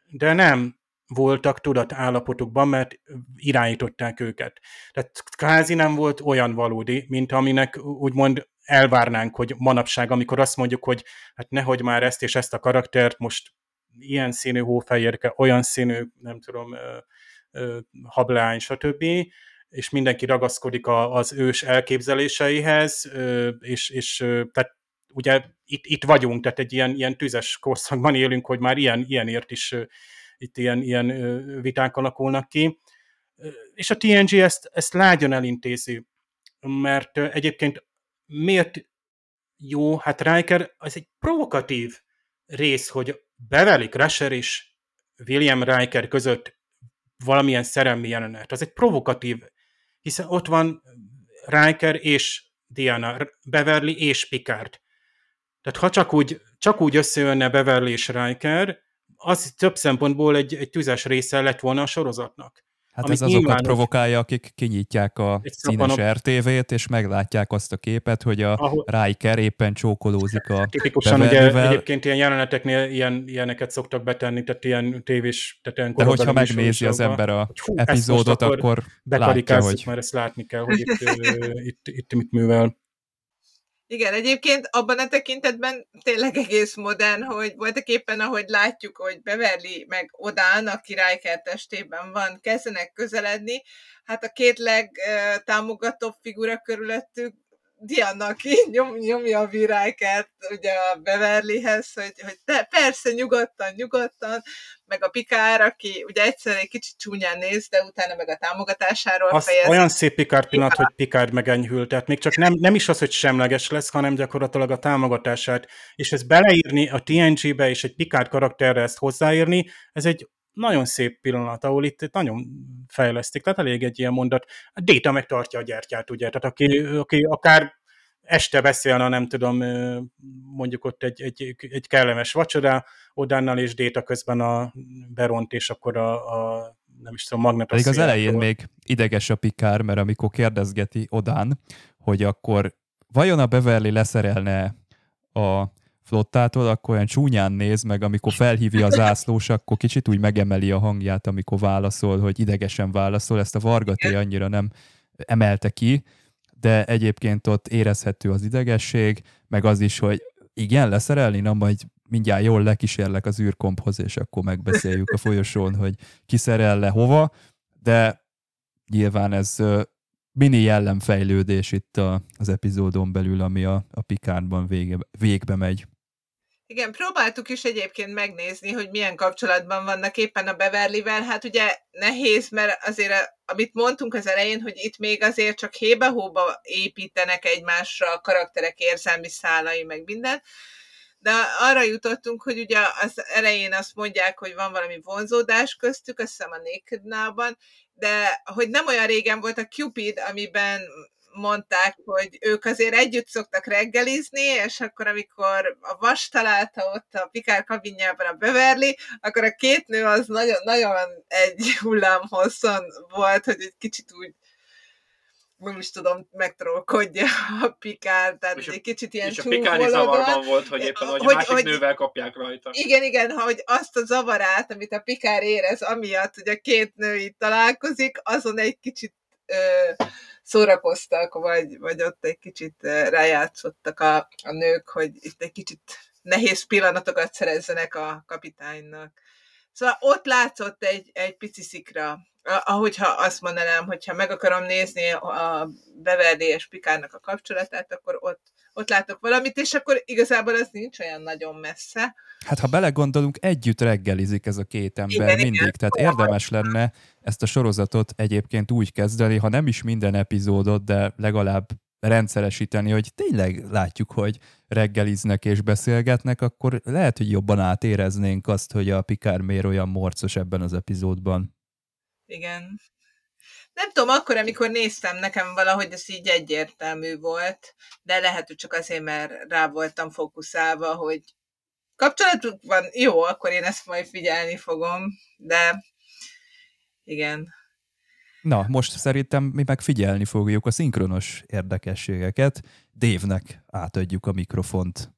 De nem voltak tudatállapotokban, mert irányították őket. Tehát kázi nem volt olyan valódi, mint aminek úgymond elvárnánk, hogy manapság, amikor azt mondjuk, hogy hát nehogy már ezt és ezt a karaktert most ilyen színű hófehérke, olyan színű, nem tudom, hablány, stb és mindenki ragaszkodik az ős elképzeléseihez, és, és tehát ugye itt, itt vagyunk, tehát egy ilyen, ilyen tüzes korszakban élünk, hogy már ilyen, ilyenért is itt ilyen, ilyen viták alakulnak ki. És a TNG ezt, ezt lágyan elintézi, mert egyébként miért jó, hát Riker az egy provokatív rész, hogy Beverly Crusher és William Riker között valamilyen szerelmi jelenet. Az egy provokatív hiszen ott van Riker és Diana, Beverly és Picard. Tehát ha csak úgy, csak úgy összejönne Beverly és Riker, az több szempontból egy, egy tüzes része lett volna a sorozatnak. Hát ez azokat nyilván, provokálja, akik kinyitják a színes RTV-t, és meglátják azt a képet, hogy a ahol... Riker éppen csókolózik a Tipikusan ugye egyébként ilyen jeleneteknél ilyen, ilyeneket szoktak betenni, tehát ilyen tévés, tehát ilyen De hogyha megnézi az ember a hú, epizódot, akkor látja, hogy... mert ezt látni kell, hogy itt, itt, itt mit művel. Igen, egyébként abban a tekintetben tényleg egész modern, hogy voltak éppen, ahogy látjuk, hogy Beverly meg Odán, a királyker testében van, kezdenek közeledni, hát a két legtámogatóbb figura körülöttük Diana, aki nyom, nyomja a virájkát ugye a Beverlyhez, hogy, hogy te, persze, nyugodtan, nyugodtan, meg a Pikár, aki ugye egyszer egy kicsit csúnyán néz, de utána meg a támogatásáról az fejez. Olyan szép Pikár pillanat, hogy Pikár megenyhült, tehát még csak nem, nem is az, hogy semleges lesz, hanem gyakorlatilag a támogatását, és ezt beleírni a TNG-be, és egy Pikár karakterre ezt hozzáírni, ez egy nagyon szép pillanat, ahol itt nagyon fejlesztik, tehát elég egy ilyen mondat. A Déta megtartja a gyertyát, ugye, tehát aki, aki akár este beszélne, nem tudom, mondjuk ott egy, egy, egy kellemes vacsora, Odánnal és Déta közben a Beront, és akkor a, a nem is tudom, Magnetos. Pedig az elején még ideges a Pikár, mert amikor kérdezgeti Odán, hogy akkor vajon a Beverly leszerelne a flottától, akkor olyan csúnyán néz meg, amikor felhívja az zászlós, akkor kicsit úgy megemeli a hangját, amikor válaszol, hogy idegesen válaszol. Ezt a Vargaté annyira nem emelte ki, de egyébként ott érezhető az idegesség, meg az is, hogy igen, leszerelni, na majd mindjárt jól lekísérlek az űrkomphoz, és akkor megbeszéljük a folyosón, hogy kiszerel le hova, de nyilván ez mini jellemfejlődés itt a, az epizódon belül, ami a, a Pikárban vége, végbe megy. Igen, próbáltuk is egyébként megnézni, hogy milyen kapcsolatban vannak éppen a Beverlyvel. Hát ugye nehéz, mert azért, amit mondtunk az elején, hogy itt még azért csak hébe-hóba építenek egymásra a karakterek érzelmi szálai, meg minden. De arra jutottunk, hogy ugye az elején azt mondják, hogy van valami vonzódás köztük, azt hiszem a Naked Now-ban, de hogy nem olyan régen volt a Cupid, amiben mondták, hogy ők azért együtt szoktak reggelizni, és akkor, amikor a vas találta ott a Pikár kabinjában a Beverly, akkor a két nő az nagyon, nagyon egy hullám hosszon volt, hogy egy kicsit úgy nem is tudom, megtrollkodja a Pikár, tehát és egy kicsit ilyen És a Pikár zavarban volt, hogy éppen hogy, hogy másik hogy, nővel kapják rajta. Igen, igen, hogy azt a zavarát, amit a Pikár érez, amiatt, hogy a két nő itt találkozik, azon egy kicsit ö, szórakoztak, vagy, vagy ott egy kicsit rájátszottak a, a nők, hogy itt egy kicsit nehéz pillanatokat szerezzenek a kapitánynak. Szóval ott látszott egy, egy pici szikra, ahogyha azt mondanám, hogyha meg akarom nézni a Beverly és Pikárnak a kapcsolatát, akkor ott, ott látok valamit, és akkor igazából az nincs olyan nagyon messze. Hát ha belegondolunk, együtt reggelizik ez a két ember igen, mindig, igen. tehát érdemes lenne ezt a sorozatot egyébként úgy kezdeni, ha nem is minden epizódot, de legalább rendszeresíteni, hogy tényleg látjuk, hogy reggeliznek és beszélgetnek, akkor lehet, hogy jobban átéreznénk azt, hogy a Picard miért olyan morcos ebben az epizódban. Igen. Nem tudom, akkor, amikor néztem, nekem valahogy ez így egyértelmű volt, de lehet, hogy csak azért, mert rá voltam fókuszálva, hogy kapcsolatuk van, jó, akkor én ezt majd figyelni fogom, de igen. Na, most szerintem mi meg figyelni fogjuk a szinkronos érdekességeket. Dévnek átadjuk a mikrofont.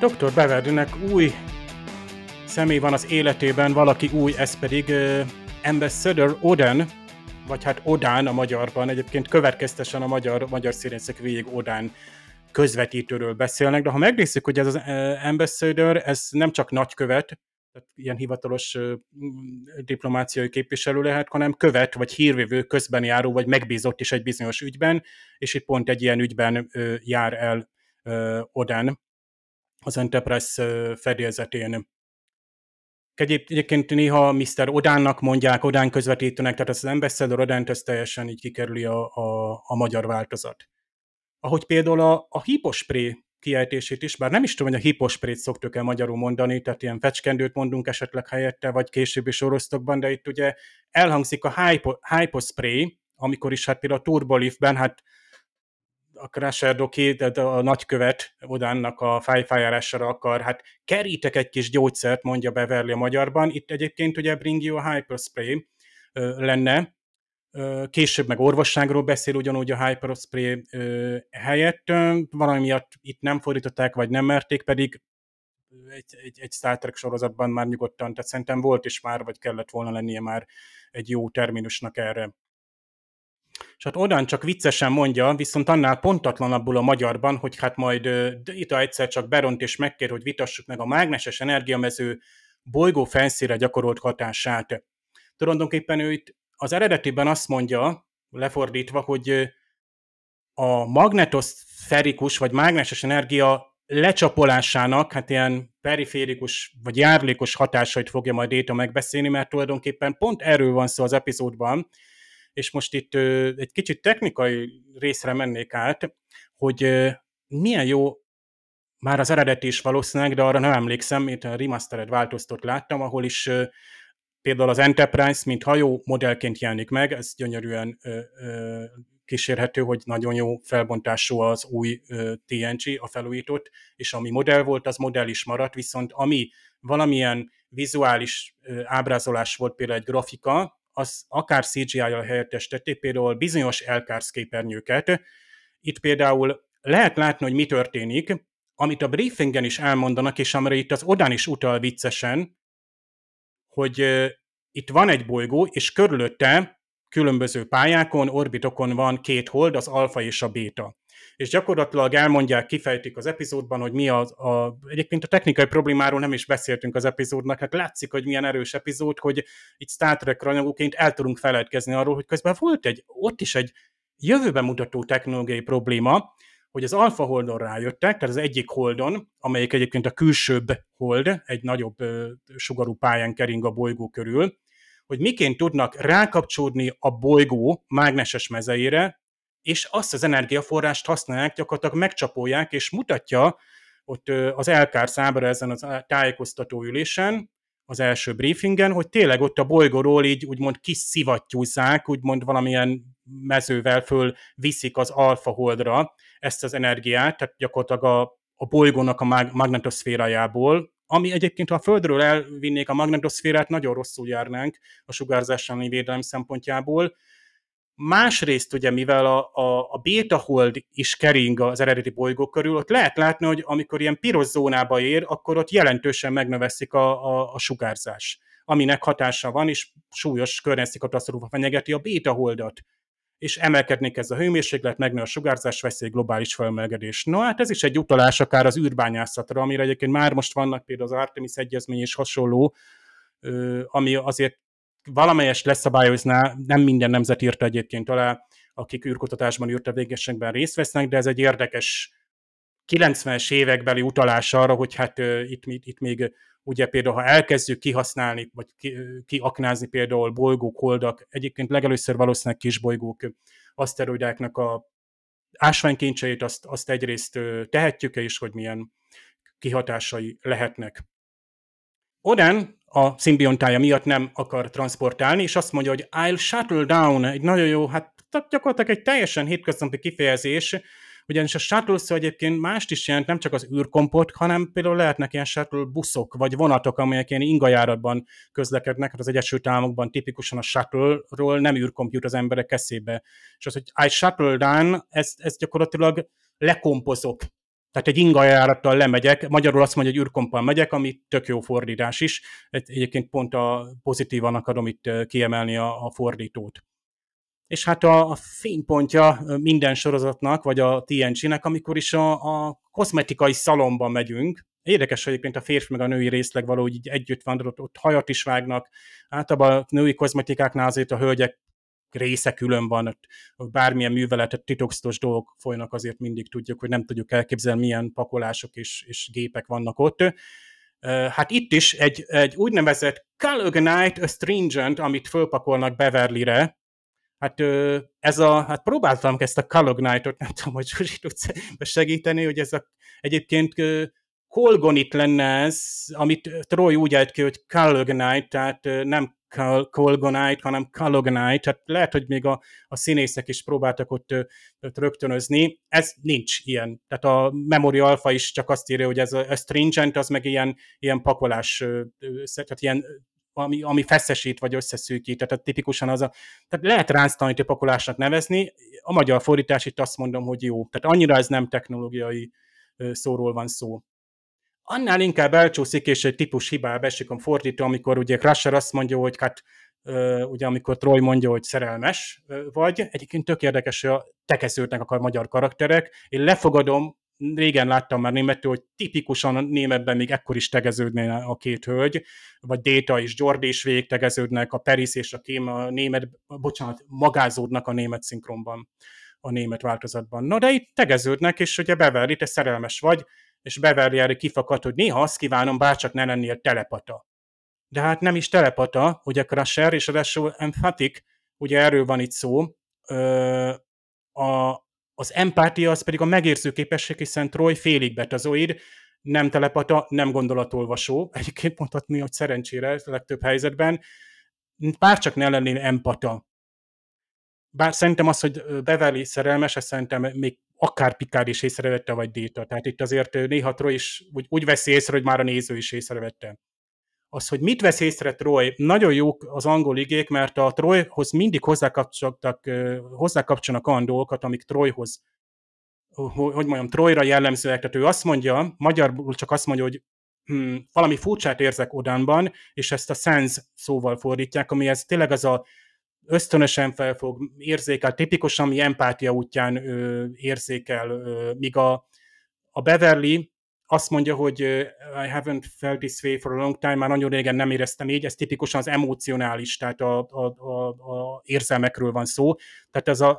Dr. Beverlynek új személy van az életében, valaki új, ez pedig uh, Ambassador Oden, vagy hát Odán a magyarban, egyébként következtesen a magyar, magyar színészek végig Odán közvetítőről beszélnek, de ha megnézzük, hogy ez az uh, Ambassador, ez nem csak nagykövet, tehát ilyen hivatalos uh, diplomáciai képviselő lehet, hanem követ, vagy hírvívő, közben járó, vagy megbízott is egy bizonyos ügyben, és itt pont egy ilyen ügyben uh, jár el Odán az Enterprise fedélzetén. Egyébként néha Mr. Odánnak mondják, Odán közvetítőnek, tehát az Ambassador Odánt ez teljesen így kikerüli a, a, a magyar változat. Ahogy például a, a hipospré kiejtését is, bár nem is tudom, hogy a hiposprét szoktuk el magyarul mondani, tehát ilyen fecskendőt mondunk esetleg helyette, vagy későbbi sorosztokban, de itt ugye elhangzik a hypo, hypospray, amikor is hát például a Turbolifben, hát a Crusher Doki, tehát a nagykövet Odánnak a fájfájárására akar, hát kerítek egy kis gyógyszert, mondja Beverly a magyarban. Itt egyébként ugye Bring You a Hyperspray lenne, később meg orvosságról beszél ugyanúgy a Hyperspray helyett. Valami miatt itt nem fordították, vagy nem merték, pedig egy, egy, egy Star Trek sorozatban már nyugodtan, tehát szerintem volt is már, vagy kellett volna lennie már egy jó terminusnak erre. És hát Odán csak viccesen mondja, viszont annál pontatlanabbul a magyarban, hogy hát majd itt egyszer csak beront és megkér, hogy vitassuk meg a mágneses energiamező bolygó felszíre gyakorolt hatását. Tulajdonképpen ő itt az eredetiben azt mondja, lefordítva, hogy a magnetoszferikus vagy mágneses energia lecsapolásának, hát ilyen periférikus vagy járlékos hatásait fogja majd Éta megbeszélni, mert tulajdonképpen pont erről van szó az epizódban, és most itt egy kicsit technikai részre mennék át, hogy milyen jó már az eredeti is valószínűleg, de arra nem emlékszem, itt a remastered változtat láttam, ahol is például az Enterprise, mint hajó modellként jelenik meg, ez gyönyörűen ö, kísérhető, hogy nagyon jó felbontású az új ö, TNG, a felújított, és ami modell volt, az modell is maradt, viszont ami valamilyen vizuális ábrázolás volt, például egy grafika, az akár CGI-jal helyettesítették, például bizonyos Elkársz képernyőket. Itt például lehet látni, hogy mi történik, amit a briefingen is elmondanak, és amire itt az Odán is utal viccesen, hogy itt van egy bolygó, és körülötte különböző pályákon, orbitokon van két hold, az alfa és a béta. És gyakorlatilag elmondják, kifejtik az epizódban, hogy mi az a, egyébként a technikai problémáról nem is beszéltünk az epizódnak, hát látszik, hogy milyen erős epizód, hogy itt Star Trek rajongóként el tudunk feledkezni arról, hogy közben volt egy, ott is egy jövőben mutató technológiai probléma, hogy az Alpha Holdon rájöttek, tehát az egyik Holdon, amelyik egyébként a külsőbb Hold, egy nagyobb ö, sugarú pályán kering a bolygó körül, hogy miként tudnak rákapcsolódni a bolygó mágneses mezeire, és azt az energiaforrást használják, gyakorlatilag megcsapolják, és mutatja ott az Elkár számára ezen az tájékoztató ülésen, az első briefingen, hogy tényleg ott a bolygóról így úgymond kiszivattyúzzák, úgymond valamilyen mezővel föl viszik az alfa holdra ezt az energiát, tehát gyakorlatilag a, a bolygónak a mag- magnetoszférájából, ami egyébként, ha a Földről elvinnék a magnetoszférát, nagyon rosszul járnánk a sugárzás védelem szempontjából, Másrészt ugye, mivel a, a, a beta hold is kering az eredeti bolygó körül, ott lehet látni, hogy amikor ilyen piros zónába ér, akkor ott jelentősen megnöveszik a, a, a sugárzás, aminek hatása van, és súlyos környezeti katasztrófa fenyegeti a beta holdat és emelkedni kezd a hőmérséklet, megnő a sugárzás veszély, globális felmelegedés. No, hát ez is egy utalás akár az űrbányászatra, amire egyébként már most vannak például az Artemis egyezmény és hasonló, ami azért valamelyest leszabályozná, nem minden nemzet írta egyébként alá, akik űrkutatásban, űrtevékenységben részt vesznek, de ez egy érdekes 90-es évekbeli utalás arra, hogy hát itt, itt még ugye például, ha elkezdjük kihasználni, vagy ki, kiaknázni például bolygók, holdak, egyébként legelőször valószínűleg kisbolygók, aszteroidáknak a ásványkincseit, azt, azt egyrészt tehetjük-e is, hogy milyen kihatásai lehetnek. Oden a szimbiontája miatt nem akar transportálni, és azt mondja, hogy I'll shuttle down, egy nagyon jó, hát gyakorlatilag egy teljesen hétköznapi kifejezés, ugyanis a shuttle szó egyébként mást is jelent, nem csak az űrkompot, hanem például lehetnek ilyen shuttle buszok, vagy vonatok, amelyek ilyen ingajáratban közlekednek, hát az Egyesült Államokban tipikusan a shuttle-ról nem űrkomput az emberek eszébe. És az, hogy I shuttle down, ez, ez gyakorlatilag lekompozok tehát egy ingajárattal lemegyek, magyarul azt mondja, hogy űrkompal megyek, ami tök jó fordítás is. Egyébként pont a pozitívan akarom itt kiemelni a, a fordítót. És hát a, a fénypontja minden sorozatnak, vagy a TNG-nek, amikor is a, a kozmetikai szalomban megyünk, Érdekes, hogy egyébként a férfi meg a női részleg valahogy így együtt van, ott, ott hajat is vágnak. Általában a női kozmetikáknál azért a hölgyek része külön van, bármilyen műveletet, titokzatos dolgok folynak, azért mindig tudjuk, hogy nem tudjuk elképzelni, milyen pakolások és, és gépek vannak ott. Hát itt is egy, egy úgynevezett Calogonite Astringent, amit fölpakolnak Beverly-re, Hát ez a, hát próbáltam ezt a Calognite-ot, nem tudom, hogy Zsuzsi tudsz segíteni, hogy ez a, egyébként Kolgonit lenne ez, amit Troy úgy állt ki, hogy Calognite, tehát nem Colgonite, hanem Calogonite, tehát lehet, hogy még a, a színészek is próbáltak ott, ott rögtönözni. Ez nincs ilyen. Tehát a Memory Alpha is csak azt írja, hogy ez a, a stringent, az meg ilyen, ilyen pakolás, tehát ilyen ami, ami feszesít vagy összeszűkít, tehát tipikusan az a, tehát lehet ránctalanító pakolásnak nevezni, a magyar fordítás itt azt mondom, hogy jó, tehát annyira ez nem technológiai szóról van szó annál inkább elcsúszik, és egy típus hibába esik a fordító, amikor ugye Crusher azt mondja, hogy hát ugye amikor Troy mondja, hogy szerelmes vagy, egyébként tök érdekes, hogy a tekeszültnek akar magyar karakterek. Én lefogadom, régen láttam már németül, hogy tipikusan a németben még ekkor is tegeződne a két hölgy, vagy Data és Jordi is végig tegeződnek, a Peris és a Kém a német, bocsánat, magázódnak a német szinkronban, a német változatban. Na de itt tegeződnek, és ugye Beverly, te szerelmes vagy, és Beverly erre kifakadt, hogy néha azt kívánom, bárcsak ne lennél telepata. De hát nem is telepata, ugye Crusher, és ráadásul emphatic, ugye erről van itt szó, ö, a, az empátia az pedig a megérző képesség, hiszen Troy félig betazoid, nem telepata, nem gondolatolvasó. Egyébként mondhatni, hogy szerencsére legtöbb helyzetben, bárcsak ne lennél empata. Bár szerintem az, hogy Beverly szerelmes, ez szerintem még akár Picard is észrevette, vagy Data. Tehát itt azért néha Troy is úgy, úgy veszi észre, hogy már a néző is észrevette. Az, hogy mit vesz észre Troy, nagyon jók az angol igék, mert a Troyhoz mindig hozzákapcsoltak, hozzákapcsolnak olyan dolgokat, amik Troyhoz, hogy mondjam, Troyra jellemzőek. Tehát ő azt mondja, magyarul csak azt mondja, hogy hmm, valami furcsát érzek Odánban, és ezt a sense szóval fordítják, ami ez tényleg az a ösztönösen felfog, érzékel, tipikusan mi empátia útján ö, érzékel, ö, míg a, a Beverly azt mondja, hogy I haven't felt this way for a long time, már nagyon régen nem éreztem így, ez tipikusan az emocionális, tehát a, a, a, a érzelmekről van szó. Tehát ez a,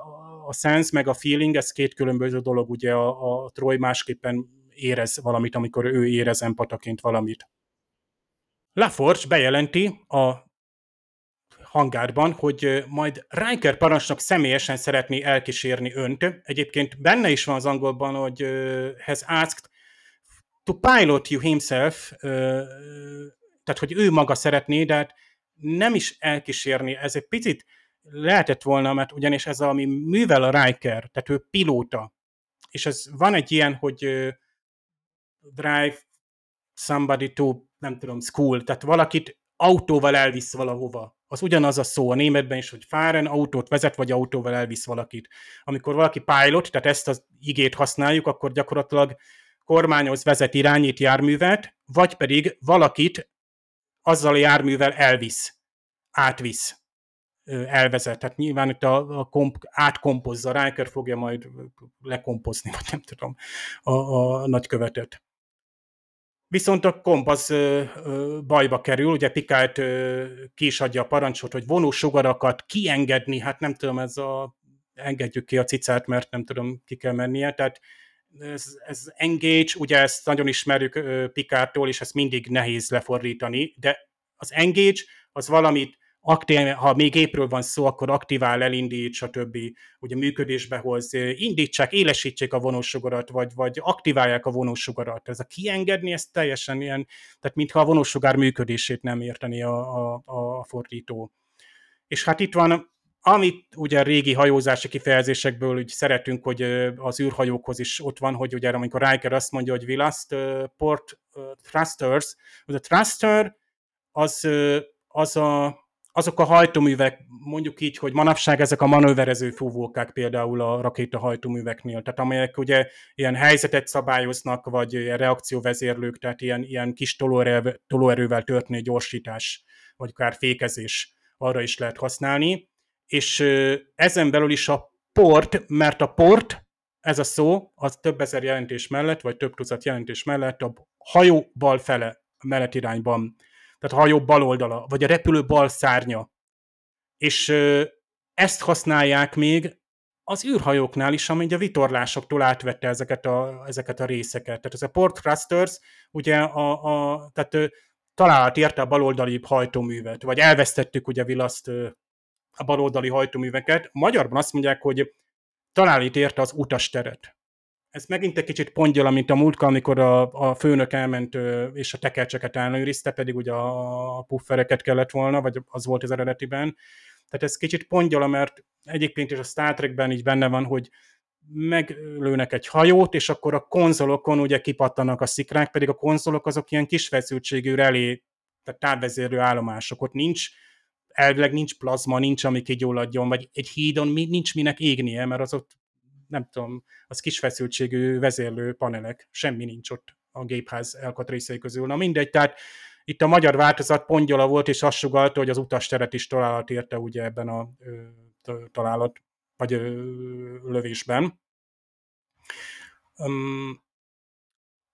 a sense meg a feeling, ez két különböző dolog, ugye a, a Troy másképpen érez valamit, amikor ő érez empataként valamit. LaForge bejelenti a hangárban, hogy majd Riker parancsnok személyesen szeretné elkísérni önt. Egyébként benne is van az angolban, hogy has asked to pilot you himself, tehát hogy ő maga szeretné, de hát nem is elkísérni. Ez egy picit lehetett volna, mert ugyanis ez, ami művel a Riker, tehát ő pilóta, és ez van egy ilyen, hogy drive somebody to, nem tudom, school, tehát valakit autóval elvisz valahova. Az ugyanaz a szó a németben is, hogy fáren autót vezet, vagy autóval elvisz valakit. Amikor valaki pilot, tehát ezt az igét használjuk, akkor gyakorlatilag kormányoz, vezet, irányít járművet, vagy pedig valakit azzal a járművel elvisz, átvisz, elvezet. Tehát nyilván itt a, a komp, átkompozza, Riker fogja majd lekompozni, vagy nem tudom, a, a nagykövetet. Viszont a kompasz ö, ö, bajba kerül, ugye Pikált ki is adja a parancsot, hogy vonósugarakat kiengedni, hát nem tudom, ez a engedjük ki a cicát, mert nem tudom, ki kell mennie, tehát ez, ez engage, ugye ezt nagyon ismerjük Pikártól, és ezt mindig nehéz lefordítani, de az engage az valamit aktív, ha még gépről van szó, akkor aktivál, elindít, stb. Ugye működésbe hoz, indítsák, élesítsék a vonósugarat, vagy, vagy aktiválják a vonósugarat. Ez a kiengedni, ez teljesen ilyen, tehát mintha a vonósugár működését nem érteni a, a, a fordító. És hát itt van amit ugye régi hajózási kifejezésekből úgy szeretünk, hogy az űrhajókhoz is ott van, hogy ugye amikor Riker azt mondja, hogy we lost uh, port thrusters, a thruster az, az a, azok a hajtóművek, mondjuk így, hogy manapság ezek a manőverező fúvókák például a rakéta hajtóműveknél, tehát amelyek ugye ilyen helyzetet szabályoznak, vagy reakcióvezérlők, tehát ilyen, ilyen kis tolóerővel történő gyorsítás, vagy akár fékezés arra is lehet használni. És ezen belül is a port, mert a port, ez a szó, az több ezer jelentés mellett, vagy több tucat jelentés mellett a hajó bal fele, mellett irányban, tehát a hajó bal oldala, vagy a repülő bal szárnya. És ezt használják még az űrhajóknál is, ami a vitorlásoktól átvette ezeket a, ezeket a részeket. Tehát ez a port thrusters, ugye a, a tehát találat érte a baloldali hajtóművet, vagy elvesztettük ugye Vilaszt a baloldali hajtóműveket. Magyarban azt mondják, hogy talán itt érte az utasteret. Ez megint egy kicsit pongyol, mint a múltkor, amikor a, a főnök elment és a tekercseket ellenőrizte, pedig ugye a puffereket kellett volna, vagy az volt az eredetiben. Tehát ez kicsit pongyol, mert egyébként is a Star Trekben így benne van, hogy meglőnek egy hajót, és akkor a konzolokon ugye kipattanak a szikrák, pedig a konzolok azok ilyen kis feszültségű relé, tehát távvezérő állomások. Ott nincs elvileg nincs plazma, nincs, ami kigyulladjon, vagy egy hídon nincs minek égnie, mert az ott, nem tudom, az kis feszültségű vezérlő panelek, semmi nincs ott a gépház elkatrészei közül. Na mindegy, tehát itt a magyar változat pongyola volt, és azt sugalta, hogy az utasteret is találat érte ugye ebben a ö, találat, vagy ö, lövésben. Um,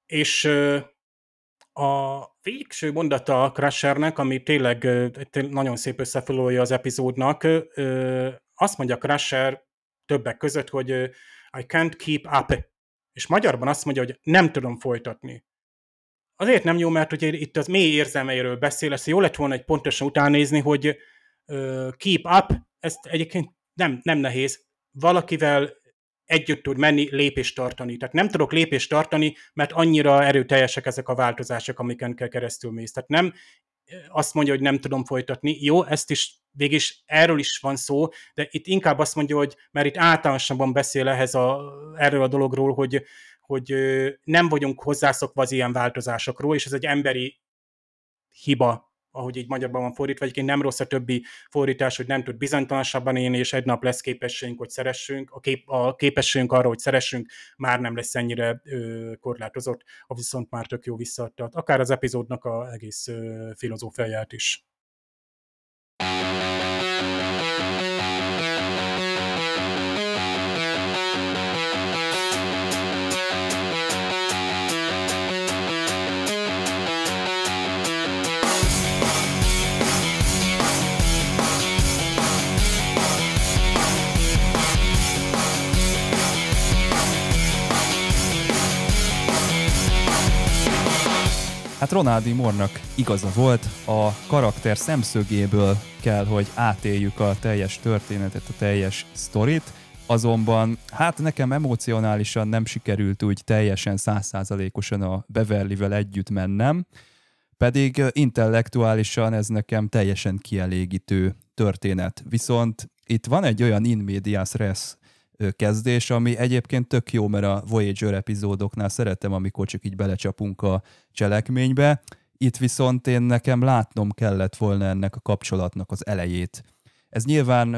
és ö, a végső mondata a Crushernek, ami tényleg nagyon szép összefoglalója az epizódnak, azt mondja Crusher többek között, hogy I can't keep up. És magyarban azt mondja, hogy nem tudom folytatni. Azért nem jó, mert ugye itt az mély érzelmeiről beszél, ezt jó lett volna egy pontosan utánézni, hogy keep up, ezt egyébként nem, nem nehéz. Valakivel együtt tud menni, lépést tartani. Tehát nem tudok lépést tartani, mert annyira erőteljesek ezek a változások, amiken kell keresztül mész. Tehát nem azt mondja, hogy nem tudom folytatni. Jó, ezt is végig erről is van szó, de itt inkább azt mondja, hogy mert itt általánosabban beszél ehhez a, erről a dologról, hogy, hogy nem vagyunk hozzászokva az ilyen változásokról, és ez egy emberi hiba ahogy így magyarban van fordítva, egyébként nem rossz a többi fordítás, hogy nem tud bizonytalanabban élni, és egy nap lesz képességünk, hogy szeressünk, a, kép, a képességünk arra, hogy szeressünk, már nem lesz ennyire ö, korlátozott, a viszont már tök jó visszaadta. Akár az epizódnak a egész ö, filozófiáját is. Hát Ronaldi Mornak igaza volt, a karakter szemszögéből kell, hogy átéljük a teljes történetet, a teljes sztorit, azonban hát nekem emocionálisan nem sikerült úgy teljesen százszázalékosan a Beverlyvel együtt mennem, pedig intellektuálisan ez nekem teljesen kielégítő történet. Viszont itt van egy olyan in medias res kezdés, ami egyébként tök jó, mert a Voyager epizódoknál szeretem, amikor csak így belecsapunk a cselekménybe. Itt viszont én nekem látnom kellett volna ennek a kapcsolatnak az elejét. Ez nyilván,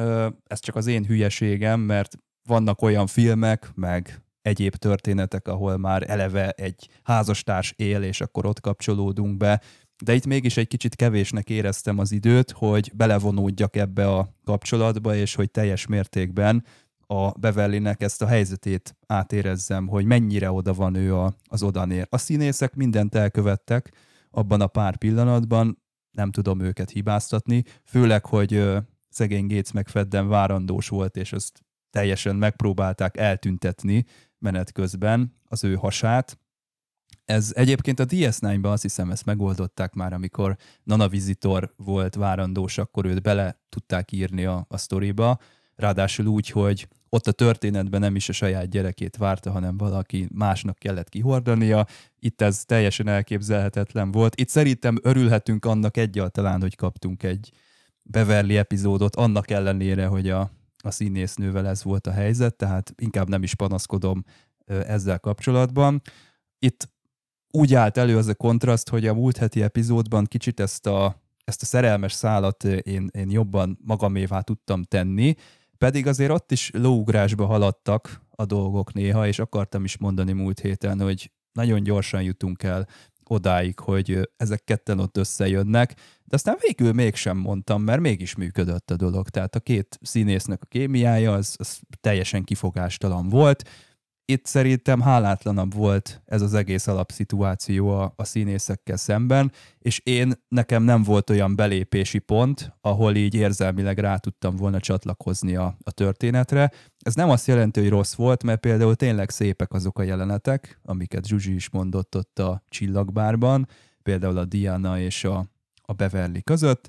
ez csak az én hülyeségem, mert vannak olyan filmek, meg egyéb történetek, ahol már eleve egy házastárs él, és akkor ott kapcsolódunk be, de itt mégis egy kicsit kevésnek éreztem az időt, hogy belevonódjak ebbe a kapcsolatba, és hogy teljes mértékben a Beverlynek ezt a helyzetét átérezzem, hogy mennyire oda van ő a, az odanér. A színészek mindent elkövettek abban a pár pillanatban, nem tudom őket hibáztatni, főleg, hogy szegény Gates McFadden várandós volt, és azt teljesen megpróbálták eltüntetni menet közben az ő hasát. Ez egyébként a DS9-ban azt hiszem ezt megoldották már, amikor Nana Visitor volt várandós, akkor őt bele tudták írni a, a sztoriba, ráadásul úgy, hogy ott a történetben nem is a saját gyerekét várta, hanem valaki másnak kellett kihordania. Itt ez teljesen elképzelhetetlen volt. Itt szerintem örülhetünk annak egyáltalán, hogy kaptunk egy Beverly epizódot, annak ellenére, hogy a, a színésznővel ez volt a helyzet, tehát inkább nem is panaszkodom ezzel kapcsolatban. Itt úgy állt elő az a kontraszt, hogy a múlt heti epizódban kicsit ezt a, ezt a szerelmes szálat én, én jobban magamévá tudtam tenni, pedig azért ott is lóugrásba haladtak a dolgok néha, és akartam is mondani múlt héten, hogy nagyon gyorsan jutunk el odáig, hogy ezek ketten ott összejönnek, de aztán végül mégsem mondtam, mert mégis működött a dolog. Tehát a két színésznek a kémiája az, az teljesen kifogástalan volt, itt szerintem hálátlanabb volt ez az egész alapszituáció a, a színészekkel szemben, és én nekem nem volt olyan belépési pont, ahol így érzelmileg rá tudtam volna csatlakozni a, a történetre. Ez nem azt jelenti, hogy rossz volt, mert például tényleg szépek azok a jelenetek, amiket Zsuzsi is mondott ott a csillagbárban, például a Diana és a, a Beverly között,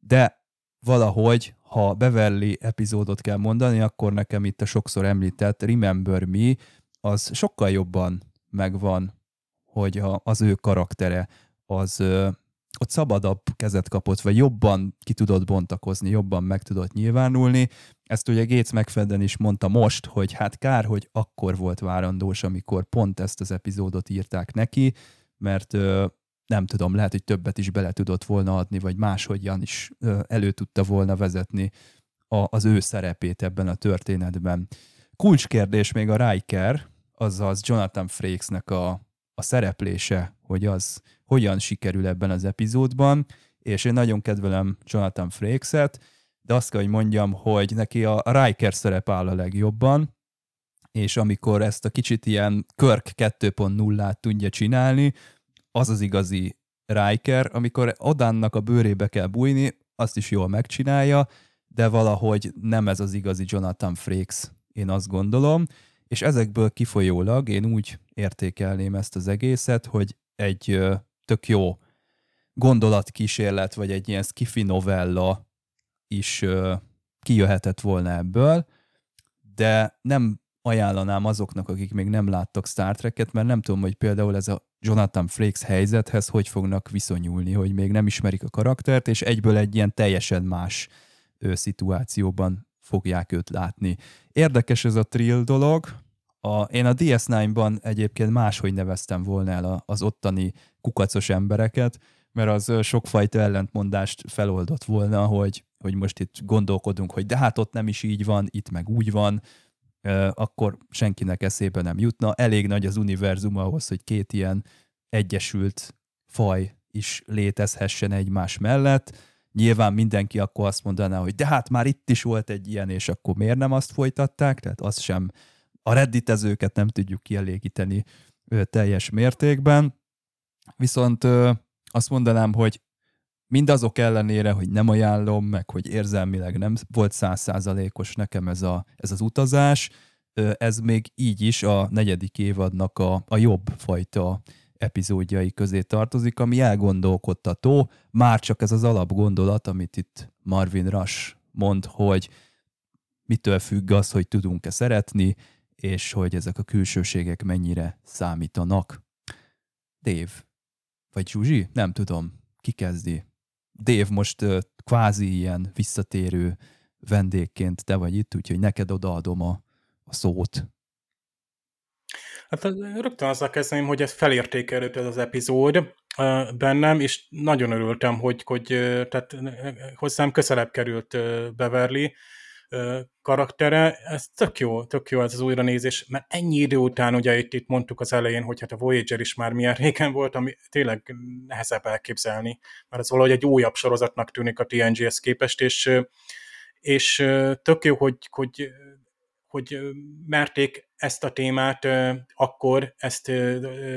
de valahogy ha Beverly epizódot kell mondani, akkor nekem itt a sokszor említett Remember Me, az sokkal jobban megvan, hogy a, az ő karaktere az ö, ott szabadabb kezet kapott, vagy jobban ki tudott bontakozni, jobban meg tudott nyilvánulni. Ezt ugye Gates McFadden is mondta most, hogy hát kár, hogy akkor volt várandós, amikor pont ezt az epizódot írták neki, mert ö, nem tudom, lehet, hogy többet is bele tudott volna adni, vagy máshogyan is elő tudta volna vezetni a, az ő szerepét ebben a történetben. Kulcskérdés még a Riker, azaz Jonathan Frakesnek a, a szereplése, hogy az hogyan sikerül ebben az epizódban, és én nagyon kedvelem Jonathan Frakes-et, de azt kell, hogy mondjam, hogy neki a Riker szerep áll a legjobban, és amikor ezt a kicsit ilyen Körk 2.0-át tudja csinálni, az az igazi Riker, amikor Odánnak a bőrébe kell bújni, azt is jól megcsinálja, de valahogy nem ez az igazi Jonathan Frakes, én azt gondolom, és ezekből kifolyólag én úgy értékelném ezt az egészet, hogy egy tök jó gondolatkísérlet, vagy egy ilyen skifi novella is kijöhetett volna ebből, de nem ajánlanám azoknak, akik még nem láttak Star Trek-et, mert nem tudom, hogy például ez a Jonathan Frakes helyzethez hogy fognak viszonyulni, hogy még nem ismerik a karaktert, és egyből egy ilyen teljesen más ő, szituációban fogják őt látni. Érdekes ez a trill dolog. A, én a DS9-ban egyébként máshogy neveztem volna el az ottani kukacos embereket, mert az sokfajta ellentmondást feloldott volna, hogy, hogy most itt gondolkodunk, hogy de hát ott nem is így van, itt meg úgy van, akkor senkinek eszébe nem jutna. Elég nagy az univerzum ahhoz, hogy két ilyen egyesült faj is létezhessen egymás mellett. Nyilván mindenki akkor azt mondaná, hogy de hát már itt is volt egy ilyen, és akkor miért nem azt folytatták? Tehát azt sem, a redditezőket nem tudjuk kielégíteni teljes mértékben. Viszont azt mondanám, hogy mindazok ellenére, hogy nem ajánlom, meg hogy érzelmileg nem volt százszázalékos nekem ez, a, ez az utazás, ez még így is a negyedik évadnak a, a jobb fajta epizódjai közé tartozik, ami elgondolkodtató, már csak ez az alapgondolat, amit itt Marvin Rush mond, hogy mitől függ az, hogy tudunk-e szeretni, és hogy ezek a külsőségek mennyire számítanak. Dave, vagy Zsuzsi? Nem tudom. Ki kezdi? Dave most uh, kvázi ilyen visszatérő vendégként te vagy itt, úgyhogy neked odaadom a, a szót. Hát rögtön azzal kezdeném, hogy ez felértékelődött ez az epizód bennem, és nagyon örültem, hogy, hogy tehát hozzám közelebb került Beverly, karaktere, ez tök jó, tök jó ez az újranézés, mert ennyi idő után, ugye itt, itt mondtuk az elején, hogy hát a Voyager is már milyen régen volt, ami tényleg nehezebb elképzelni, mert ez valahogy egy újabb sorozatnak tűnik a TNG-hez képest, és, és tök jó, hogy, hogy, hogy merték ezt a témát akkor ezt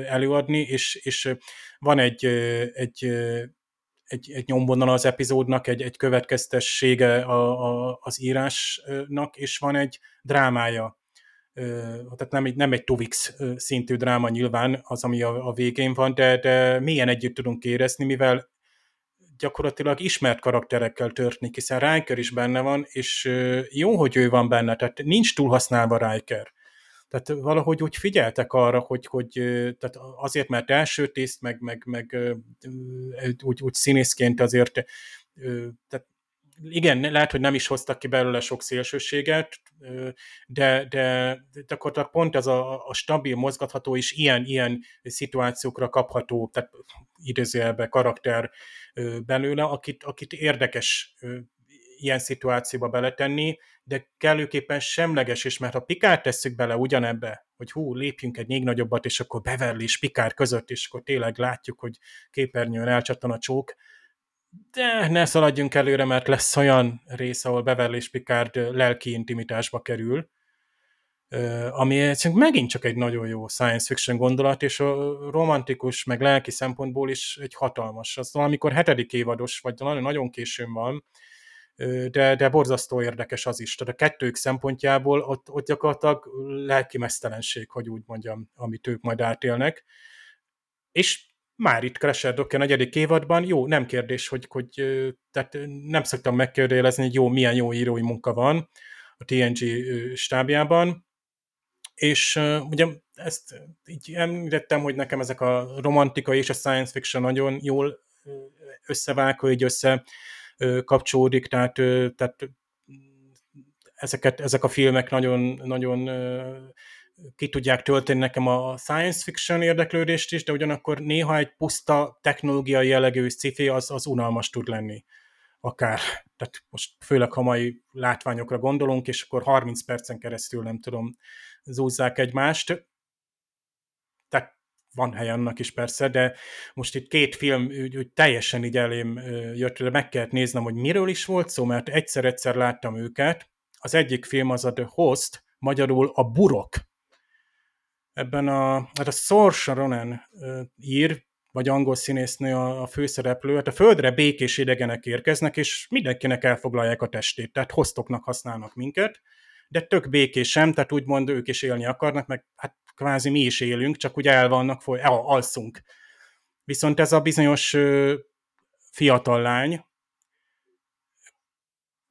előadni, és, és van egy, egy egy, egy nyomvonal az epizódnak, egy, egy következtessége a, a, az írásnak, és van egy drámája. Tehát nem egy, nem egy Tuvix szintű dráma nyilván az, ami a, a végén van, de, de milyen együtt tudunk érezni, mivel gyakorlatilag ismert karakterekkel történik, hiszen Riker is benne van, és jó, hogy ő van benne, tehát nincs túl használva Riker. Tehát valahogy úgy figyeltek arra, hogy, hogy tehát azért, mert első tiszt, meg, meg, meg úgy, úgy színészként azért, tehát igen, lehet, hogy nem is hoztak ki belőle sok szélsőséget, de, de, de akkor pont ez a, a stabil, mozgatható és ilyen, ilyen szituációkra kapható, tehát idézőjelben karakter belőle, akit, akit érdekes ilyen szituációba beletenni, de kellőképpen semleges is, mert ha Pikár tesszük bele ugyanebbe, hogy hú, lépjünk egy még nagyobbat, és akkor Beverly és Pikár között, és akkor tényleg látjuk, hogy képernyőn elcsattan a csók, de ne szaladjunk előre, mert lesz olyan rész, ahol Beverly és Picard lelki intimitásba kerül, ami megint csak egy nagyon jó science fiction gondolat, és a romantikus, meg lelki szempontból is egy hatalmas. Az valamikor hetedik évados, vagy nagyon, nagyon későn van, de, de borzasztó érdekes az is. Tehát a kettők szempontjából ott, ott gyakorlatilag lelki mesztelenség, hogy úgy mondjam, amit ők majd átélnek. És már itt Crasher Dock a negyedik évadban, jó, nem kérdés, hogy, hogy tehát nem szoktam megkérdőjelezni, hogy jó, milyen jó írói munka van a TNG stábjában, és uh, ugye ezt így említettem, hogy nekem ezek a romantika és a science fiction nagyon jól összevág, hogy össze kapcsolódik, tehát, tehát ezeket, ezek a filmek nagyon, nagyon ki tudják tölteni nekem a science fiction érdeklődést is, de ugyanakkor néha egy puszta technológiai jellegű sci az, az unalmas tud lenni. Akár, tehát most főleg ha mai látványokra gondolunk, és akkor 30 percen keresztül nem tudom, zúzzák egymást van hely annak is persze, de most itt két film úgy, úgy teljesen így elém jött, de meg kellett néznem, hogy miről is volt szó, mert egyszer-egyszer láttam őket. Az egyik film az a The Host, magyarul a Burok. Ebben a, hát a Saoirse Ronan ír, vagy angol színésznő a, a főszereplő, hát a földre békés idegenek érkeznek, és mindenkinek elfoglalják a testét, tehát hoztoknak használnak minket, de tök békésem, tehát úgymond ők is élni akarnak, meg hát kvázi mi is élünk, csak ugye el vannak, foly- el, alszunk. Viszont ez a bizonyos fiatal lány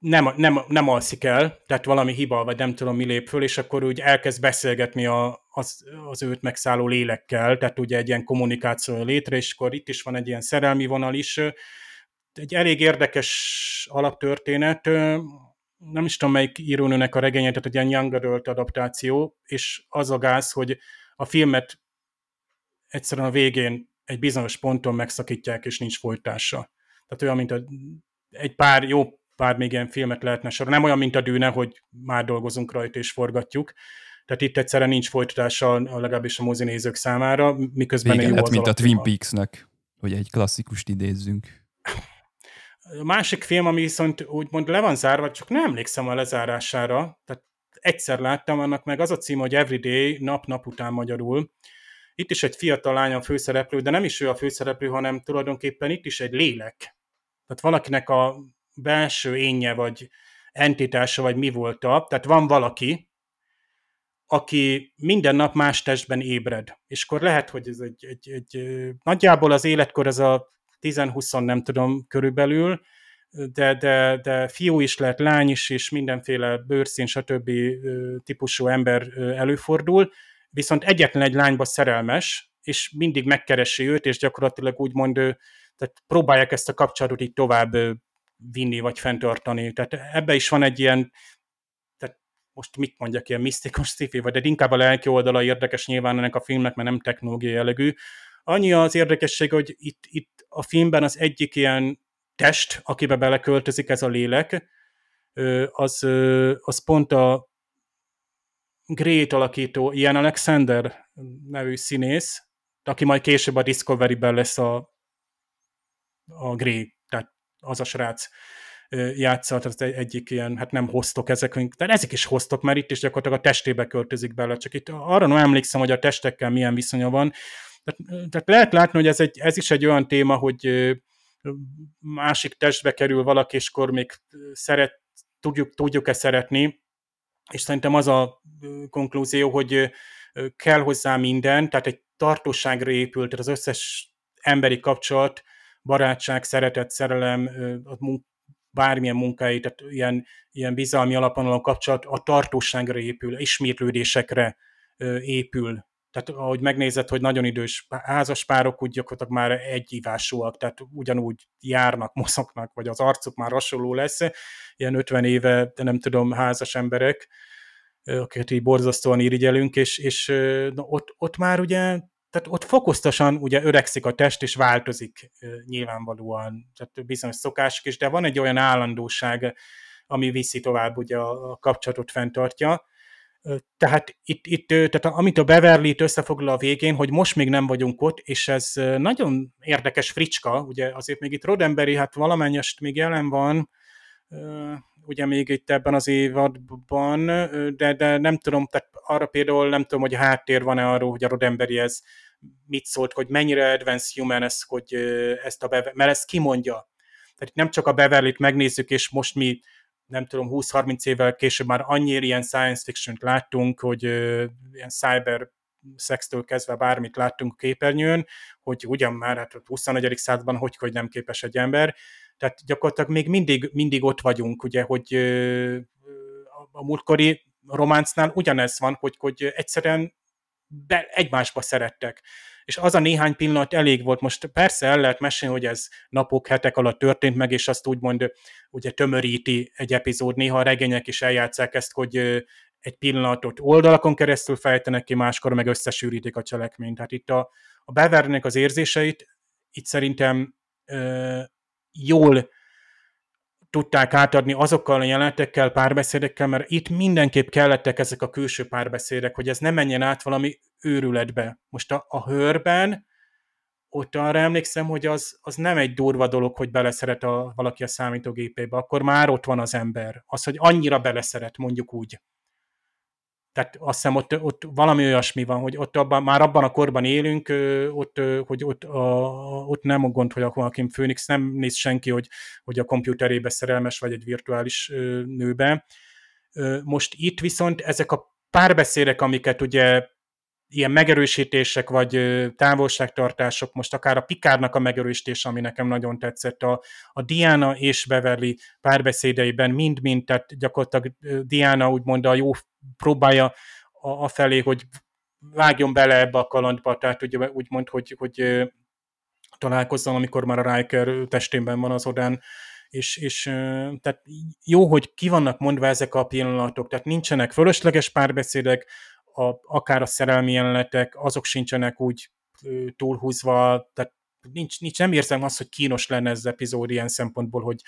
nem, nem, nem alszik el, tehát valami hiba, vagy nem tudom mi lép föl, és akkor úgy elkezd beszélgetni a, az, az őt megszálló lélekkel, tehát ugye egy ilyen kommunikáció létre, és akkor itt is van egy ilyen szerelmi vonal is. Egy elég érdekes alaptörténet, nem is tudom melyik írónőnek a regénye, tehát egy ilyen Young Adult adaptáció, és az a gáz, hogy a filmet egyszerűen a végén egy bizonyos ponton megszakítják, és nincs folytása. Tehát olyan, mint a, egy pár, jó pár még ilyen filmet lehetne sorolni. Nem olyan, mint a Dűne, hogy már dolgozunk rajta és forgatjuk. Tehát itt egyszerűen nincs folytatása legalábbis a mozinézők számára, miközben Vége jó lett, az mint a Twin. Peaks-nek, hogy egy klasszikust idézzünk. A másik film, ami viszont úgymond le van zárva, csak nem emlékszem a lezárására, tehát egyszer láttam, annak meg az a cím, hogy Everyday, nap-nap után magyarul. Itt is egy fiatal lány a főszereplő, de nem is ő a főszereplő, hanem tulajdonképpen itt is egy lélek. Tehát valakinek a belső énje, vagy entitása, vagy mi volt a, tehát van valaki, aki minden nap más testben ébred. És akkor lehet, hogy ez egy, egy, egy nagyjából az életkor ez a 10-20, nem tudom, körülbelül, de, de, de fiú is lehet, lány is, és mindenféle bőrszín, stb. típusú ember előfordul, viszont egyetlen egy lányba szerelmes, és mindig megkeresi őt, és gyakorlatilag úgymond tehát próbálják ezt a kapcsolatot így tovább vinni, vagy fenntartani. Tehát ebbe is van egy ilyen, tehát most mit mondjak, ilyen misztikus sci vagy de inkább a lelki oldala érdekes nyilván ennek a filmnek, mert nem technológiai jellegű. Annyi az érdekesség, hogy itt, itt a filmben az egyik ilyen test, akibe beleköltözik ez a lélek, az, az pont a Great alakító Ian Alexander nevű színész, aki majd később a Discovery-ben lesz a, a Grey, tehát az a srác játsza, tehát egy, egyik ilyen, hát nem hoztok ezek, de ezek is hoztok, mert itt is gyakorlatilag a testébe költözik bele, csak itt arra nem emlékszem, hogy a testekkel milyen viszonya van. Tehát, tehát lehet látni, hogy ez, egy, ez is egy olyan téma, hogy másik testbe kerül valaki, és akkor még szeret, tudjuk, tudjuk-e szeretni, és szerintem az a konklúzió, hogy kell hozzá minden, tehát egy tartóságra épült, tehát az összes emberi kapcsolat, barátság, szeretet, szerelem, a munk, bármilyen munkai, tehát ilyen, ilyen bizalmi alapon kapcsolat a tartóságra épül, ismétlődésekre épül. Tehát ahogy megnézed, hogy nagyon idős házaspárok úgy gyakorlatilag már egyívásúak, tehát ugyanúgy járnak, mozognak, vagy az arcuk már hasonló lesz, ilyen 50 éve, de nem tudom, házas emberek, akiket így borzasztóan irigyelünk, és, és na, ott, ott már ugye tehát ott fokoztosan ugye öregszik a test, és változik nyilvánvalóan, tehát bizonyos szokások is, de van egy olyan állandóság, ami viszi tovább ugye a, kapcsolatot fenntartja. Tehát itt, itt tehát amit a Beverly összefoglal a végén, hogy most még nem vagyunk ott, és ez nagyon érdekes fricska, ugye azért még itt Rodemberi, hát valamennyest még jelen van, ugye még itt ebben az évadban, de, de nem tudom, tehát arra például nem tudom, hogy a háttér van-e arról, hogy a Rodemberi ez mit szólt, hogy mennyire advanced human ez, hogy ezt a Beverly, mert ezt kimondja. Tehát nem csak a beverly megnézzük, és most mi nem tudom, 20-30 évvel később már annyira ilyen science fiction-t láttunk, hogy ilyen cyber szextől kezdve bármit láttunk a képernyőn, hogy ugyan már hát a 21. században hogy, hogy nem képes egy ember, tehát gyakorlatilag még mindig, mindig ott vagyunk, ugye, hogy a múltkori románcnál ugyanez van, hogy, hogy egyszerűen be, egymásba szerettek. És az a néhány pillanat elég volt. Most persze el lehet mesélni, hogy ez napok, hetek alatt történt meg, és azt úgymond ugye tömöríti egy epizód. Néha a regények is eljátszák ezt, hogy egy pillanatot oldalakon keresztül fejtenek ki, máskor meg összesűrítik a cselekményt. Tehát itt a, a bevernek az érzéseit, itt szerintem jól tudták átadni azokkal a jelenetekkel, párbeszédekkel, mert itt mindenképp kellettek ezek a külső párbeszédek, hogy ez ne menjen át valami őrületbe. Most a, a hőrben, ott arra emlékszem, hogy az, az nem egy durva dolog, hogy beleszeret a, valaki a számítógépébe, akkor már ott van az ember. Az, hogy annyira beleszeret, mondjuk úgy. Tehát azt hiszem, ott, ott valami olyasmi van, hogy ott abban, már abban a korban élünk, ott, hogy ott, a, ott nem a gond, hogy a Joaquin Phoenix nem néz senki, hogy, hogy a komputerébe szerelmes vagy egy virtuális nőbe. Most itt viszont ezek a párbeszédek, amiket ugye ilyen megerősítések, vagy távolságtartások, most akár a Pikárnak a megerősítése, ami nekem nagyon tetszett, a, a Diana és Beverly párbeszédeiben mind-mind, tehát gyakorlatilag Diana úgymond a jó próbálja a, a felé, hogy vágjon bele ebbe a kalandba, tehát ugye úgymond, hogy, hogy találkozzon, amikor már a Riker testében van az odán, és, és tehát jó, hogy ki vannak mondva ezek a pillanatok, tehát nincsenek fölösleges párbeszédek, a, akár a szerelmi jelenetek, azok sincsenek úgy túlhúzva, tehát nincs, nincs, nem érzem azt, hogy kínos lenne ez az epizód ilyen szempontból, hogy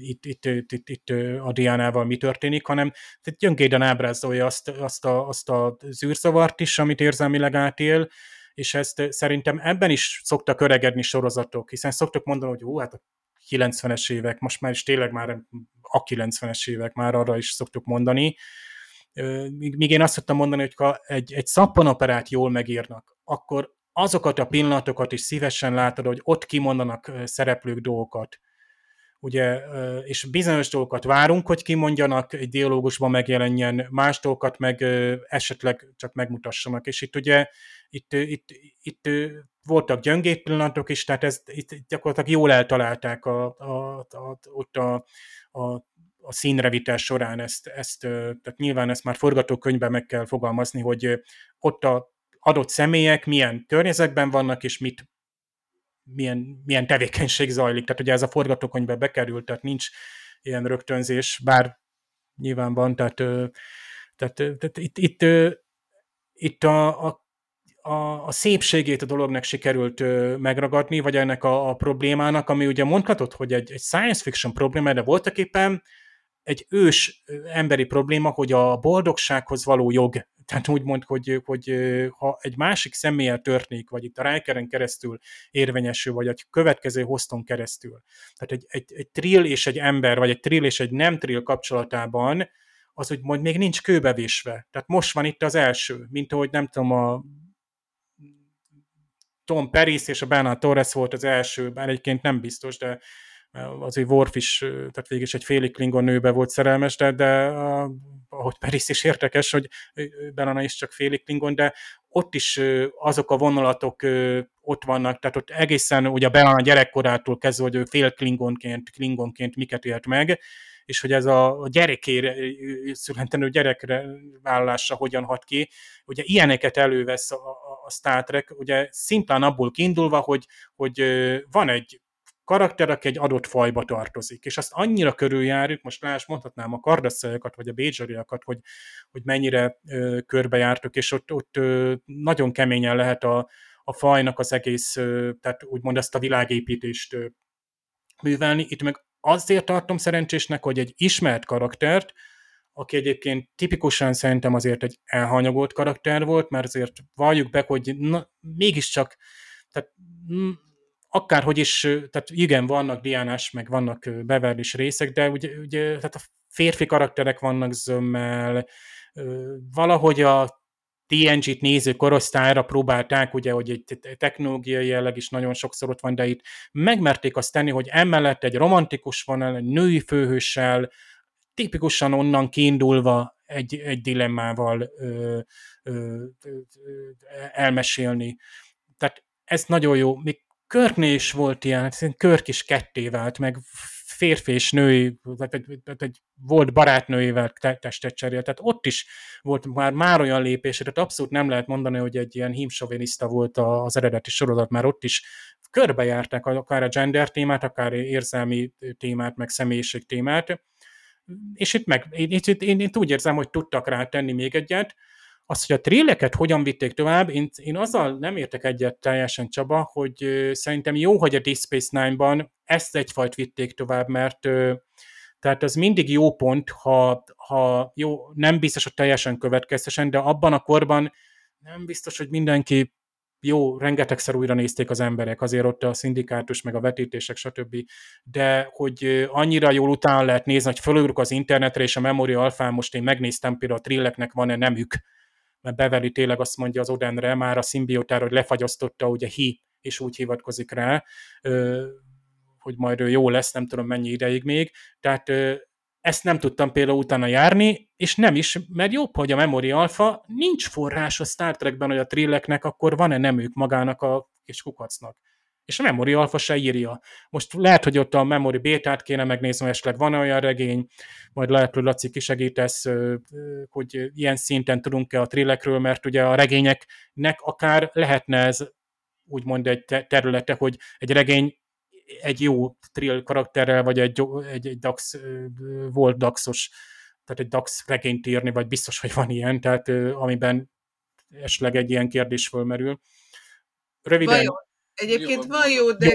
itt, itt, itt, itt, itt a Diánával mi történik, hanem tehát gyöngéden ábrázolja azt, azt, a, azt a zűrzavart is, amit érzelmileg átél, és ezt szerintem ebben is szoktak öregedni sorozatok, hiszen szoktak mondani, hogy ó, hát a 90-es évek, most már is tényleg már a 90-es évek, már arra is szoktuk mondani, míg én azt szoktam mondani, hogy ha egy, egy szappanoperát jól megírnak, akkor azokat a pillanatokat is szívesen látod, hogy ott kimondanak szereplők dolgokat. ugye, és bizonyos dolgokat várunk, hogy kimondjanak, egy dialógusban megjelenjen, más dolgokat meg esetleg csak megmutassanak, és itt ugye itt, itt, itt voltak gyöngét pillanatok is, tehát ez, itt gyakorlatilag jól eltalálták a, a, a, ott a, a, a színrevitás során ezt, ezt, tehát nyilván ezt már forgatókönyvben meg kell fogalmazni, hogy ott a adott személyek milyen környezetben vannak, és mit milyen, milyen tevékenység zajlik. Tehát ugye ez a forgatókönyvbe bekerült, tehát nincs ilyen rögtönzés, bár nyilván van, tehát, tehát, tehát itt, itt, itt a, a a, szépségét a dolognak sikerült megragadni, vagy ennek a, a problémának, ami ugye mondhatod, hogy egy, egy science fiction probléma, de voltak éppen egy ős emberi probléma, hogy a boldogsághoz való jog, tehát úgymond, hogy, hogy ha egy másik személlyel történik, vagy itt a Rikeren keresztül érvényesül, vagy egy következő hoston keresztül. Tehát egy, egy, egy trill és egy ember, vagy egy trill és egy nem trill kapcsolatában, az úgy majd még nincs kőbevésve. Tehát most van itt az első, mint ahogy nem tudom, a Tom Paris és a Bernard Torres volt az első, bár egyébként nem biztos, de azért Worf is, tehát végig is egy félig Klingon nőbe volt szerelmes, de, de ahogy Peris is érdekes, hogy Belana is csak félig Klingon, de ott is azok a vonalatok ott vannak, tehát ott egészen ugye a Belana gyerekkorától kezdve, hogy ő fél Klingonként, Klingonként miket élt meg, és hogy ez a gyerekére, születenő gyerekre vállalása hogyan hat ki. Ugye ilyeneket elővesz a, a Star Trek, ugye szimplán abból kiindulva, hogy, hogy van egy karakter, aki egy adott fajba tartozik, és azt annyira körüljárjuk, most láss, mondhatnám a kardaszajokat, vagy a bédzsariakat, hogy, hogy mennyire ö, körbejártuk, és ott, ott ö, nagyon keményen lehet a, a fajnak az egész, ö, tehát úgymond ezt a világépítést ö, művelni. Itt meg azért tartom szerencsésnek, hogy egy ismert karaktert, aki egyébként tipikusan szerintem azért egy elhanyagolt karakter volt, mert azért valljuk be, hogy na, mégiscsak tehát akárhogy is, tehát igen, vannak Diánás, meg vannak beverly részek, de ugye, ugye tehát a férfi karakterek vannak zömmel, valahogy a TNG-t néző korosztályra próbálták, ugye, hogy egy technológiai jelleg is nagyon sokszor ott van, de itt megmerték azt tenni, hogy emellett egy romantikus van, egy női főhőssel, tipikusan onnan kiindulva egy, egy dilemmával ö, ö, ö, elmesélni. Tehát ez nagyon jó. Még Körknél is volt ilyen, Körk is ketté vált, meg férfi és női, vagy egy, egy volt barátnőjével testet cserélt, tehát ott is volt már, már olyan lépés, tehát abszolút nem lehet mondani, hogy egy ilyen hímsoviniszta volt az eredeti sorozat, már ott is körbejárták akár a gender témát, akár érzelmi témát, meg személyiség témát, és itt meg, én, itt, én, én úgy érzem, hogy tudtak rá tenni még egyet, az, hogy a tréleket hogyan vitték tovább, én, én azzal nem értek egyet teljesen Csaba, hogy szerintem jó, hogy a Deep Space Nine-ban ezt egyfajt vitték tovább, mert tehát az mindig jó pont, ha, ha jó, nem biztos, hogy teljesen következtesen, de abban a korban nem biztos, hogy mindenki jó, rengetegszer újra nézték az emberek, azért ott a szindikátus, meg a vetítések, stb. De hogy annyira jól utána lehet nézni, hogy fölülök az internetre, és a Memory Alpha most én megnéztem, például a trilleknek van-e nemük, mert Beverly tényleg azt mondja az Odenre, már a szimbiótára, hogy lefagyasztotta ugye hi, és úgy hivatkozik rá, hogy majd ő jó lesz, nem tudom mennyi ideig még. Tehát ezt nem tudtam például utána járni, és nem is, mert jobb, hogy a Memory Alpha nincs forrás a Star Trekben, hogy a trilleknek, akkor van-e nemük magának a kis kukacnak és a Memory Alpha se írja. Most lehet, hogy ott a Memory Beta-t kéne megnézni, esetleg van olyan regény, majd lehet, hogy Laci kisegítesz, hogy ilyen szinten tudunk-e a trillekről, mert ugye a regényeknek akár lehetne ez úgymond egy területe, hogy egy regény egy jó trill karakterrel, vagy egy, egy, egy DAX, volt DAXos, tehát egy DAX regényt írni, vagy biztos, hogy van ilyen, tehát amiben esetleg egy ilyen kérdés fölmerül. Röviden. Vajon Egyébként jó, van jó, de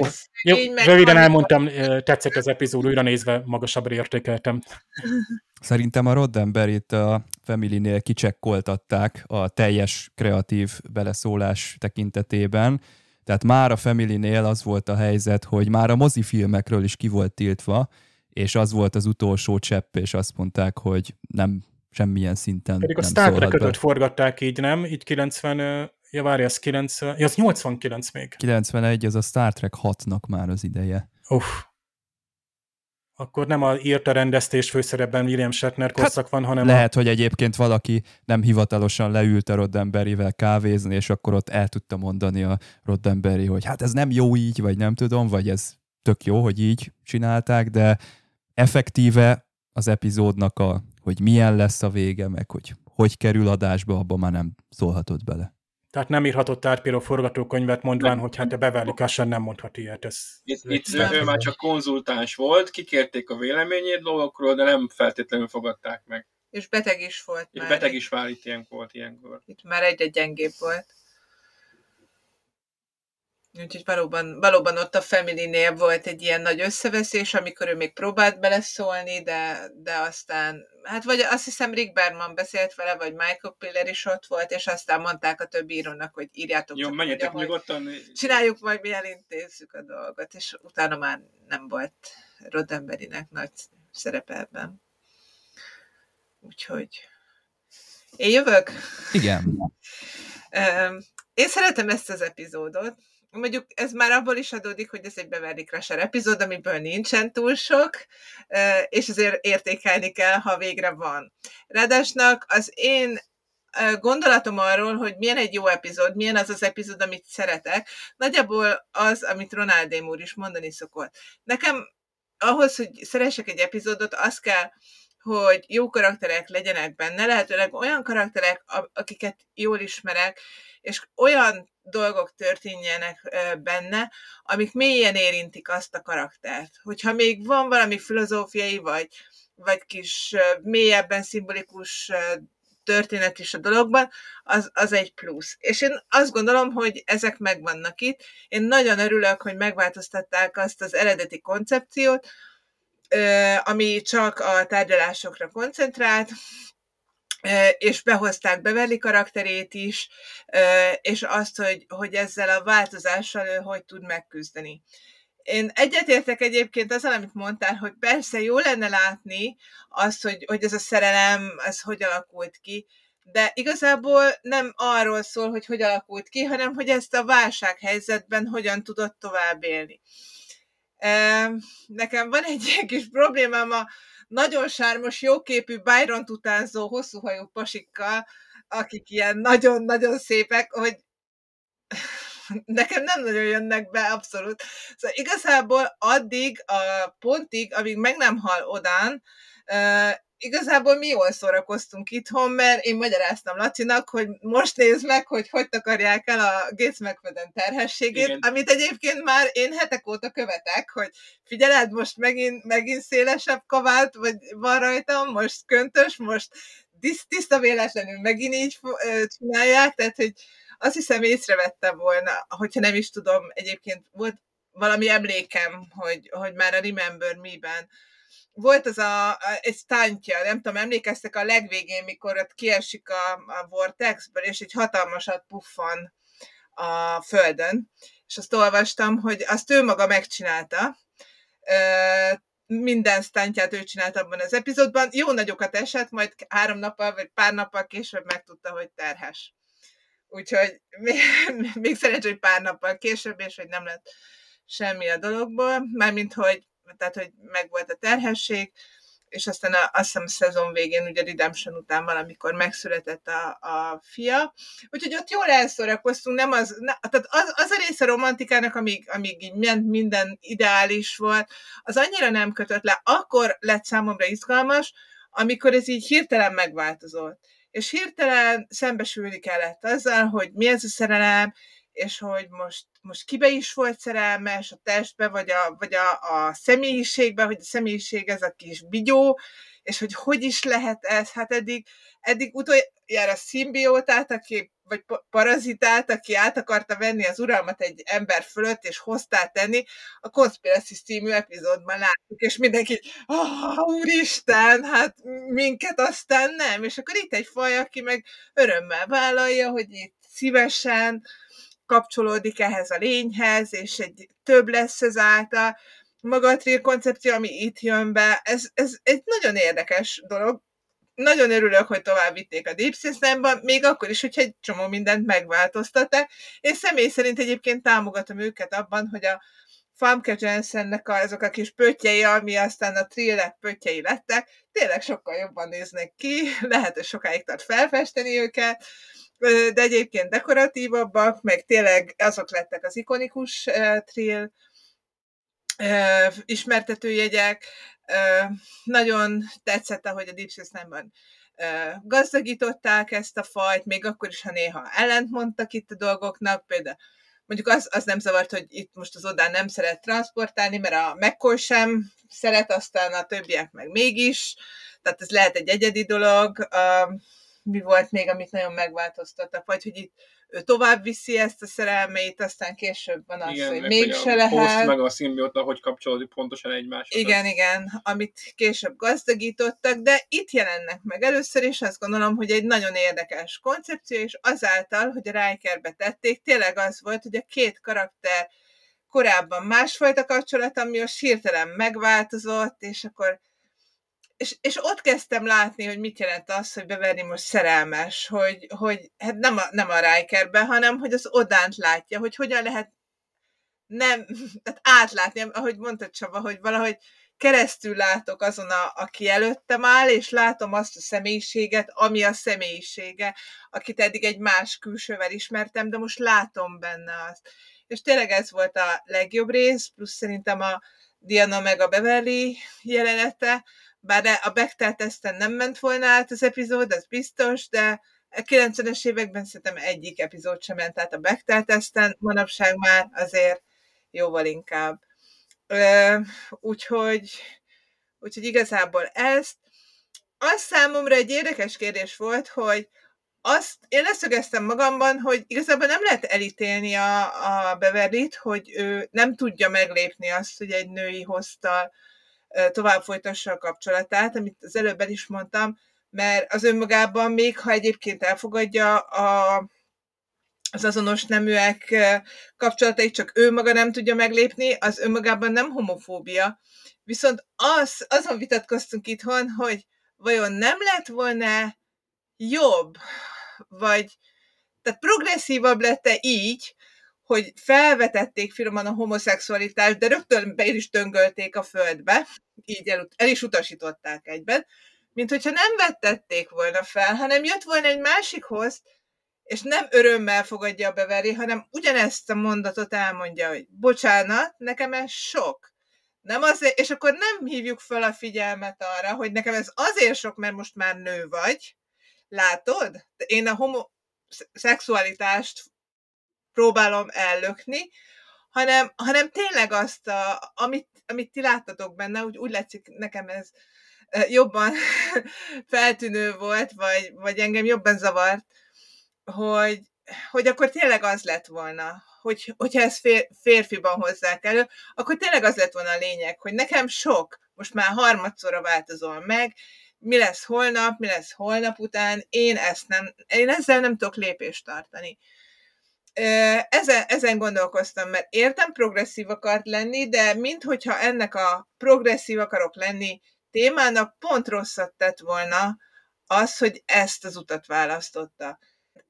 jó, jó, röviden elmondtam, tetszett az epizód, újra nézve magasabbra értékeltem. Szerintem a Roddenberry-t a Family-nél kicsekkoltatták a teljes kreatív beleszólás tekintetében. Tehát már a Family-nél az volt a helyzet, hogy már a mozifilmekről is ki volt tiltva, és az volt az utolsó csepp, és azt mondták, hogy nem semmilyen szinten Pedig a Star Trek-öt forgatták így, nem? Így 90 Ja, várj, az 90, ja, az 89 még. 91, az a Star Trek 6-nak már az ideje. Uff. akkor nem a írta rendeztés főszerepben William Shatner korszak van, hanem Lehet, a... hogy egyébként valaki nem hivatalosan leült a Roddenberryvel kávézni, és akkor ott el tudta mondani a Roddenberry, hogy hát ez nem jó így, vagy nem tudom, vagy ez tök jó, hogy így csinálták, de effektíve az epizódnak a, hogy milyen lesz a vége, meg hogy hogy kerül adásba, abban már nem szólhatott bele. Tehát nem írhatott átpíró forgatókönyvet mondván, hogy hát a Beverly nem mondhat ilyet. Ez, Itt, itt ő már csak konzultáns volt, kikérték a véleményét dolgokról, de nem feltétlenül fogadták meg. És beteg is volt És már. beteg is vár itt ilyen volt ilyenkor. Itt már egy-egy gyengébb volt. Úgyhogy valóban, valóban ott a family volt egy ilyen nagy összeveszés, amikor ő még próbált beleszólni, de, de aztán, hát vagy azt hiszem Rick Berman beszélt vele, vagy Michael Piller is ott volt, és aztán mondták a többi írónak, hogy írjátok Jó, csak menjetek úgy, nyugodtan. Csináljuk majd, mi elintézzük a dolgot, és utána már nem volt Roddenberrynek nagy szerepe ebben. Úgyhogy én jövök. Igen. Én szeretem ezt az epizódot. Mondjuk ez már abból is adódik, hogy ez egy Beverly Crusher epizód, amiből nincsen túl sok, és azért értékelni kell, ha végre van. Ráadásnak az én gondolatom arról, hogy milyen egy jó epizód, milyen az az epizód, amit szeretek, nagyjából az, amit Ronald úr is mondani szokott. Nekem ahhoz, hogy szeressek egy epizódot, az kell, hogy jó karakterek legyenek benne, lehetőleg olyan karakterek, akiket jól ismerek, és olyan dolgok történjenek benne, amik mélyen érintik azt a karaktert. Hogyha még van valami filozófiai, vagy, vagy kis mélyebben szimbolikus történet is a dologban, az, az egy plusz. És én azt gondolom, hogy ezek megvannak itt. Én nagyon örülök, hogy megváltoztatták azt az eredeti koncepciót, ami csak a tárgyalásokra koncentrált, és behozták Beverly karakterét is, és azt, hogy, hogy ezzel a változással ő hogy tud megküzdeni. Én egyetértek egyébként azzal, amit mondtál, hogy persze jó lenne látni azt, hogy, hogy ez a szerelem, ez hogy alakult ki, de igazából nem arról szól, hogy hogy alakult ki, hanem hogy ezt a válsághelyzetben hogyan tudott tovább élni. Em, Nekem van egy ilyen kis problémám a nagyon sármos, jóképű Byron utánzó hosszúhajú pasikkal, akik ilyen nagyon-nagyon szépek, hogy nekem nem nagyon jönnek be abszolút. Szóval igazából addig a pontig, amíg meg nem hal Odán, igazából mi jól szórakoztunk itthon, mert én magyaráztam Lacinak, hogy most nézd meg, hogy hogy takarják el a Gates McFadden terhességét, Igen. amit egyébként már én hetek óta követek, hogy figyeled, most megint, megint szélesebb kavált, vagy van rajtam, most köntös, most tiszt- tiszta véletlenül megint így csinálják, tehát hogy azt hiszem észrevettem volna, hogyha nem is tudom, egyébként volt valami emlékem, hogy, hogy már a Remember Me-ben volt az a, a egy stántja, nem tudom, emlékeztek a legvégén, mikor ott kiesik a, a vortexből, és egy hatalmasat puffan a földön, és azt olvastam, hogy azt ő maga megcsinálta, minden stuntját ő csinált abban az epizódban, jó nagyokat esett, majd három nappal vagy pár nappal később megtudta, hogy terhes. Úgyhogy még, még szerencsé, hogy pár nappal később, és hogy nem lett semmi a dologból, mármint, hogy, tehát, hogy megvolt a terhesség, és aztán a, azt hiszem a szezon végén, ugye Redemption után valamikor megszületett a, a fia. Úgyhogy ott jól elszórakoztunk, nem az, ne, tehát az, az a része romantikának, amíg, amíg így minden ideális volt, az annyira nem kötött le. Akkor lett számomra izgalmas, amikor ez így hirtelen megváltozott. És hirtelen szembesülni kellett azzal, hogy mi ez a szerelem, és hogy most, most kibe is volt szerelmes, a testbe, vagy a, vagy a, a személyiségbe, hogy a személyiség ez a kis bigyó, és hogy hogy is lehet ez, hát eddig, eddig utoljára szimbiótát, aki, vagy pa- parazitát, aki át akarta venni az uralmat egy ember fölött, és hoztá tenni, a Conspiracy című epizódban látjuk, és mindenki, ah, úristen, hát minket aztán nem, és akkor itt egy faj, aki meg örömmel vállalja, hogy itt szívesen kapcsolódik ehhez a lényhez, és egy több lesz ezáltal. Maga a Trier koncepció, ami itt jön be, ez, ez egy nagyon érdekes dolog. Nagyon örülök, hogy tovább vitték a Deep Systemben, még akkor is, hogyha egy csomó mindent megváltoztatták. Én személy szerint egyébként támogatom őket abban, hogy a Famke Jensennek azok a kis pöttyei, ami aztán a trillek pöttyei lettek, tényleg sokkal jobban néznek ki, lehet, hogy sokáig tart felfesteni őket, de egyébként dekoratívabbak, meg tényleg azok lettek az ikonikus trill ismertetőjegyek. Nagyon tetszett, ahogy a Deep Systemben gazdagították ezt a fajt, még akkor is, ha néha ellentmondtak itt a dolgoknak, például mondjuk az, az nem zavart, hogy itt most az odán nem szeret transportálni, mert a McCoy sem szeret, aztán a többiek meg mégis, tehát ez lehet egy egyedi dolog. Mi volt még, amit nagyon megváltoztattak, vagy hogy itt ő tovább viszi ezt a szerelmét, aztán később van az, Igen, hogy mégse lehet. meg a szimbióta, hogy kapcsolódik pontosan egymáshoz. Igen, igen, amit később gazdagítottak, de itt jelennek meg először, és azt gondolom, hogy egy nagyon érdekes koncepció, és azáltal, hogy a Rikerbe tették, tényleg az volt, hogy a két karakter korábban másfajta kapcsolat, ami a hirtelen megváltozott, és akkor és, és ott kezdtem látni, hogy mit jelent az, hogy beverni most szerelmes, hogy, hogy hát nem a, nem a Rikerbe, hanem hogy az Odánt látja, hogy hogyan lehet nem, tehát átlátni, ahogy mondta Csaba, hogy valahogy keresztül látok azon, a, aki előttem áll, és látom azt a személyiséget, ami a személyisége, akit eddig egy más külsővel ismertem, de most látom benne azt. És tényleg ez volt a legjobb rész, plusz szerintem a Diana meg a Beverly jelenete, bár a Bechtel teszten nem ment volna át az epizód, az biztos, de a 90-es években szerintem egyik epizód sem ment át a Bechtel teszten, manapság már azért jóval inkább. Úgyhogy, úgyhogy igazából ezt. Az számomra egy érdekes kérdés volt, hogy azt én leszögeztem magamban, hogy igazából nem lehet elítélni a, a Beverlit, hogy ő nem tudja meglépni azt, hogy egy női hoztal tovább folytassa a kapcsolatát, amit az előbb el is mondtam, mert az önmagában még, ha egyébként elfogadja a, az azonos neműek kapcsolatait, csak ő maga nem tudja meglépni, az önmagában nem homofóbia. Viszont az, azon vitatkoztunk itthon, hogy vajon nem lett volna jobb, vagy tehát progresszívabb lett-e így, hogy felvetették finoman a homoszexualitást, de rögtön be is döngölték a földbe, így el, el is utasították egyben, mint hogyha nem vettették volna fel, hanem jött volna egy másikhoz, és nem örömmel fogadja a beveri, hanem ugyanezt a mondatot elmondja, hogy bocsánat, nekem ez sok. Nem azért, és akkor nem hívjuk fel a figyelmet arra, hogy nekem ez azért sok, mert most már nő vagy. Látod? Én a homoszexualitást próbálom ellökni, hanem, hanem tényleg azt, a, amit, amit ti láttatok benne, úgy, úgy látszik nekem ez jobban feltűnő volt, vagy, vagy engem jobban zavart, hogy, hogy akkor tényleg az lett volna, hogy, hogyha ezt fér, férfiban hozzák elő, akkor tényleg az lett volna a lényeg, hogy nekem sok, most már harmadszorra változol meg, mi lesz holnap, mi lesz holnap után, én ezt nem, én ezzel nem tudok lépést tartani ezen, ezen gondolkoztam, mert értem progresszív akart lenni, de minthogyha ennek a progresszív akarok lenni témának pont rosszat tett volna az, hogy ezt az utat választotta.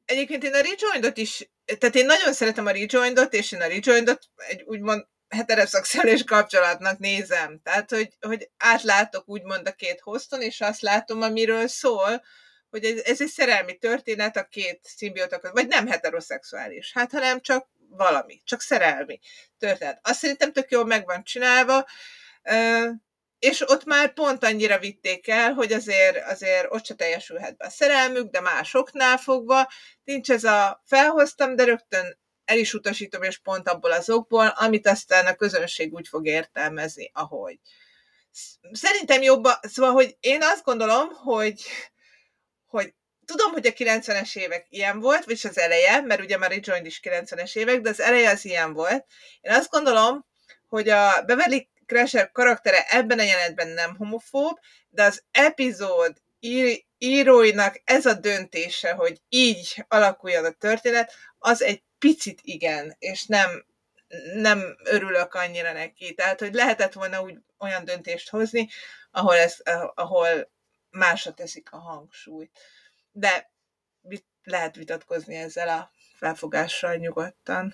Egyébként én a rejoindot is, tehát én nagyon szeretem a rejoindot, és én a rejoindot egy úgymond heteroszexuális kapcsolatnak nézem. Tehát, hogy, hogy átlátok úgymond a két hozton, és azt látom, amiről szól, hogy ez, ez egy szerelmi történet a két szimbióta között, vagy nem heteroszexuális, hát hanem csak valami, csak szerelmi történet. Azt szerintem tök jól meg van csinálva, és ott már pont annyira vitték el, hogy azért, azért ott se teljesülhet be a szerelmük, de másoknál fogva nincs ez a felhoztam, de rögtön el is utasítom, és pont abból az okból, amit aztán a közönség úgy fog értelmezni, ahogy. Szerintem jobban, szóval, hogy én azt gondolom, hogy hogy tudom, hogy a 90-es évek ilyen volt, vagy az eleje, mert ugye már Rejoined is 90-es évek, de az eleje az ilyen volt. Én azt gondolom, hogy a Beverly Crusher karaktere ebben a jelenetben nem homofób, de az epizód ír, íróinak ez a döntése, hogy így alakuljon a történet, az egy picit igen, és nem, nem örülök annyira neki. Tehát, hogy lehetett volna úgy olyan döntést hozni, ahol, ez, ahol másra teszik a hangsúlyt. De lehet vitatkozni ezzel a felfogással nyugodtan.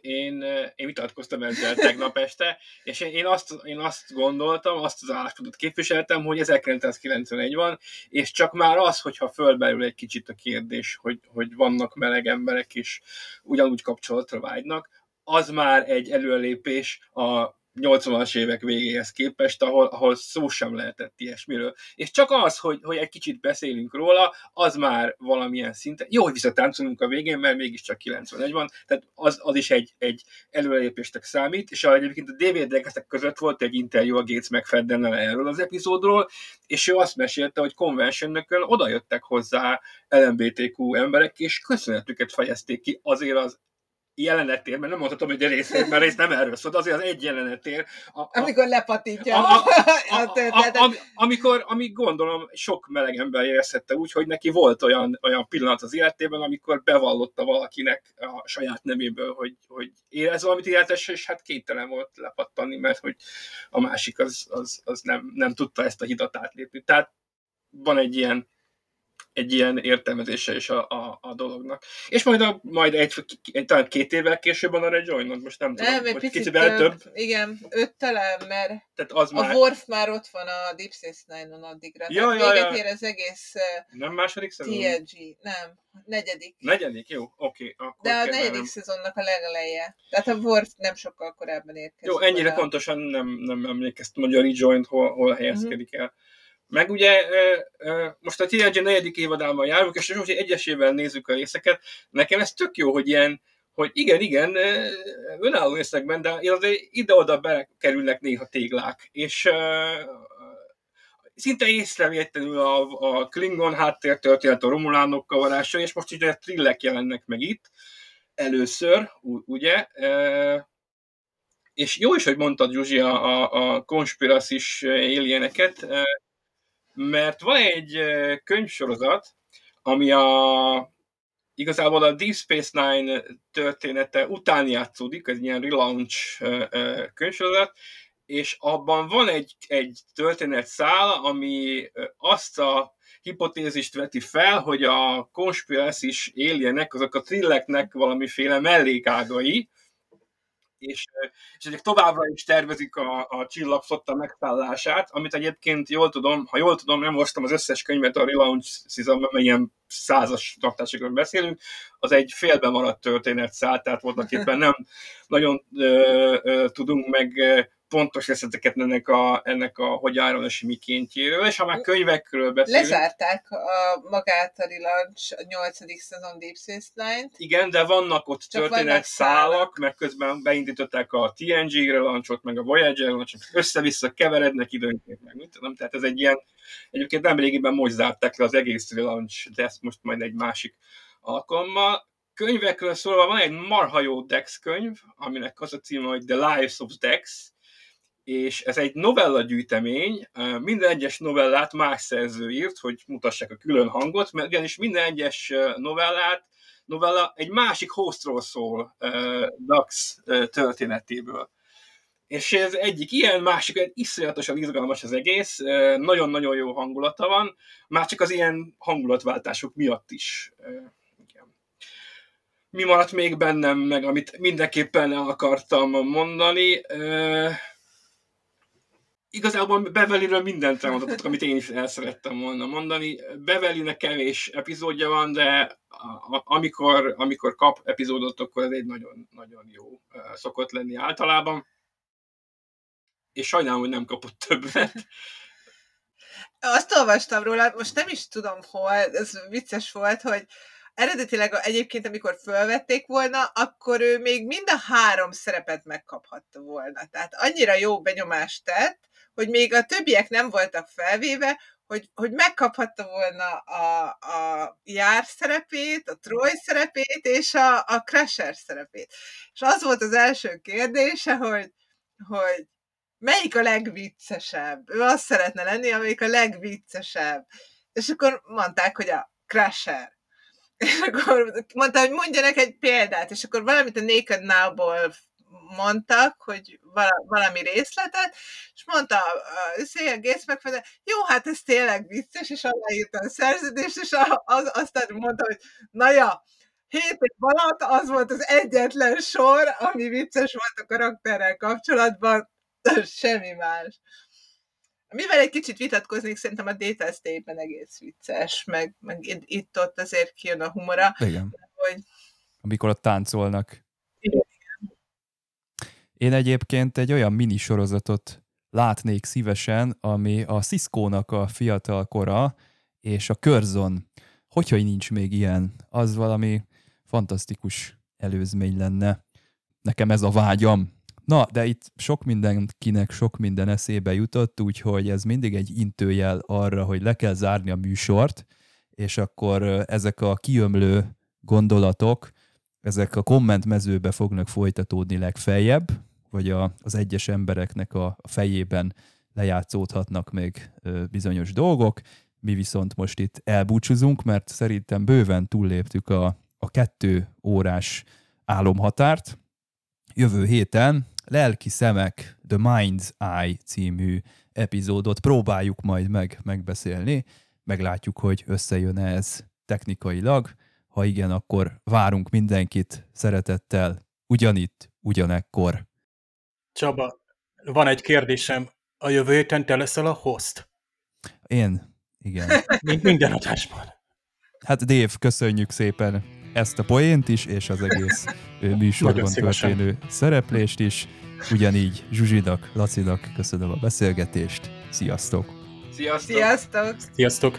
én, én vitatkoztam ezzel tegnap este, és én azt, én azt gondoltam, azt az álláspontot képviseltem, hogy 1991 van, és csak már az, hogyha fölbelül egy kicsit a kérdés, hogy, hogy vannak meleg emberek, és ugyanúgy kapcsolatra vágynak, az már egy előlépés a 80-as évek végéhez képest, ahol, ahol szó sem lehetett ilyesmiről. És csak az, hogy, hogy egy kicsit beszélünk róla, az már valamilyen szinten, jó, hogy visszatáncolunk a végén, mert mégiscsak 91 van, tehát az, az is egy, egy előrelépéstek számít, és egyébként a DVD-ek között volt egy interjú a Gates McFaddennel erről az epizódról, és ő azt mesélte, hogy conventionökön oda jöttek hozzá LMBTQ emberek, és köszönetüket fejezték ki azért az jelenetér, mert nem mondhatom, hogy a részét, mert rész nem erről szólt, azért az egy jelenetér. A, a, amikor lepatítja a, a, a, a, a, a, amikor, amíg gondolom sok meleg ember érezhette úgy, hogy neki volt olyan, olyan pillanat az életében, amikor bevallotta valakinek a saját neméből, hogy, hogy érez valamit életes, és hát képtelen volt lepattanni, mert hogy a másik az, az, az nem, nem tudta ezt a hidat átlépni. Tehát van egy ilyen egy ilyen értelmezése is a, a, a dolognak. És majd, a, majd egy, egy, talán két évvel később van a rejoinod, most nem, nem tudom, egy picit több, több. Igen, öt talán, mert Tehát az a már... Worf már ott van a Deep Space Nine-on addigra. Ja, ja, ja. ér az egész nem második szezon? TNG, nem, negyedik. Negyedik, jó, oké. Okay, De a negyedik nem... szezonnak a legeleje. Tehát a Worf nem sokkal korábban érkezik. Jó, ennyire pontosan nem, nem emlékeztem, hogy a rejoint hol, hol helyezkedik uh-huh. el. Meg ugye most a TNG negyedik évadában járunk, és most, hogy egyesével nézzük a részeket, nekem ez tök jó, hogy ilyen, hogy igen, igen, önálló részekben, de azért ide-oda bekerülnek néha téglák, és szinte észrevétlenül a, a Klingon háttértörténet, a Romulánok kavarása, és most ugye trillek jelennek meg itt először, ugye, és jó is, hogy mondtad, Zsuzsi, a, a, a konspiracis éljeneket, mert van egy könyvsorozat, ami a igazából a Deep Space Nine története után játszódik, ez ilyen relaunch könyvsorozat, és abban van egy, egy történetszál, ami azt a hipotézist veti fel, hogy a konspirácis éljenek, azok a trilleknek valamiféle mellékágai, és, és ezek továbbra is tervezik a, a csillagflotta megszállását, amit egyébként jól tudom, ha jól tudom, nem hoztam az összes könyvet a Relaunch Season, ilyen százas tartásokról beszélünk, az egy félbe maradt történet szállt, tehát voltak éppen nem nagyon ö, ö, tudunk meg pontos részleteket ennek a, ennek a hogy a mikéntjéről, és ha már könyvekről beszélünk... Lezárták a magát a Relaunch a nyolcadik szezon Deep Space Nine-t. Igen, de vannak ott Csak történet szálak, meg közben beindították a TNG relaunchot, meg a Voyager relaunchot, össze-vissza keverednek időnként, meg mit tudom, tehát ez egy ilyen, egyébként nem régiben most zárták le az egész relaunch, de ezt most majd egy másik alkalommal. Könyvekről szólva van egy marha jó Dex könyv, aminek az a címe, hogy The Lives of Dex, és ez egy novella gyűjtemény, minden egyes novellát más szerző írt, hogy mutassák a külön hangot, mert ugyanis minden egyes novellát, novella egy másik hostról szól Dax történetéből. És ez egyik ilyen, másik egy iszonyatosan izgalmas az egész, nagyon-nagyon jó hangulata van, már csak az ilyen hangulatváltások miatt is. Mi maradt még bennem, meg amit mindenképpen akartam mondani, igazából Beverlyről mindent elmondhatok, amit én is el szerettem volna mondani. Beverlynek kevés epizódja van, de amikor, amikor kap epizódot, akkor ez egy nagyon, nagyon jó szokott lenni általában. És sajnálom, hogy nem kapott többet. Azt olvastam róla, most nem is tudom hol, ez vicces volt, hogy eredetileg egyébként, amikor fölvették volna, akkor ő még mind a három szerepet megkaphatta volna. Tehát annyira jó benyomást tett, hogy még a többiek nem voltak felvéve, hogy, hogy megkaphatta volna a, a Jár szerepét, a Troy szerepét és a, a Crusher szerepét. És az volt az első kérdése, hogy, hogy melyik a legviccesebb? Ő azt szeretne lenni, amelyik a legviccesebb. És akkor mondták, hogy a Crusher. És akkor mondta, hogy mondjanak egy példát, és akkor valamit a Naked Now-ból mondtak, hogy valami részletet, és mondta a Szél megfelelően, jó, hát ez tényleg vicces, és aláírta a szerződést, és az, aztán mondta, hogy na ja, hét év alatt az volt az egyetlen sor, ami vicces volt a karakterrel kapcsolatban, semmi más. Mivel egy kicsit vitatkoznék, szerintem a Data State-ben egész vicces, meg, meg itt-ott azért kijön a humora. Igen. Hogy... Amikor ott táncolnak. Én egyébként egy olyan mini sorozatot látnék szívesen, ami a Cisco-nak a fiatal kora, és a Körzon. Hogyha nincs még ilyen, az valami fantasztikus előzmény lenne. Nekem ez a vágyam. Na, de itt sok mindenkinek sok minden eszébe jutott, úgyhogy ez mindig egy intőjel arra, hogy le kell zárni a műsort, és akkor ezek a kiömlő gondolatok, ezek a kommentmezőbe fognak folytatódni legfeljebb, vagy a, az egyes embereknek a, a fejében lejátszódhatnak még bizonyos dolgok. Mi viszont most itt elbúcsúzunk, mert szerintem bőven túlléptük a, a kettő órás álomhatárt. Jövő héten Lelki Szemek, The Mind's Eye című epizódot próbáljuk majd meg megbeszélni. Meglátjuk, hogy összejön ez technikailag. Ha igen, akkor várunk mindenkit szeretettel ugyanitt, ugyanekkor. Csaba, van egy kérdésem. A jövő héten te leszel a host? Én, igen. Mint minden adásban. Hát Dév, köszönjük szépen ezt a poént is, és az egész műsorban történő szereplést is. Ugyanígy Zsuzsidak, Lacinak köszönöm a beszélgetést. Sziasztok! Sziasztok! Sziasztok! Sziasztok!